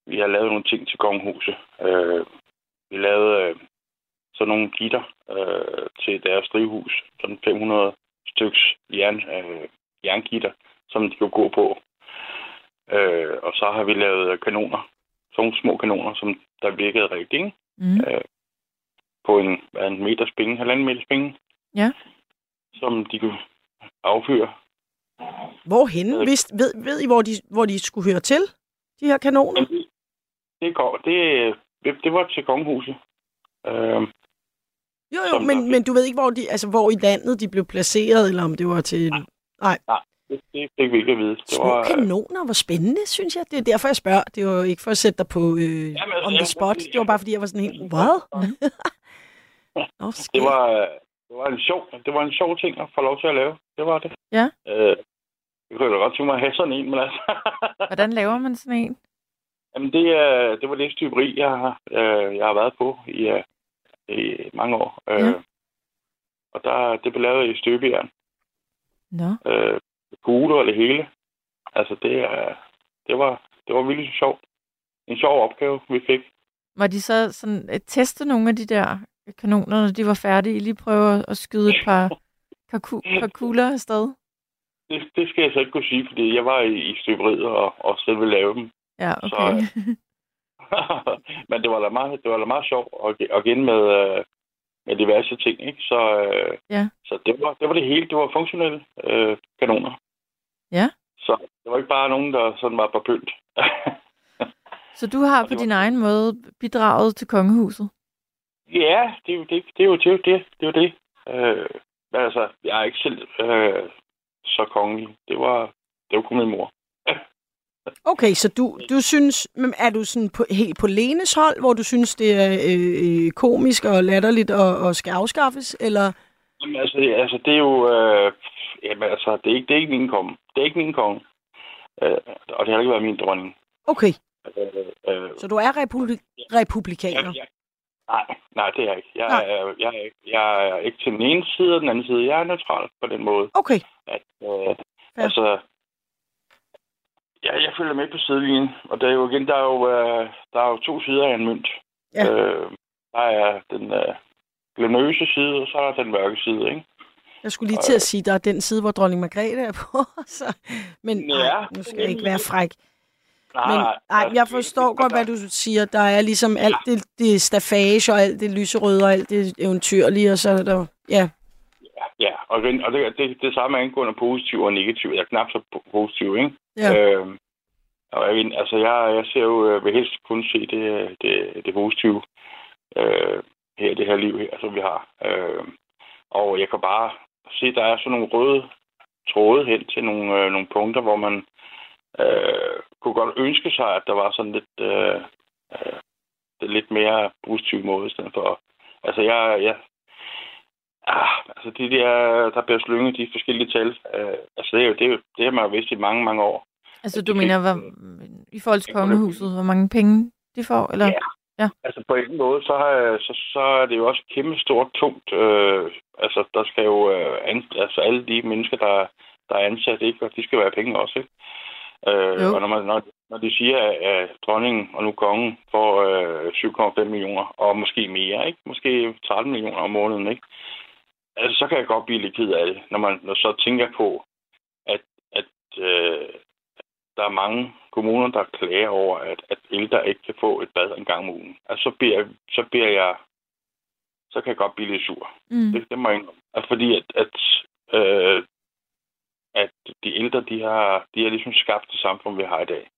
Vi har lavet nogle ting til kongehuset. Øh, vi lavede øh, sådan nogle gitter øh, til deres drivhus. Sådan 500 styks jern, øh, jerngitter, som de kunne gå på. Øh, og så har vi lavet kanoner. Sådan nogle små kanoner, som der virkede rigtigt, ikke? Mm. øh, på en, en meter spænge, halvanden meter spænge, Ja. som de kunne affyre. Hvorhenne? Øh. Vidst, ved, ved I, hvor de, hvor de skulle høre til? De her kanoner? Det, går, det, det, det var til kongehuset. Øh, Jo, jo, men, men du ved ikke, hvor, de, altså, hvor i landet de blev placeret, eller om det var til... Nej. det, det fik vi ikke at vide. Det Små var, øh, kanoner, hvor spændende, synes jeg. Det er derfor, jeg spørger. Det var ikke for at sætte dig på øh, Jamen, altså, on the spot. Det var bare, fordi jeg var sådan helt, hvad? Nå, det, var, øh, det, var en sjov, det var en sjov ting at få lov til at lave. Det var det. Ja. Øh, jeg kunne da godt tænke mig at have sådan en, men altså... Hvordan laver man sådan en? Jamen, det, er, det var det styberi, jeg har, øh, jeg har været på i, øh, i mange år. Øh, Ja. Og der, det blev lavet i støbejern. Nå. øh, kugler og det hele. Altså, det, er, det, var, det var virkelig sjovt. En sjov opgave, vi fik. Var de så sådan at teste nogle af de der kanoner, når de var færdige? Lige prøve at- skyde et par, par, ku, par kugler afsted? Det, det skal jeg så ikke kunne sige, fordi jeg var i, i støberiet og, og selv ville lave dem. Ja, okay. Men det var da meget, det var da meget sjovt at, at gå ind med, øh, med diverse ting. Ikke? Så, øh, Ja. så det, var, det var det hele. Det var funktionelle øh, kanoner. Ja. Så det var ikke bare nogen, der sådan var på pynt. Så du har på var- din egen måde bidraget til kongehuset? Ja, det, er jo- det, det er jo det. Er jo det, det, er jo det. Øh, men altså, jeg er ikke selv øh, så kongelig. Det var, det var kun min mor. Okay, så du, du synes, er du sådan på, helt på Lenes hold, hvor du synes, det er øh, øh, komisk og latterligt og, og skal afskaffes, eller? Jamen, altså, det, altså, det er jo... Øh, jamen, altså, det er, ikke, det er ikke min konge. Det er ikke min konge. Øh, og det har ikke været min dronning. Okay, Øh, øh, så du er republi- republikaner. jeg, jeg, nej, nej, det er jeg ikke. Jeg, Nej. er, jeg, ikke- jeg er ikke til den ene side og den anden side. Jeg er neutral på den måde. Okay, At, øh, Ja. Altså, ja, jeg følger med på sidelinjen. Og der er jo igen, der er jo, øh, der er jo to sider af en mønt. Ja. Øh, der er den øh, glamøse side, og så er der den mørke side, ikke? jeg skulle lige til at sige, der er den side, hvor dronning Margrethe er på. Så, men Ja, nej, nu skal jeg ikke være fræk. Nej, Men nej, jeg forstår godt, hvad du siger. Der er ligesom alt det, det stafage og alt det lyserøde og alt det eventyrlige, og så er der... Ja, Ja, og, og det, det, det samme angående positiv og negativ. Jeg er knap så po- positiv, ikke? ja. Øhm, og jeg, altså, jeg, jeg ser jo, øh, vil helst kun se det, det, det positive øh, her det her liv, her, som vi har. Øh, og jeg kan bare se, der er sådan nogle røde tråde hen til nogle, øh, nogle punkter, hvor man øh, kunne godt ønske sig, at der var sådan lidt, øh, øh, lidt mere positiv måde, i stedet for... Altså, jeg, jeg, ah, altså de der, der bliver slynget de forskellige tal. Øh, altså, det er jo det, er jo, det har man jo vidst i mange, mange år. Altså, du mener, hvad, i forhold til kongehuset, hvor mange penge de får? Eller? Ja. Ja. Altså på en måde, så, har så, så er det jo også kæmpe stort tungt. Øh, altså der skal jo, øh, an, altså alle de mennesker, der, der er ansat, ikke? og de skal være penge også. Ikke? Øh, og når, man, når, når de siger, at, at dronningen og nu kongen får øh, 7,5 millioner, og måske mere, ikke? måske 13 millioner om måneden, ikke? Altså, så kan jeg godt blive lidt ked af det, når man når så tænker på, at, at øh, der er mange kommuner, der klager over, at, at ældre ikke kan få et bad en gang om ugen. Altså, så bliver, så bliver jeg, så kan jeg godt blive lidt sur. Mm. Det, det må jeg. Altså, fordi at, at, øh, at de ældre, de har, de har ligesom skabt det samfund, vi har i dag.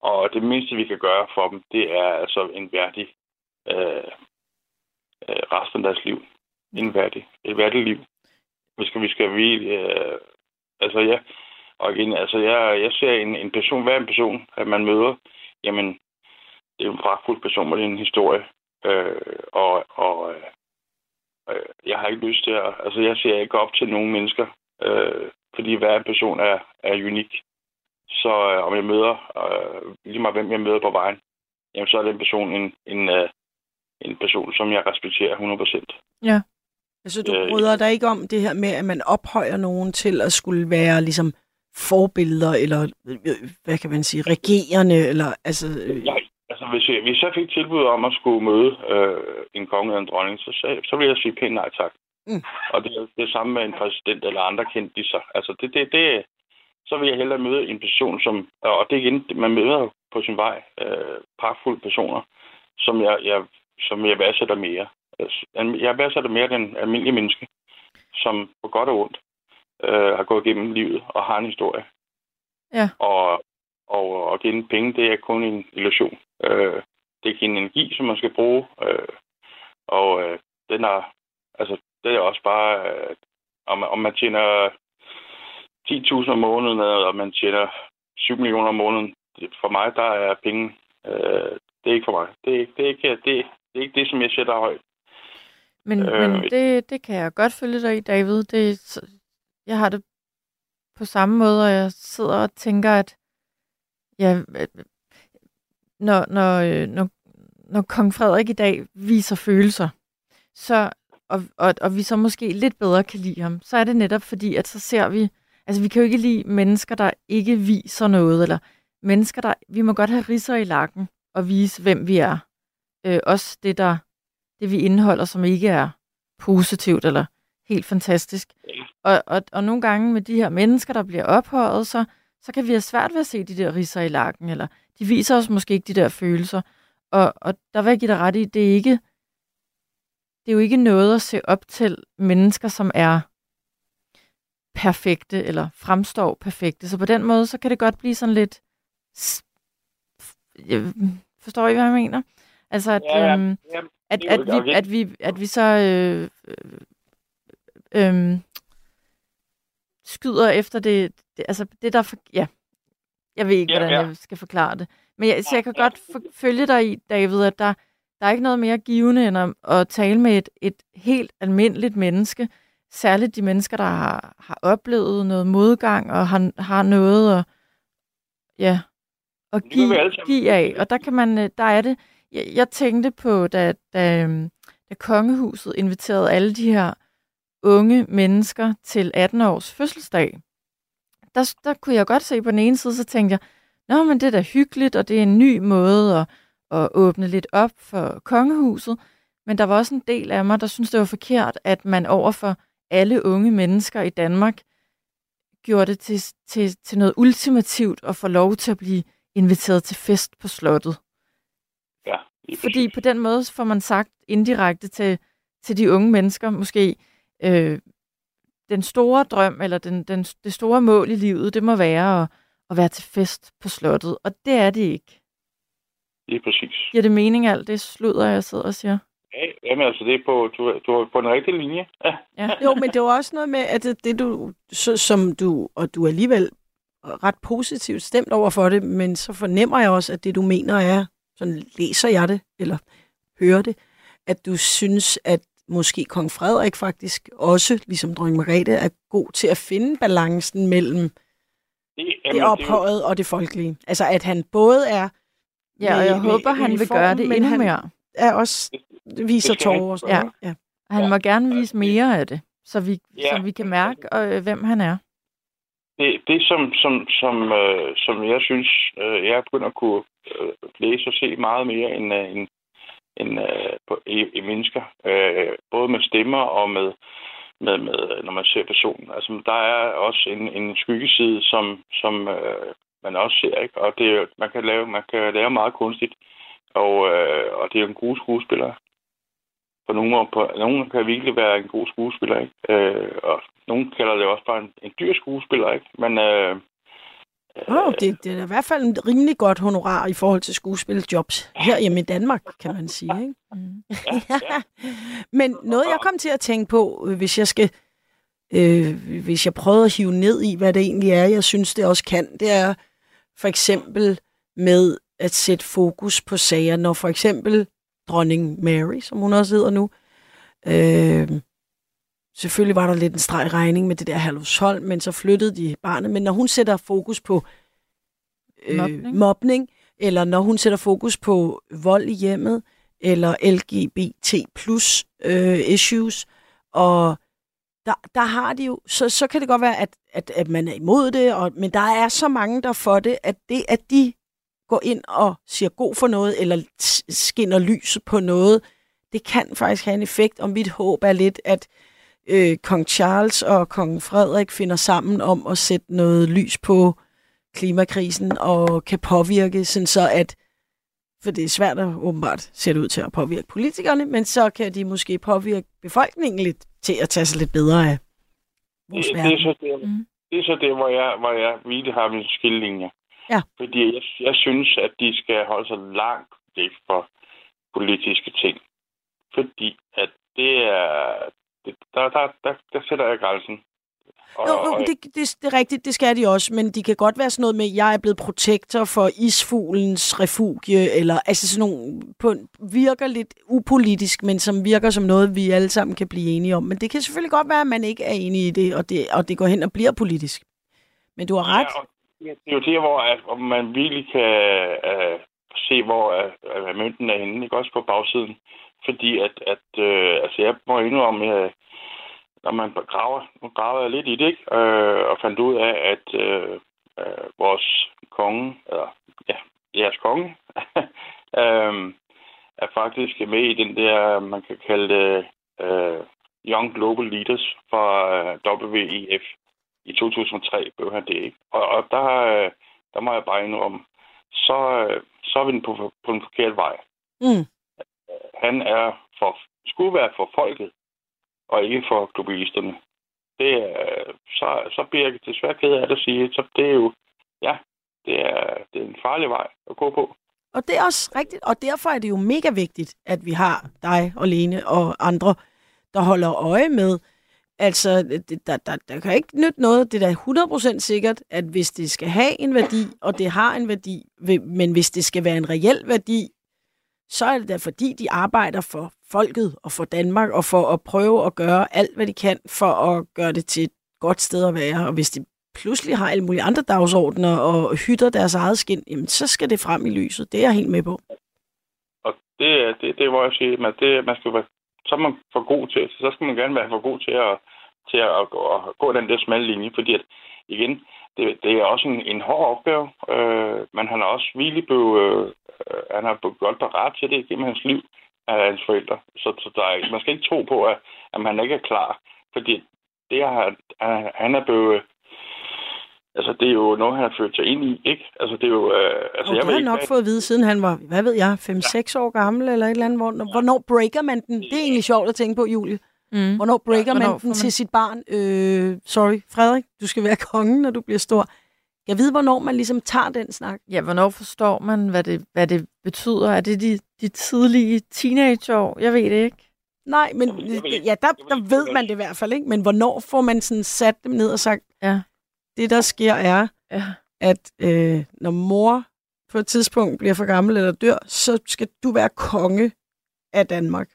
Og det mindste, vi kan gøre for dem, det er altså en værdig øh, øh, resten af deres liv. En værdig, et værdigt liv. Vi skal, vi skal hvile, øh, altså ja, og igen, altså jeg, jeg ser en, en person, hver en person, at man møder, jamen, det er en pragtfuld person med en historie. Øh, og og øh, øh, jeg har ikke lyst til at, altså jeg ser ikke op til nogen mennesker, øh, fordi hver en person er, er unik. Så øh, om jeg møder, øh, lige meget hvem jeg møder på vejen, jamen så er den person en, en, øh, en person, som jeg respekterer 100%. Ja. Altså, du Øh, bryder dig ikke om det her med, at man ophøjer nogen til at skulle være ligesom forbilleder, eller øh, hvad kan man sige, regerende, eller altså... Øh, Nej, altså hvis jeg, hvis jeg fik tilbud om at skulle møde øh, en konge eller en dronning, så, så, så ville jeg sige pænt nej tak. Mm. Og det er det samme med en præsident eller andre kendte sig. Altså det, det, det, så vil jeg hellere møde en person, som, og det er igen, man møder på sin vej øh, pragtfulde personer, som jeg, jeg, som jeg værdsætter mere. Jeg værdsætter mere den almindelige menneske, som på godt og ondt øh, har gået igennem livet og har en historie. Ja. Og, og, og give penge, det er kun en illusion. Øh, det er en energi, som man skal bruge. Øh, og øh, den er, altså, det er også bare, øh, om, om man tjener 10.000 om måneden, og man tjener 7 millioner om måneden. For mig, der er penge, øh, det er ikke for mig. Det er, ikke- det er, ikke, det, det er ikke det, som jeg sætter højt. Men, Øh, men det, det kan jeg godt følge dig i, David. Det, jeg har det på samme måde, og jeg sidder og tænker, at ja, øh, når, når, øh, når, når kong Frederik i dag viser følelser, så, og, og, og vi så måske lidt bedre kan lide ham, så er det netop fordi, at så ser vi, altså vi kan jo ikke lide mennesker, der ikke viser noget, eller mennesker, der, vi må godt have ridser i lakken og vise, hvem vi er. Øh, også det, der, det vi indeholder, som ikke er positivt eller helt fantastisk. Og, og, og nogle gange med de her mennesker, der bliver ophøjet, så, så kan vi have svært ved at se de der ridser i lakken, eller de viser os måske ikke de der følelser. Og, og der vil jeg give dig ret i, det er ikke, det er jo ikke noget at se op til mennesker, som er perfekte, eller fremstår perfekte. Så på den måde, så kan det godt blive sådan lidt... Forstår I, hvad jeg mener? Altså, at, Ja, ja. øhm, at, at, vi, okay. at, vi, at vi så øh, øh, øh, skyder efter det, det, altså det der, for, ja, jeg ved ikke, Ja, hvordan ja. jeg skal forklare det. Men jeg, så jeg kan godt for, følge dig i, David, at der, der er ikke noget mere givende end at, at tale med et, et helt almindeligt menneske, særligt de mennesker, der har, har oplevet noget modgang og har, har noget at, ja, at give, give af. Og der kan man, øh, der er det, jeg, jeg tænkte på, da, da, øhm, da kongehuset inviterede alle de her unge mennesker til 18 års fødselsdag, der, der kunne jeg godt se på den ene side, så tænkte jeg, Nå, men det er da hyggeligt, og det er en ny måde at, at åbne lidt op for kongehuset. Men der var også en del af mig, der synes det var forkert, at man overfor alle unge mennesker i Danmark gjorde det til, til, til noget ultimativt at få lov til at blive inviteret til fest på slottet. Fordi på den måde får man sagt indirekte til, til de unge mennesker, måske øh, den store drøm, eller den, den, det store mål i livet, det må være at, at være til fest på slottet. Og det er det ikke. Lige præcis. Giver det mening alt det sludder, jeg sidder og siger? Ja, jamen altså, det er på, du, du er på en rigtig linje. Ja. Ja. Jo, men det var også noget med, at det, det du, så, som du, og du er alligevel ret positivt stemt over for det, men så fornemmer jeg også, at det du mener er, sådan læser jeg det, eller hører det, at du synes, at måske kong Frederik faktisk også, ligesom dronning Margrethe, er god til at finde balancen mellem Det, det ophøjet og det folkelige. Altså, at han både er Ja, og jeg med- håber, med han vil gøre det endnu han- mere. er også viser det tårer Ja. Ja. Han må gerne vise mere af det, så vi, Ja. så vi kan mærke, øh, hvem han er det, det som, som, som, øh, som jeg synes, øh, jeg er begyndt at kunne øh, læse og se meget mere end, øh, end, end øh, på, i, i mennesker. Øh, både med stemmer og med, med, med, når man ser personen. Altså, der er også en, en skyggeside, som, som øh, man også ser, ikke? Og det, man, kan lave, man kan lave meget kunstigt. Og, øh, og det er en god skuespiller. For nogle, på, nogen kan virkelig være en god skuespiller, ikke? Øh, og nogen kalder det også bare en, en dyr skuespiller, ikke? Men øh, Oh, det, det er i hvert fald en rimelig godt honorar i forhold til skuespilleljobs her hjemme i Danmark, kan man sige. Ikke? Mm. ja. Men noget, jeg kom til at tænke på, øh, hvis jeg skal, øh, hvis jeg prøvede at hive ned i, hvad det egentlig er, jeg synes, det også kan, det er for eksempel med at sætte fokus på sager, når for eksempel dronning Mary, som hun også hedder nu, øh, selvfølgelig var der lidt en streg regning med det der Herlufsholm, men så flyttede de barnet. Men når hun sætter fokus på øh, Mobning. mobning, eller når hun sætter fokus på vold i hjemmet, eller LGBT plus øh, issues, og der, der har de jo, så, så kan det godt være, at, at, at man er imod det, og, men der er så mange, der for det, at det, at de går ind og siger god for noget, eller skinner lys på noget, det kan faktisk have en effekt, og mit håb er lidt, at øh, kong Charles og kong Frederik finder sammen om at sætte noget lys på klimakrisen og kan påvirke, sådan så at, for det er svært at åbenbart sætte ud til at påvirke politikerne, men så kan de måske påvirke befolkningen lidt til at tage sig lidt bedre af vores det, det, verden. er så det, Mm. det er så det, hvor jeg, hvor jeg virkelig har mine skillelinjer. Ja. Fordi jeg, jeg synes, at de skal holde sig langt væk fra politiske ting. Fordi at det er... Det, der, der, der, der sætter jeg grænsen. Og, Jo, jo, det, det, det er rigtigt, det skal de også, men de kan godt være sådan noget med, at jeg er blevet protektor for isfuglens refugie, eller altså sådan nogle, på, virker lidt upolitisk, men som virker som noget, vi alle sammen kan blive enige om. Men det kan selvfølgelig godt være, at man ikke er enig i det, og det, og det går hen og bliver politisk. Men du har ret. Ja, og det er jo der, hvor at, hvor man virkelig kan uh, se, hvor uh, mønten er henne, ikke også på bagsiden. Fordi at, at uh, altså jeg må indrømme, uh, når man graver, nu graver jeg lidt i det, ikke? Uh, og fandt ud af, at uh, uh, vores konge, eller ja, jeres konge, um, er faktisk med i den der, man kan kalde det uh, Young Global Leaders fra uh, WEF i 2003 blev han det, ikke? Og, og der, øh, der må jeg bare indrømme, så, øh, så er vi på, på en forkert vej. Mm. Han er for, skulle være for folket, og ikke for globalisterne. Det er, så, så bliver jeg desværre ked af det at sige, så det er jo, ja, det er, det er en farlig vej at gå på. Og det er også rigtigt, og derfor er det jo mega vigtigt, at vi har dig og Lene og andre, der holder øje med, altså, det, der, der, der kan ikke nytte noget, det er da 100% sikkert, at hvis det skal have en værdi, og det har en værdi, men hvis det skal være en reel værdi, så er det da fordi, de arbejder for folket og for Danmark, og for at prøve at gøre alt, hvad de kan, for at gøre det til et godt sted at være. Og hvis de pludselig har alle mulige andre dagsordner og hytter deres eget skin, jamen, så skal det frem i lyset. Det er jeg helt med på. Og det, er- det, det er, hvor jeg siger, at det, man skal være, så er man for god til, så skal man gerne være for god til at, til at, gå, at gå den der smalle linje, fordi at, igen, det, det er også en, en hård opgave, øh, men han har også virkelig blevet, øh, han har blevet godt parat til det gennem hans liv af hans forældre. Så, så der er, man skal ikke tro på, at, at man ikke er klar, fordi det er, han, han er blevet, altså det er jo noget, han har følt sig ind i, ikke? Altså det er jo, øh, altså Og jeg det har han nok hvad- fået at vide, siden han var, hvad ved jeg, 5-6 år gammel eller et eller andet. Hvornår, hvornår breaker man den? Det er egentlig sjovt at tænke på, Julie. Mm. Hvornår breaker Hvornår man den man- til sit barn? Øh, sorry, Frederik, du skal være kongen, når du bliver stor. Jeg ved, hvornår man ligesom tager den snak. Ja, hvornår forstår man, hvad det, hvad det betyder? Er det de, de tidlige teenageår? Jeg ved det ikke. Nej, men ja, der, der ved man det i hvert fald, ikke? Men hvornår får man sådan sat dem ned og sagt, Ja. det der sker er, Ja. at øh, når mor på et tidspunkt bliver for gammel eller dør, så skal du være konge af Danmark.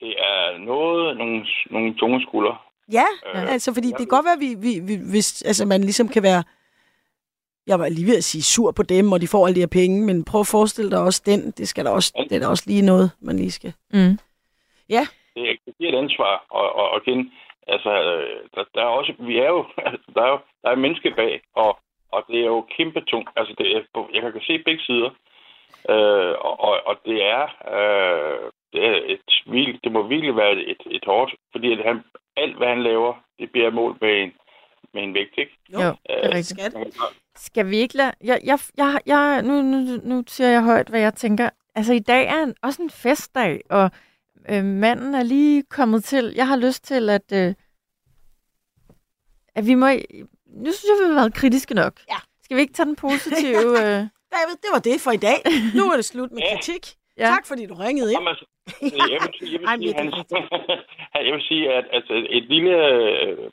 Det er noget, nogle, nogle tunge skuldre. Ja, Øh, altså fordi det kan godt være, at vi, vi, vi, hvis altså, man ligesom kan være, jeg var lige ved at sige sur på dem, og de får alle de her penge, men prøv at forestille dig også den, det, skal der også, det er da også lige noget, man lige skal. Mm. det er, det giver et ansvar, og, og, og igen, altså, øh, der, der, er også, vi er jo, altså, der er jo, der er menneske bag, og, og det er jo kæmpe tungt, altså, det er, jeg kan se begge sider, øh, og, og, og det er, øh, det et, virkelig- det må virkelig være et, et hårdt, fordi at han, alt, hvad han laver, det bliver målt med en, med en vægt, ikke? Jo, det er Øh, rigtigt. Skal det? Skal vi ikke lade... Jeg, jeg, jeg, jeg, nu, nu, nu siger jeg højt, hvad jeg tænker. Altså, i dag er en, også en festdag, og øh, manden er lige kommet til. Jeg har lyst til, at, øh, at vi må... Nu synes jeg, vi har været kritiske nok. Ja. Skal vi ikke tage den positive... Øh, David, det var det for i dag. Nu er det slut med kritik. Ja. Tak fordi du ringede ind. Jamen, altså, jeg vil, jeg vil, Ej, sige, hans, jeg vil sige, at altså, et lille, øh,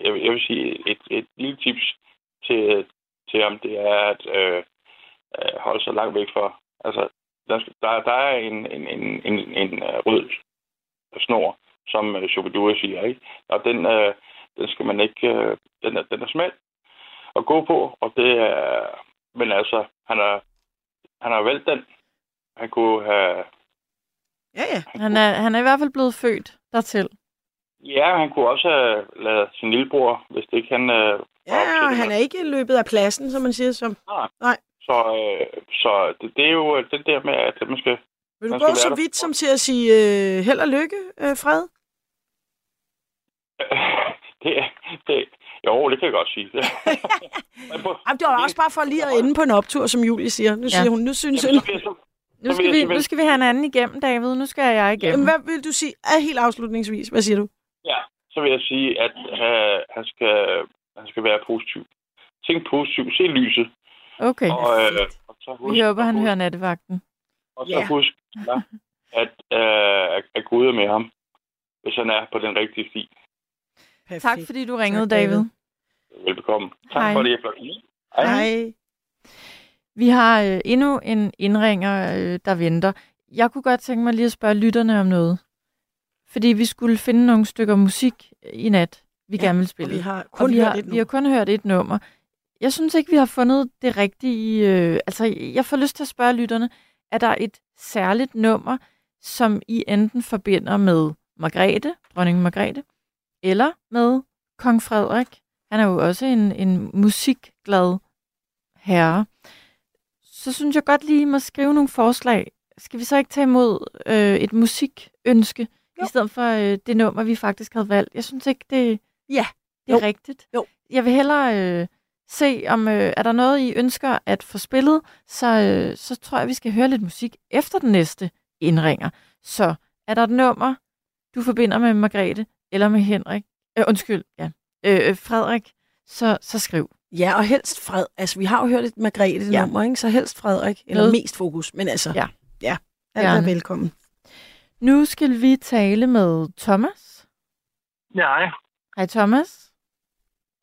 jeg vil, jeg vil sige, et, et lille tips til, til ham, det er at øh, øh, holde sig langt væk fra. Altså, der, der, der er en, en, en, en, en øh, rød snor, som øh, Shubidua siger, ikke? Og den, øh, den skal man ikke, øh, den, er, den er smal at gå på, og det er, men altså, han har, han har valgt den. Han kunne have Ja, ja. han, er, han er i hvert fald blevet født dertil. Ja, han kunne også have lavet sin lillebror, hvis det ikke han... Øh, Ja, og han er ikke løbet af pladsen, som man siger. Som. Så, øh, så det, det er jo øh, det der med, at man skal... Vil du gå så være der. vidt som til at sige øh, held og lykke, øh, Fred? det, det, jo, det kan jeg godt sige. Jamen, det var også bare for lige at ende på en optur, som Julie siger. Nu siger hun, nu synes Jamen, hun... så- Nu skal, vi, nu skal vi have en anden igennem, David. Nu skal jeg igennem. Jamen, hvad vil du sige? Er helt afslutningsvis. Hvad siger du? Ja, så vil jeg sige, at øh, han, skal, han skal være positiv. Tænk positivt. Se lyset. Okay. Og, øh, og så husk, Vi håber, han husk, hører nattevagten. Og så Ja. husk, ja, at, øh, at, at Gud er med ham, hvis han er på den rigtige sti. Perfekt. Tak, fordi du ringede, Tak, David. David. Velbekomme. Tak Hej. for det, jeg flot. Hej. Hej. Vi har øh, endnu en indringer, øh, der venter. Jeg kunne godt tænke mig lige at spørge lytterne om noget. Fordi vi skulle finde nogle stykker musik i nat, vi Ja, gerne vil Og spille. vi har Og kun vi hørt har, et vi har kun hørt et nummer. Jeg synes ikke, vi har fundet det rigtige... Øh, altså, jeg får lyst til at spørge lytterne, er der et særligt nummer, som I enten forbinder med Margrethe, dronning Margrethe, eller med kong Frederik? Han er jo også en, en musikglad herre. Så synes jeg godt lige, I må skrive nogle forslag. Skal vi så ikke tage imod øh, et musikønske, jo. i stedet for øh, det nummer, vi faktisk havde valgt? Jeg synes ikke, det, Ja. det er Jo. rigtigt. Jo. Jeg vil hellere øh, se, om øh, er der noget, I ønsker at få spillet, så, øh, så tror jeg, vi skal høre lidt musik efter den næste indringer. Så er der et nummer, du forbinder med Margrethe eller med Henrik? Øh, undskyld, ja. Øh, øh, Frederik, så, så skriv. Ja, og helst Fred. Altså, vi har jo hørt et Margrethe Ja. nummer, ikke? Så helst Frederik. Eller Noget- mest fokus. Men altså, Ja. ja. Alt er velkommen. Nu skal vi tale med Thomas. Ja, hej. Hej Thomas.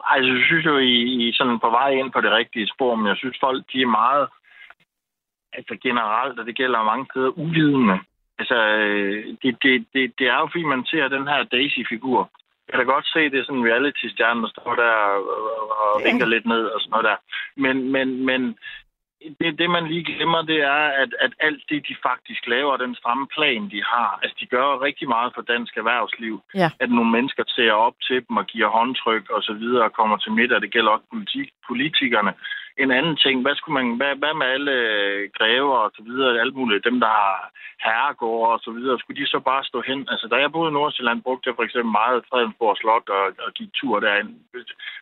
Altså, jeg synes jo, I, I er sådan på vej ind på det rigtige spor, men jeg synes, folk de er meget, altså generelt, og det gælder mange steder, uvidende. Altså, øh, det, det, det, det er jo, fordi man ser den her Daisy-figur. Jeg kan da godt se, det er sådan en reality-stjerne, der står der og, og, og vinker lidt ned og sådan noget der. Men, men, men det, det, man lige glemmer, det er, at, at alt det, de faktisk laver, den stramme plan, de har, altså de gør rigtig meget for dansk erhvervsliv. Ja. At nogle mennesker ser op til dem og giver håndtryk og så videre og kommer til middag. Det gælder også politik, politikerne. En anden ting, hvad, skulle man, hvad, hvad med alle grever og så videre, alt muligt, dem der har herregårde og så videre, skulle de så bare stå hen? Altså, da jeg boede i Nordsjælland, brugte jeg for eksempel meget Fredensborg Slot og, og gik tur derind.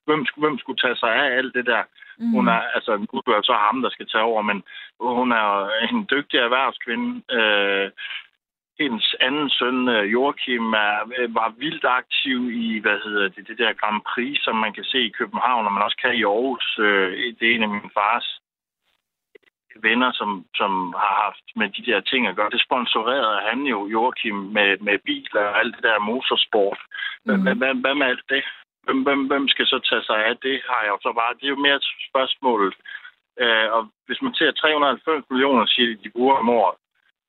Hvem, skulle- hvem skulle tage sig af alt det der? Mm. Hun er, altså, nu er så ham, der skal tage over, men hun er en dygtig erhvervskvinde. Øh, hendes anden søn, øh, Joachim, er, øh, var vildt aktiv i, hvad hedder det, det der Grand Prix, som man kan se i København, og man også kan i Aarhus. Øh, Det er en af min fars venner, som, som har haft med de der ting at gøre. Det sponsorerede han jo, Joachim, med, med biler og alt det der motorsport. Mm. Hvad, hvad, med alt det? Hvem, hvem, hvem skal så tage sig af det, har jeg jo så bare. Det er jo mere et spørgsmål. Øh, og hvis man ser 390 millioner, siger de, de bruger om året,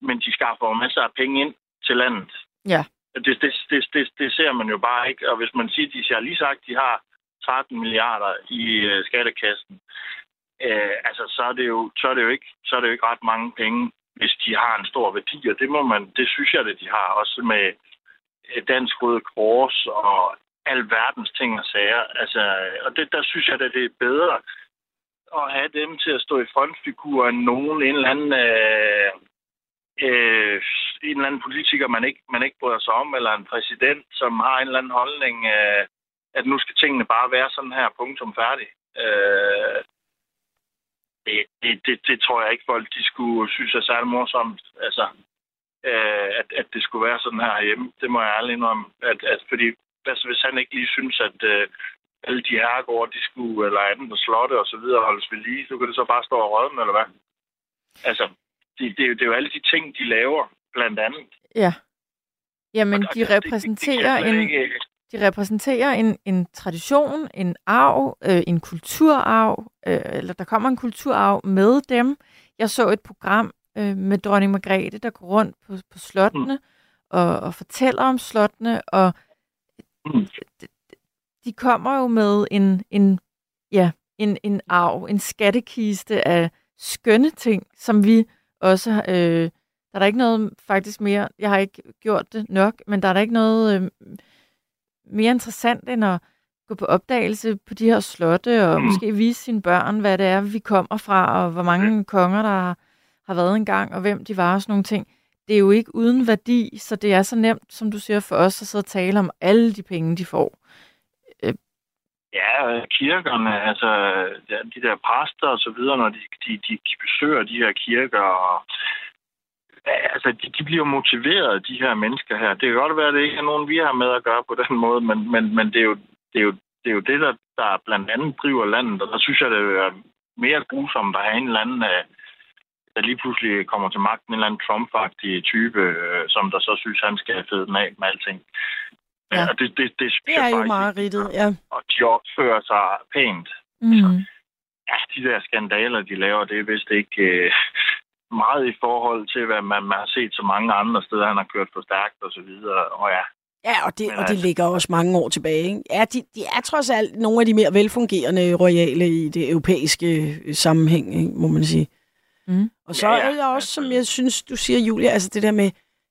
men de skaffer jo masser af penge ind til landet. Ja. Det, det, det, det, det ser man jo bare ikke. Og hvis man siger, de har lige sagt, de har 13 milliarder i øh, skattekassen, øh, altså så er, det jo, så, er det jo ikke, så er det jo ikke ret mange penge, hvis de har en stor værdi. Og det, må man, det synes jeg, at de har. Også med øh, Dansk Røde Kors og al verdens ting og sager. Altså, og det, der synes jeg, at det er bedre at have dem til at stå i frontfigur end nogen, en eller anden... Øh, øh, en eller anden politiker, man ikke, man ikke bryder sig om, eller en præsident, som har en eller anden holdning, øh, at nu skal tingene bare være sådan her, punktum færdig. Øh, det, det, det, det tror jeg ikke, folk de skulle synes er særlig morsomt. Altså, øh, at, at det skulle være sådan her hjemme. Det må jeg ærlig indrømme. At, at, fordi altså, hvis han ikke lige synes, at øh, alle de herregårde, de skulle, eller andet, og slotte og så videre, holdes ved lige, så kan det så bare stå og rødme, eller hvad? Altså, det, det, er jo, det er jo alle de ting, de laver, blandt andet. Ja. Jamen, Og de det- det- repræsenterer det en, ikke- de repræsenterer en, en tradition, en arv, øh, en kulturarv, øh, eller der kommer en kulturarv med dem. Jeg så et program øh, med dronning Margrethe, der går rundt på, på slottene mm. og, og fortæller om slottene, og Mm. de, de kommer jo med en, en, ja, en, en arv, en skattekiste af skønne ting, som vi også... Øh, der er der ikke noget faktisk mere... Jeg har ikke gjort det nok, men der er der ikke noget... Øh, mere interessant end at gå på opdagelse på de her slotte, og mm. måske vise sine børn, hvad det er, vi kommer fra, og hvor mange konger, der har, har været engang, og hvem de var, og sådan nogle ting. Det er jo ikke uden værdi, så det er så nemt, som du siger, for os at sidde og tale om alle de penge, de får. Ja, kirkerne, altså de der præster og så videre, når de, de, de, besøger de her kirker, og, altså de, de bliver motiveret, de her mennesker her. Det kan godt være, at det ikke er nogen, vi har med at gøre på den måde, men, men, men det, er jo, det, er jo, det er jo det, der, der blandt andet driver landet, og der synes jeg, det er mere grusomt at have en eller anden, øh, der lige pludselig kommer til magten, en eller anden trump type, øh, som der så synes, han skal fede den af med alting. Ja. Og det, det, det, Det jeg er jo meget rigtigt, ja. og de opfører sig pænt. Mm. Ja, de der skandaler, de laver, det er vist ikke øh, meget i forhold til, hvad man, man har set så mange andre steder. Han har kørt for stærkt og så videre. Og ja, Ja, og det, Men og det altså- ligger også mange år tilbage. Ikke? Ja, de, de er trods alt nogle af de mere velfungerende royale i det europæiske øh, sammenhæng, ikke, må man sige. Mm. Og så ja. ja. er jeg også, som jeg synes, du siger, Julia, altså det der med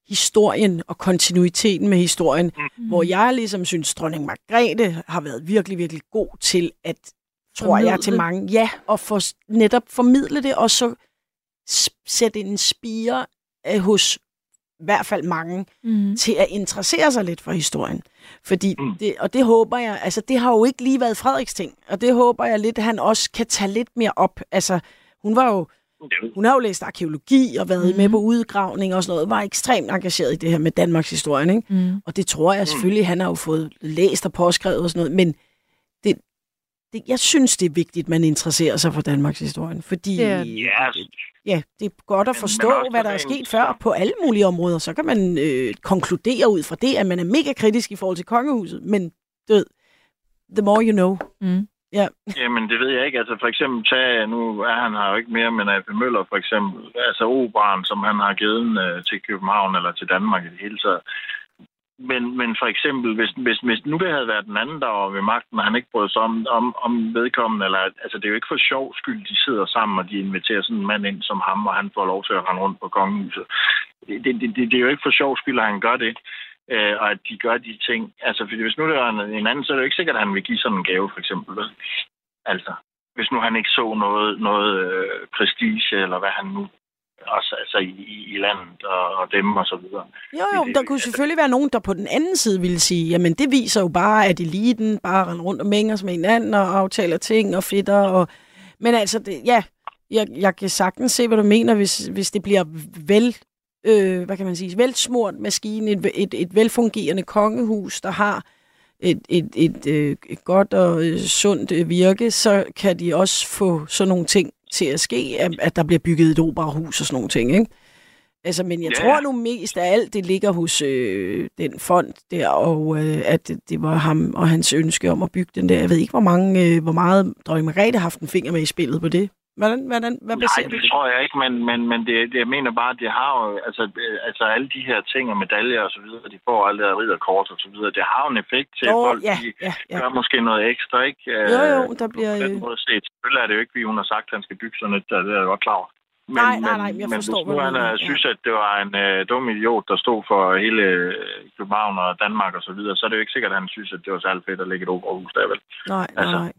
historien og kontinuiteten med historien, mm. hvor jeg ligesom synes, dronning Margrethe har været virkelig, virkelig god til at, tror jeg, Formidle. til mange, ja, og for, netop formidle det, og så sætte en spire øh, hos i hvert fald mange, Mm. til at interessere sig lidt for historien. Fordi Mm. det, og det håber jeg, altså det har jo ikke lige været Frederiks ting, og det håber jeg lidt, at han også kan tage lidt mere op. Altså, hun var jo, hun har jo læst arkeologi og været mm. med på udgravning og sådan noget, var ekstremt engageret i det her med Danmarks historie, ikke? Mm. Og det tror jeg selvfølgelig, han har jo fået læst og påskrevet og sådan noget, men det, det, jeg synes, det er vigtigt, at man interesserer sig for Danmarks historie, fordi Det er- ja ja, det er godt at forstå, men hvad der er sket før på alle mulige områder. Så kan man øh, konkludere ud fra det, at man er mega kritisk i forhold til kongehuset, men du ved, the more you know. Mm. Ja, Jamen, det ved jeg ikke. Altså, for eksempel, tag, nu er han her jo ikke mere, men A.P. Møller, for eksempel, altså operan, som han har givet øh, til København eller til Danmark i det hele taget. Men, men for eksempel, hvis, hvis, hvis nu det havde været den anden, der var ved magten, og han ikke brød sig om, om, om vedkommende, eller, altså det er jo ikke for sjov skyld, de sidder sammen, og de inviterer sådan en mand ind som ham, og han får lov til at rende rundt på kongehuset. Det, det, det, det er jo ikke for sjov skyld, at han gør det, øh, og at de gør de ting. Altså, fordi hvis nu det var en, en anden, så er det jo ikke sikkert, at han vil give sådan en gave, for eksempel. Altså, hvis nu han ikke så noget, noget øh, prestige, eller hvad han nu også altså i, i- i landet og, og dem og så videre. Jo, jo, Det- der kunne selvfølgelig være nogen, der på den anden side ville sige, jamen det viser jo bare, at eliten bare render rundt og mænger sig med hinanden og aftaler ting og fedter. Og... Men altså, det, ja, jeg, jeg kan sagtens se, hvad du mener, hvis, hvis det bliver vel øh, hvad kan man sige, velsmurt maskine, et, et, et velfungerende kongehus, der har et, et, et, øh, et godt og øh, sundt øh, virke, så kan de også få sådan nogle ting til at ske, at, at der bliver bygget et operahus og sådan nogle ting, ikke? Altså, men jeg Ja. tror nu mest af alt, det ligger hos øh, den fond der, og øh, at det, det var ham og hans ønske om at bygge den der. Jeg ved ikke, hvor, mange, øh, hvor meget dronning Margrethe har haft en finger med i spillet på det. Hvordan, hvordan, hvad Nej, det det? tror jeg ikke, men, men, men det, det, jeg mener bare, at det har jo, altså, øh, altså alle de her ting og medaljer og så videre, de får alle der ridderkort og så videre, det har jo en effekt til, at Åh, folk ja, de ja, ja. gør måske noget ekstra, ikke? Jo, jo, Øh, der bliver... På den Øh, måde set. Selvfølgelig er det jo ikke, fordi hun har sagt, at han skal bygge sådan et, der, det er jeg godt klar over. Men, Nej, nej, nej, men jeg forstår, men hvad hvis du nu han ja. synes, at det var en øh, dum idiot, der stod for hele København og Danmark og så videre, så er det jo ikke sikkert, at han synes, at det var særlig fedt at lægge et operahus der, vel? nej, altså, nej.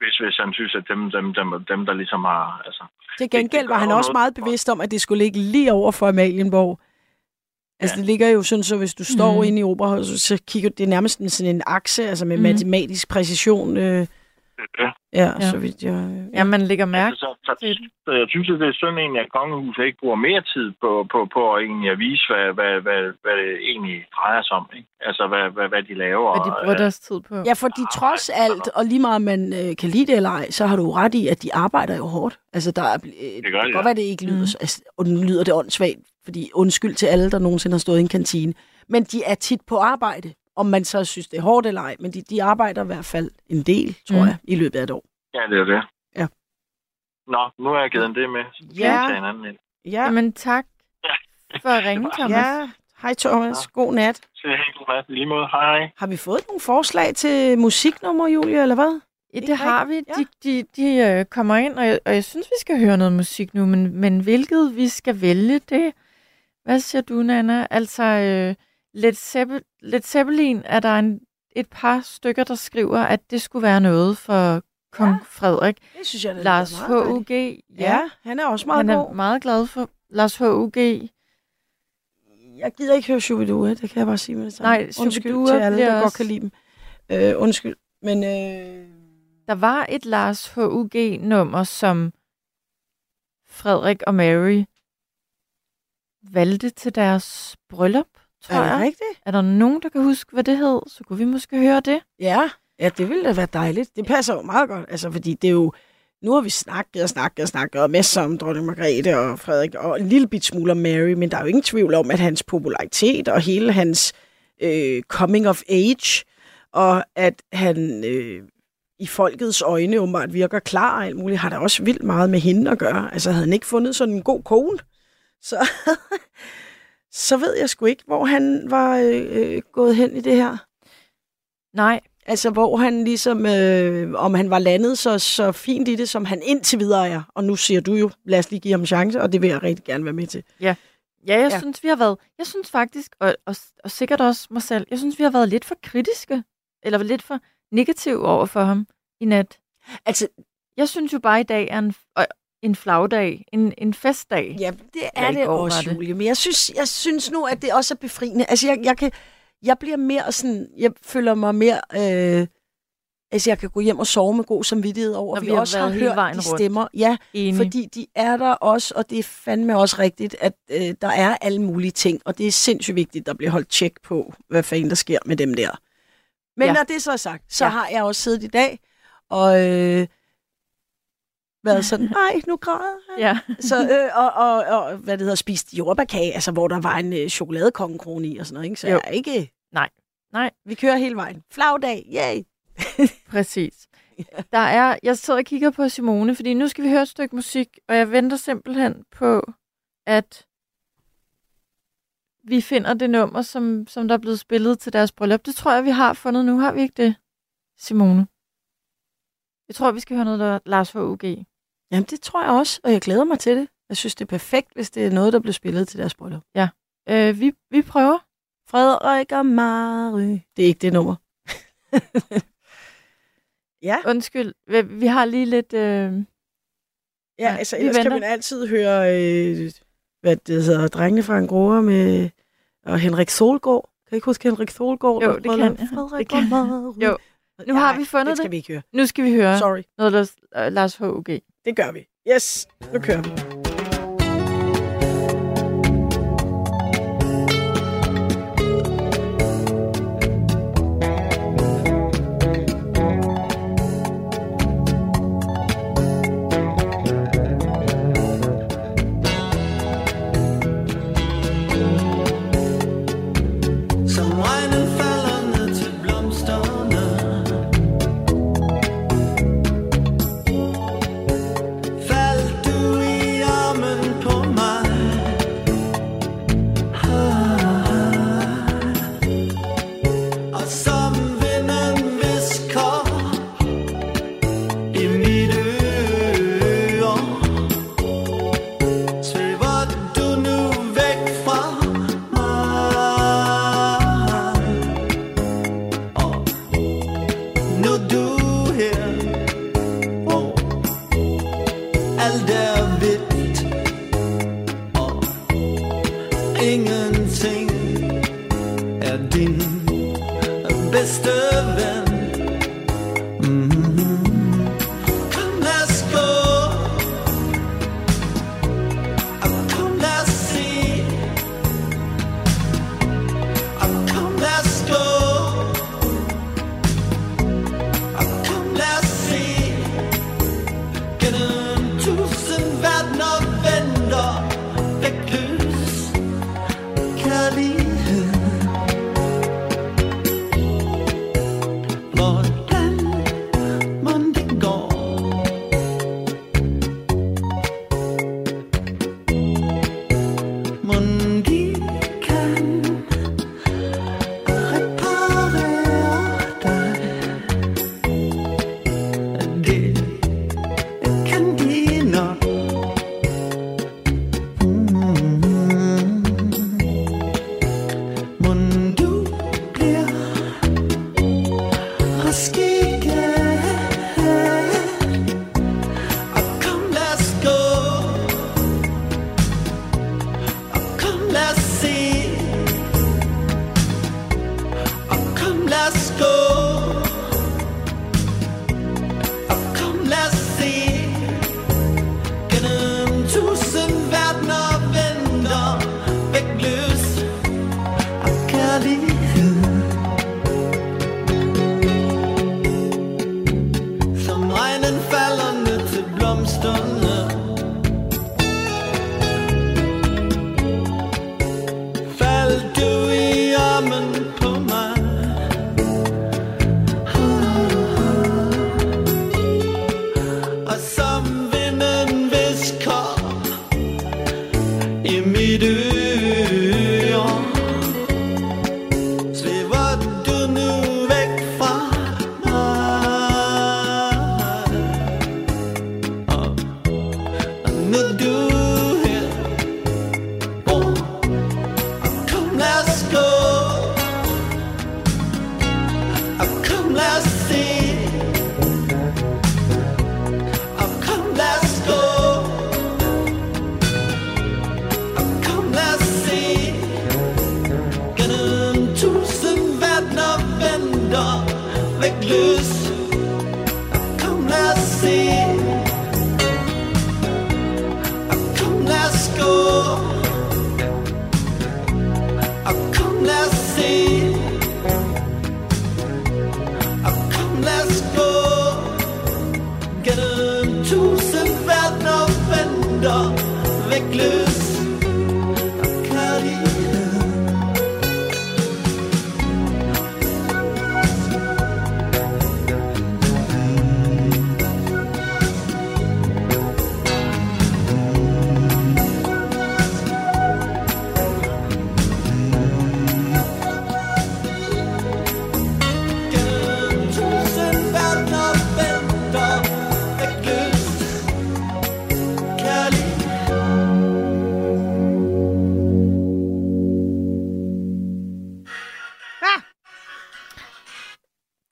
Hvis, hvis han synes, at dem, dem, dem, dem der ligesom har... Altså, Til gengæld var han også noget meget bevidst om, at det skulle ligge lige over for Amalienborg. Altså, det ligger jo sådan, så hvis du står Mhm. inde i operahuset, så kigger det nærmest en- sådan en akse, altså med Mhm. matematisk præcision. Øh, ja. ja, Ja. så vidt jeg... øh, Ja, man lægger mærke Altså, så, så, til det. så jeg synes, at det er synd egentlig, at kongehuset ikke bruger mere tid på, på, på at, egentlig at vise, hvad, hvad, hvad, hvad det egentlig drejer sig om. Ikke? Altså, hvad, hvad, hvad de laver. Hvad de bruger deres tid på. Ja, fordi trods alt, og lige meget man øh, kan lide det eller ej, så har du ret i, at de arbejder jo hårdt. Altså, der er, øh, det, gør kan de, godt ja. være, det ikke lyder, mm. altså, og nu lyder det åndssvagt, fordi undskyld til alle, der nogensinde har stået i en kantine. Men de er tit på arbejde, om man så synes, det er hårdt eller ej. Men de, de arbejder i hvert fald en del, tror Mm. jeg, i løbet af et år. Ja, det er det. Ja. Nå, nu har jeg givet en det med. Så skal Ja. jeg tage en anden ind. Ja, Jamen tak for at ringe, Thomas. ja. Hej Thomas, god nat. God nat. Lige måde. Hej, hej. Har vi fået nogle forslag til musiknummer, Julie, eller hvad? Ja, det har vi. De, de, de øh, kommer ind, og jeg, og jeg synes, vi skal høre noget musik nu, men, men hvilket vi skal vælge, det... Hvad siger du, Nana? Altså, øh, Led, Zeppel, Led Zeppelin er der en, et par stykker, der skriver, at det skulle være noget for kong ja. Frederik. Det synes jeg, det Lars. H.U.G. Ja, han er også meget han god. er meget glad for Lars H.U.G. Jeg gider ikke høre Shubidua, det kan jeg bare sige med det samme. Nej, Undskyld til alle, der godt også- kan lide dem. Øh, undskyld, men øh, Der var et Lars H.U.G.-nummer, som Frederik og Mary valgte til deres bryllup, tror er det jeg. rigtigt? Er der nogen, der kan huske, hvad det hed? Så kunne vi måske høre det. Ja, ja, det ville da være dejligt. Det passer jo meget godt, altså, fordi det er jo... Nu har vi snakket og snakket og snakket og masser om dronning Margrethe og Frederik og en lille bit smule om Mary, men der er jo ingen tvivl om, at hans popularitet og hele hans øh, coming of age, og at han øh, i folkets øjne åbenbart virker klar og alt muligt, har der også vildt meget med hende at gøre. Altså havde han ikke fundet sådan en god kone, så, så ved jeg sgu ikke, hvor han var øh, øh, gået hen i det her. Nej, Altså, hvor han ligesom, øh, om han var landet så, så fint i det, som han indtil videre er. Og nu siger du jo, lad os lige give ham en chance, og det vil jeg rigtig gerne være med til. Ja, jeg Ja. ja. synes, vi har været... Jeg synes faktisk, og, og, og sikkert også mig selv, jeg synes, vi har været lidt for kritiske, eller lidt for negative over for ham i nat. Altså, Jeg synes jo bare, i dag er en, øh, en flagdag, en, en festdag. ja, det er det også, det. Julie. Men jeg synes, jeg synes nu, at det også er befriende. Altså, jeg, jeg, kan, jeg bliver mere sådan, jeg føler mig mere... Øh, altså, jeg kan gå hjem og sove med god samvittighed over, Når vi, vi har også været har hørt vejen de rundt. stemmer. Ja, Enig. fordi de er der også, og det er fandme også rigtigt, at øh, der er alle mulige ting, og det er sindssygt vigtigt, at der bliver holdt tjek på, hvad fanden der sker med dem der. Men ja. Når det så er sagt, så. Ja. har jeg også siddet i dag, og øh, været sådan, nej, nu græder jeg. Ja. Så, øh, og, og, og, hvad det hedder, spist jordbærkage, altså hvor der var en øh, chokoladekongekrone i og sådan noget, ikke? Så Jo. jeg er ikke... Nej. Nej. Vi kører hele vejen. Flagdag, yay! Præcis. Der er, jeg sidder og kigger på Simone, fordi nu skal vi høre et stykke musik, og jeg venter simpelthen på, at vi finder det nummer, som, som der er blevet spillet til deres bryllup. Det tror jeg, vi har fundet nu. Har vi ikke det, Simone? Jeg tror, vi skal høre noget, der er Lars H.U.G. Jamen, det tror jeg også, og jeg glæder mig til det. Jeg synes, det er perfekt, hvis det er noget, der bliver spillet til deres bryllup. Øh, vi, vi prøver. Frederik og Mary. Det er ikke det nummer. ja, Undskyld, vi, vi har lige lidt... Øh... ja, Ja, altså vi ellers kan venter. man altid høre, øh, hvad det hedder, Drengene fra en Groer med og Henrik Solgaard. Kan I ikke huske Henrik Solgaard? Jo, det kan jeg. Frederik Det kan jeg. Jo. Nu har vi fundet det. skal det. vi ikke høre. Nu skal vi høre Sorry. noget, der øh, Lars H.U.G. Det gør vi. Yes, nu kører vi.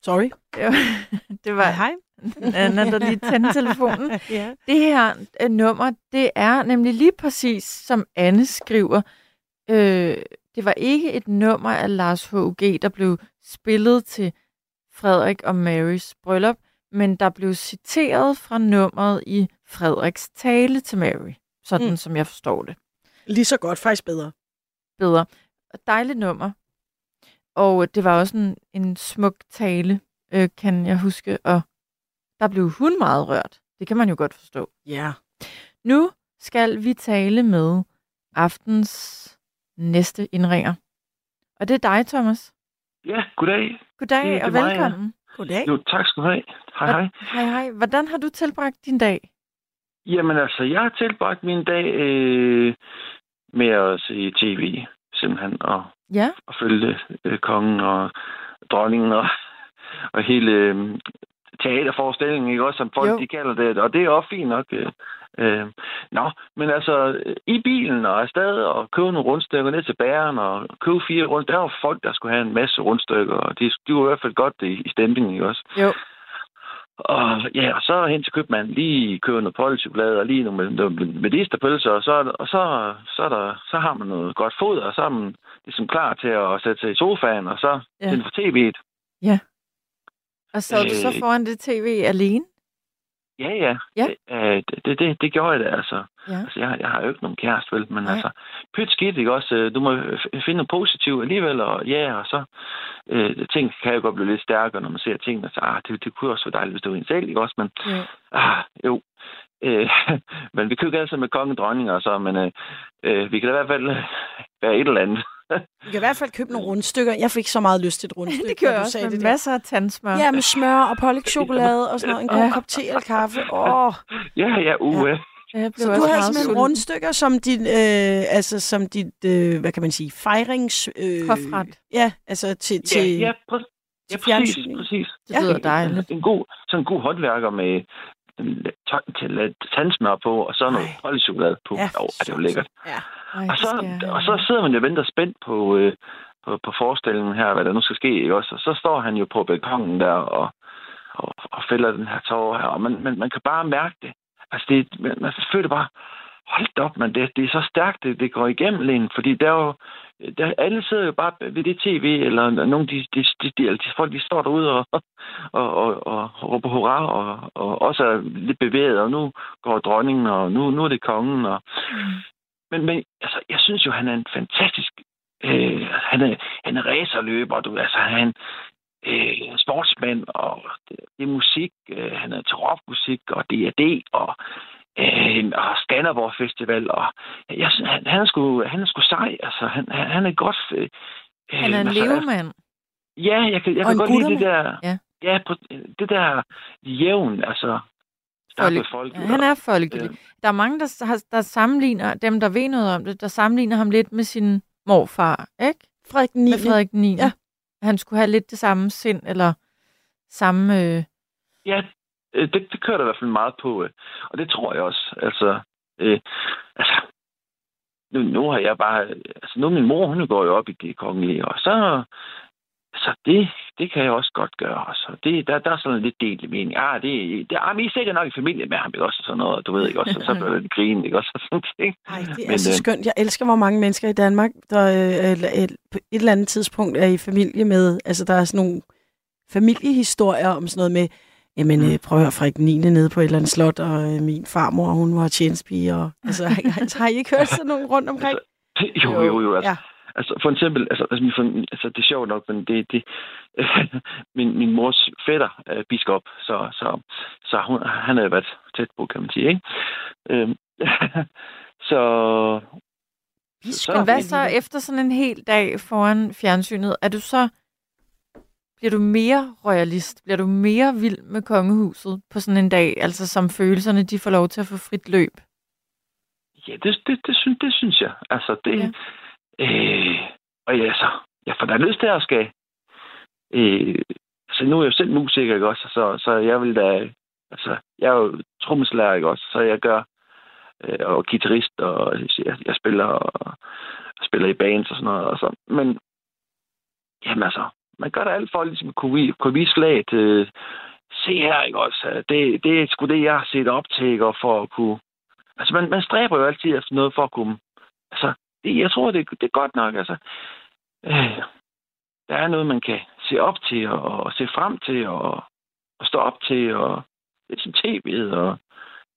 Sorry. Det var, hej. Anna, der lige tændte telefonen. Ja. Det her øh, nummer, det er nemlig lige præcis, som Anne skriver. Øh, det var ikke et nummer af Lars H.U.G., der blev spillet til Frederik og Marys bryllup, men der blev citeret fra nummeret i Frederiks tale til Mary. Sådan mm. som jeg forstår det. Lige så godt, faktisk bedre. Bedre. Dejligt nummer. Og det var også en, en smuk tale, øh, kan jeg huske. Og der blev hun meget rørt. Det kan man jo godt forstå. Ja. Nu skal vi tale med aftens næste indringer. Og det er dig, Thomas. Ja, goddag. Goddag Det og mig, ja. velkommen. Goddag. Jo, tak skal du have. Hej, hej. Hej, hej. Hvordan har du tilbragt din dag? Jamen altså, jeg har tilbragt min dag øh, med at se tv, simpelthen, og, Ja, og følge øh, kongen og dronningen og, og hele øh, teaterforestillingen, ikke også, som folk Jo. de kalder det. Og det er også fint nok. Øh, øh. Nå, men altså, i bilen og afsted og købe nogle rundstykker ned til bæren og købe fire rundt. Der var folk, der skulle have en masse rundstykker, og de, de var i hvert fald godt i, i stemningen, ikke også? jo. Og ja, og så hen til købmanden, lige købe noget polchokolade og lige nogle, nogle medisterpølser, og så, og så, så, er der, så har man noget godt foder, og så er man ligesom klar til at sætte sig i sofaen, og så Ja. tænde for tv'et. Ja. Og så er du så Øh. foran det tv alene? Ja, ja. Ja. Øh, det, det, det, det gjorde jeg da, altså. Ja. Altså, jeg, jeg har jo ikke nogen kæreste, vel? Men Nej. altså, pyt skidt, ikke også? Øh, Du må finde noget positivt alligevel, og ja, og så... Øh, ting kan jo godt blive lidt stærkere, når man ser tingene, så ah, det, det kunne også være dejligt, hvis det var en selv, ikke også? Men, Ja. ah, jo. Øh, men vi kan jo ikke altid med konge og dronninger, og så, men øh, øh, vi kan da i hvert fald være et eller andet. Du kan i hvert fald købe nogle rundstykker. Jeg fik så meget lyst til et rundstykke, Det gør da jeg også med det der. masser af tandsmør. Ja, med smør og pålægtschokolade og sådan noget. En god Ja. kop te eller kaffe. Åh. ja, ja, uh, ja. Så du havde simpelthen sulten. rundstykker som dit, øh, altså som dit, øh, hvad kan man sige, fejrings... Øh, Hofret. Ja, altså til, til, ja, ja, præ- ja, til præcis, fjernsynet. præcis. Det lyder dejligt. En god, sådan en god håndværker med til lidt tandsmør på, og så noget chokolade på. Ja, oh, er det jo lækkert. Ja. Ej, Og så, og så sidder man jo og venter spændt på, øh, på, på forestillingen her, hvad der nu skal ske, ikke også? Og så står han jo på balkongen der og, og, og fælder den her tårer her, og man, man, man kan bare mærke det. Altså, det, man, man føler bare, hold da op, man, det, det er så stærkt, det, det går igennem en, fordi der er jo, der, alle sidder jo bare ved det tv, eller nogle de, de, de, de, de folk, de står derude og, og, og, og råber hurra, og, og også er lidt bevæget, og nu går dronningen, og nu, nu er det kongen, og, men, men altså, jeg synes jo, han er en fantastisk... Øh, han, er, han er racerløber, du, altså, han øh, sportsmand, og det, det er musik. Øh, han er til rockmusik, og D&D, og, øh, og Skanderborg Festival, og jeg, han, han, er sgu, han er sgu sej, altså, han, han, han er godt... Øh, Han er en altså, levemand. Ja, jeg kan, jeg kan godt lide det der... Ja. Ja, på, det der jævn, altså... Folk, folk, Ja, han er folkelig. Der er mange, der, har, der sammenligner, dem der ved noget om det, der sammenligner ham lidt med sin morfar, ikke? Frederik 9. Med Frederik 9. Ja. Han skulle have lidt det samme sind, eller samme... Øh... Ja, øh, det, det kører der i hvert fald meget på, øh, og det tror jeg også. Altså, øh, altså nu, nu har jeg bare... Altså, nu min mor, hun går jo op i det kongelige, og så... Så det, det kan jeg også godt gøre. Altså, det, der, der er sådan lidt delt i mening. Ah, det, det, ah, men I er sikkert nok i familie med ham, ikke også? Og sådan noget, du ved ikke også? Og så bliver det grin, ikke også? Og sådan ting. Ej, det er Men, så øh, skønt. Jeg elsker, hvor mange mennesker i Danmark, der øh, på et eller andet tidspunkt er i familie med... Altså, der er sådan nogle familiehistorier om sådan noget med... Jamen, øh, prøv at høre, Frederik 9. nede på et eller andet slot, og øh, min farmor, hun var tjenestepige, og... Altså, har, har I ikke hørt sådan nogle rundt omkring? Jo, jo, jo. Altså, Ja. altså for eksempel, altså, altså, fam- altså det er sjovt nok, men det, det min, min mors fætter er biskop, så, så, så hun, han har været tæt på, kan man sige, ikke? Øhm, så... Men hvad så efter sådan en hel dag foran fjernsynet? Er du så... Bliver du mere royalist? Bliver du mere vild med kongehuset på sådan en dag? Altså som følelserne, de får lov til at få frit løb? Ja, det, det, det, synes, det synes jeg. Altså, det... Ja. Øh, og ja, så... Jeg får da lyst til at skal... Øh, altså, nu er jeg jo selv musiker, ikke også? Så, så jeg vil da... Altså, jeg er jo trommeslager, ikke også? Så jeg gør... Øh, og guitarist, og jeg, jeg spiller og, og spiller i bands og sådan noget. Og så. Men... Jamen altså, man gør da alt for ligesom at kunne, vi- kunne vise flaget. Øh, se her, ikke også? Det, det er sgu det, jeg har set op til, ikke? Og for at kunne Altså, man, man stræber jo altid efter noget for at kunne... Altså, det, jeg tror, det, det er godt nok, altså... Øh, der er noget, man kan se op til og, og se frem til og, og stå op til og det er som tv'et og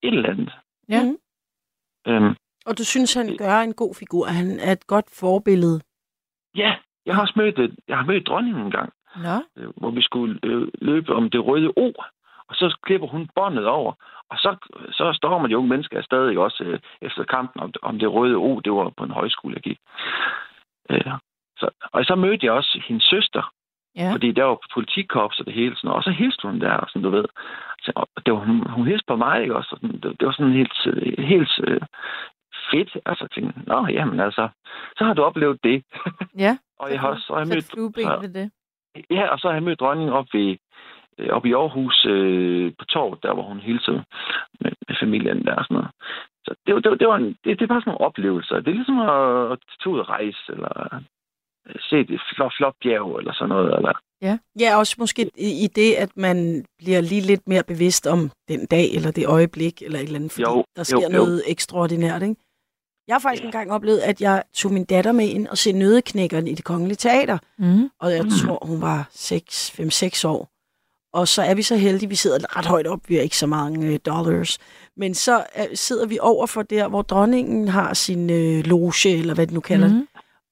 et eller andet. Ja. Mm. Øhm, Og du synes, han gør en god figur. Han er et godt forbillede. ja, jeg har også mødt, øh, jeg har mødt dronningen en gang, Nå. øh, hvor vi skulle øh, løbe om det røde O, og så klipper hun båndet over, og så, så stormer de unge mennesker stadig også øh, efter kampen om, om det røde O, det var på en højskole, jeg gik. Øh, så, og så mødte jeg også hendes søster, Ja. fordi der var politikkorps og det hele sådan. Og så hilste hun der, sådan du ved. Så, og det var, hun, hun hilste på mig, ikke også? Og sådan, det, det, var sådan helt, helt øh, fedt. Altså, jeg tænkte, nå, jamen altså, så har du oplevet det. Ja. og jeg har også så har jeg mødt, så- ved det. Ja, og så har jeg mødt dronningen op, ved, øh, op i Aarhus øh, på torvet, der hvor hun hilste med, med familien der og sådan noget. Så det, var- det, var- det, var en, det, det var sådan nogle oplevelser. Det er ligesom at, at tage ud og rejse, eller set et flot, flot bjerg eller sådan noget. Eller, Ja. Ja, også måske i, i det, at man bliver lige lidt mere bevidst om den dag, eller det øjeblik, eller et eller andet, fordi Jo, der sker jo, jo. noget ekstraordinært, ikke? Jeg har faktisk engang oplevet, at jeg tog min datter med ind og se Nødeknækkeren i det kongelige teater. Mm. Og jeg tror, hun var 5-6 år. Og så er vi så heldige, vi sidder ret højt op, vi har ikke så mange øh, dollars. Men så øh, sidder vi over for der, hvor dronningen har sin øh, loge, eller hvad det nu kalder mm. det.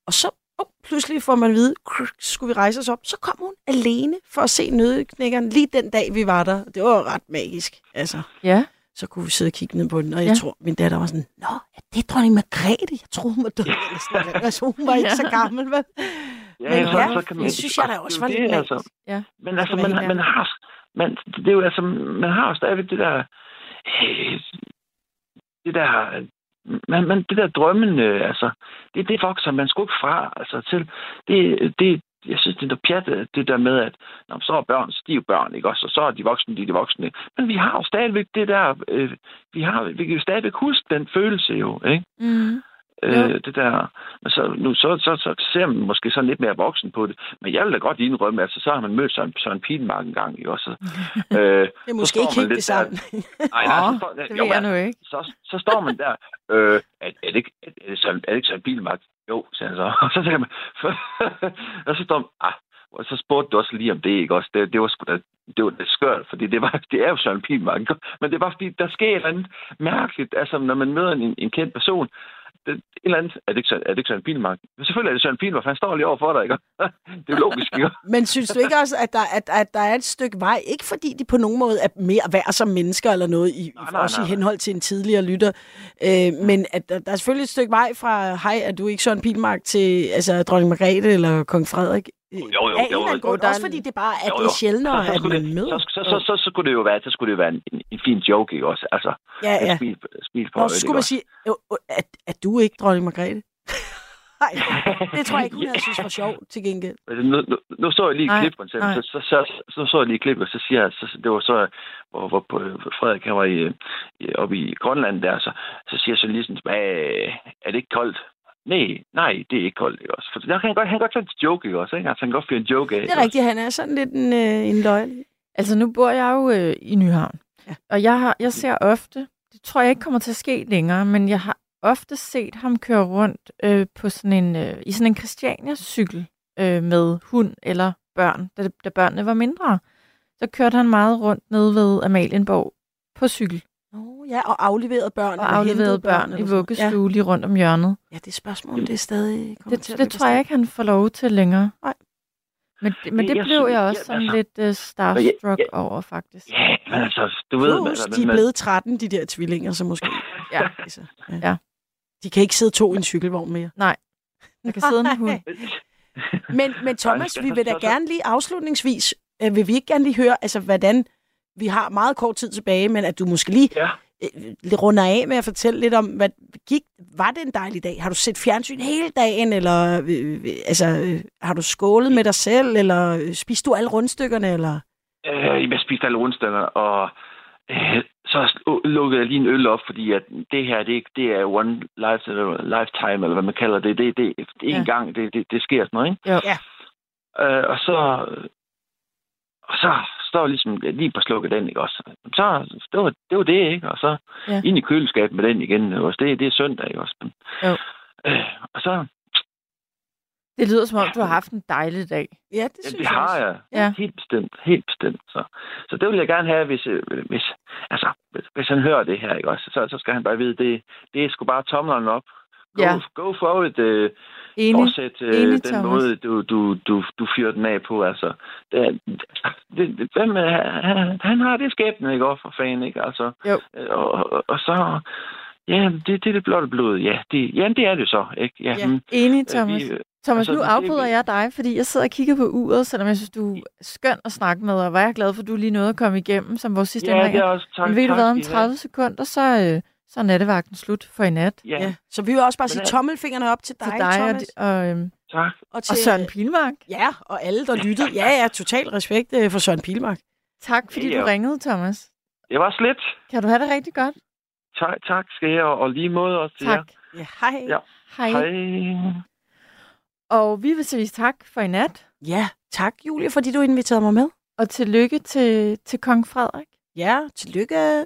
Og så oh, pludselig får man at vide, "Krr, skulle vi rejse os op. Så kom hun alene for at se nødeknækkeren lige den dag, vi var der. Det var ret magisk. Altså, Ja. Så kunne vi sidde og kigge ned på den, og jeg Ja. tror, min datter var sådan, Nå, er det dronning Margrethe? Jeg troede, hun var død. Eller sådan noget. altså, hun var ikke så gammel, vel? Men ja, det synes jeg da også var det, lidt altså, Ja. Men altså, man, man har, man, det er jo altså, man har jo stadigvæk det der, det der, man, man, det der drømmen, øh, altså, det, det vokser man sgu ikke fra, altså, til, det, det, jeg synes, det er noget pjat, øh, det der med, at når så er børn, så er børn, ikke også, og så er de voksne, de er de voksne. Men vi har jo stadigvæk det der, øh, vi, har, vi kan jo stadigvæk huske den følelse jo, ikke? Mm. Øh, det der. Så, nu, så, så, så, ser man måske sådan lidt mere voksen på det. Men jeg vil da godt indrømme, altså så har man mødt Søren, Søren Pilmark en gang, ikke også? øh, Det er måske ikke helt det samme. Nej, nej, så, står- det jo, jeg nu ikke. Så, så står man der. Øh, er, er, det ikke, er, er, det Søren, er det ikke Søren Pilmark? Jo, siger han så. Og så tænker man, og så står man, ah, og så spurgte du også lige om det, ikke også? Det, det var sgu da, det var lidt skørt, fordi det, var, det er jo Søren ikke? Men det var fordi, der sker et eller andet mærkeligt, altså når man møder en, en kendt person, det, et eller andet, er det ikke, er det ikke Søren Pilmark? Selvfølgelig er det Søren Pilmark, han står lige over for dig, ikke? det er jo logisk, ikke? Men synes du ikke også, at der, at, at der er et stykke vej, ikke fordi de på nogen måde er mere værd som mennesker eller noget, i, nej, nej, også nej. i henhold til en tidligere lytter, øh, men at der, der er selvfølgelig et stykke vej fra, hej, er du ikke Søren Pilmark, til altså, dronning Margrethe eller kong Frederik? Jo, jo, Af en eller anden grund, også fordi det bare er, Jo, det er sjældnere, Så- så at man det- møder. Så, så, så, så, så, skulle det jo være, så skulle det jo være en, en, en fin joke, ikke også? Altså, Ja, ja. Et smil, smil på Nå, så skulle man sige, "Jo, jo, er, er du ikke dronning Margrethe? Nej, det tror jeg ikke, hun havde synes var sjovt til gengæld. Nu, nu, nu så jeg lige klip, for eksempel. Så, så, så, så, så jeg lige klip, og så siger jeg, så, det var så, hvor, hvor Frederik han var i, oppe i Grønland der, så, så siger journalisten, hvad, er det ikke koldt? Nej, nej, det er ikke koldt, ikke også? For der kan han godt, han kan godt tage en joke, ikke også? Ikke? Altså, han kan godt fyre en joke af. Det er rigtigt, han er sådan lidt en, øh, en løgn. Altså, nu bor jeg jo øh, i Nyhavn. Ja. Og jeg, har, jeg ser ofte, det tror jeg ikke kommer til at ske længere, men jeg har ofte set ham køre rundt øh, på sådan en, øh, i sådan en Christiania-cykel øh, med hund eller børn, da, da børnene var mindre. Så kørte han meget rundt nede ved Amalienborg på cykel. Oh, ja, og afleveret børn. Og eller afleverede hentet børn i vuggestue lige rundt om hjørnet. Ja, det er spørgsmål, det er stadig Det, til det tror jeg ikke, han får lov til længere. Nej. Men, men det Jeg blev synes- jeg også ja, sådan altså- lidt uh, starstruck over, faktisk. Ja, men altså, du ved... Plus, men- de er men- blevet 13, de der tvillinger, så måske... Ja. Altså, ja. ja. De kan ikke sidde to i en cykelvogn mere. Nej. Der kan sidde en hund. Men, men Thomas, vi vil da gerne lige afslutningsvis, øh, vil vi ikke gerne lige høre, altså hvordan, vi har meget kort tid tilbage, men at du måske lige ja. øh, runder af med at fortælle lidt om, hvad gik, var det en dejlig dag? Har du set fjernsyn hele dagen, eller øh, øh, altså, øh, har du skålet med dig selv, eller øh, spiste du alle rundstykkerne, eller? Øh, jeg spiste alle rundstykker, og øh, så lukkede jeg lige en øl op, fordi at det her, det, det er one life, eller lifetime, eller hvad man kalder det. Det, det, det er en Ja. gang, det, det, det sker sådan noget, ikke? Jo. Ja. Øh, og så, og så står ligesom lige på slukket den, ikke også? Så, det var det, var det ikke? Og så Ja. ind i køleskabet med den igen, ikke også? Det, det er søndag, ikke også? Men, Jo. øh, og så, Det lyder som om, du har haft en dejlig dag. Ja, det Ja, synes det jeg har også. jeg. Ja. Helt bestemt. Helt bestemt. Så, så det vil jeg gerne have, hvis, øh, hvis, altså, hvis- hvis han hører det her, ikke også? Så, så skal han bare vide, det, det er sgu bare tomlerne op. Go, Ja. go for it. Uh, Enig. Fortsæt uh, Enig, den Thomas. måde, du, du, du, du fyrer den af på. Altså, det, det, det, hvem, han, han har det skæbne, ikke også, for fanden, ikke? Altså, Jo. øh, og, og, og så... Ja, det, det er det blotte blod. Ja, det, ja, det er det så, ikke? Ja, Ja, mm, enig, øh, Thomas. vi, øh, Thomas, altså, nu afbryder jeg dig, fordi jeg sidder og kigger på uret, selvom jeg synes, du er skøn at snakke med, og er jeg glad for, at du lige nåede at komme igennem, som vores sidste Ja, indringer. det er også- tak- Men ved du tak, hvad, om Ina. 30 sekunder, så, øh, så er nattevagten slut for i nat. Ja. Ja. Så vi vil også bare sige tommelfingrene op til dig, Til dig og, Thomas. og, øhm, Tak. Og, og Søren Pilmark. Ja, og alle, der lyttede. Ja, ja, total respekt øh, for Søren Pilmark. Tak, fordi Ja. du ringede, Thomas. Det var slet. Kan du have det rigtig godt? Tak, tak skal jeg, og lige måde også til Tak. jer. Ja, hej. Ja. Hej. Hej. Og vi vil sige tak for i nat. Ja, tak Julie, fordi du inviterede mig med. Og tillykke til, til kong Frederik. Ja, tillykke.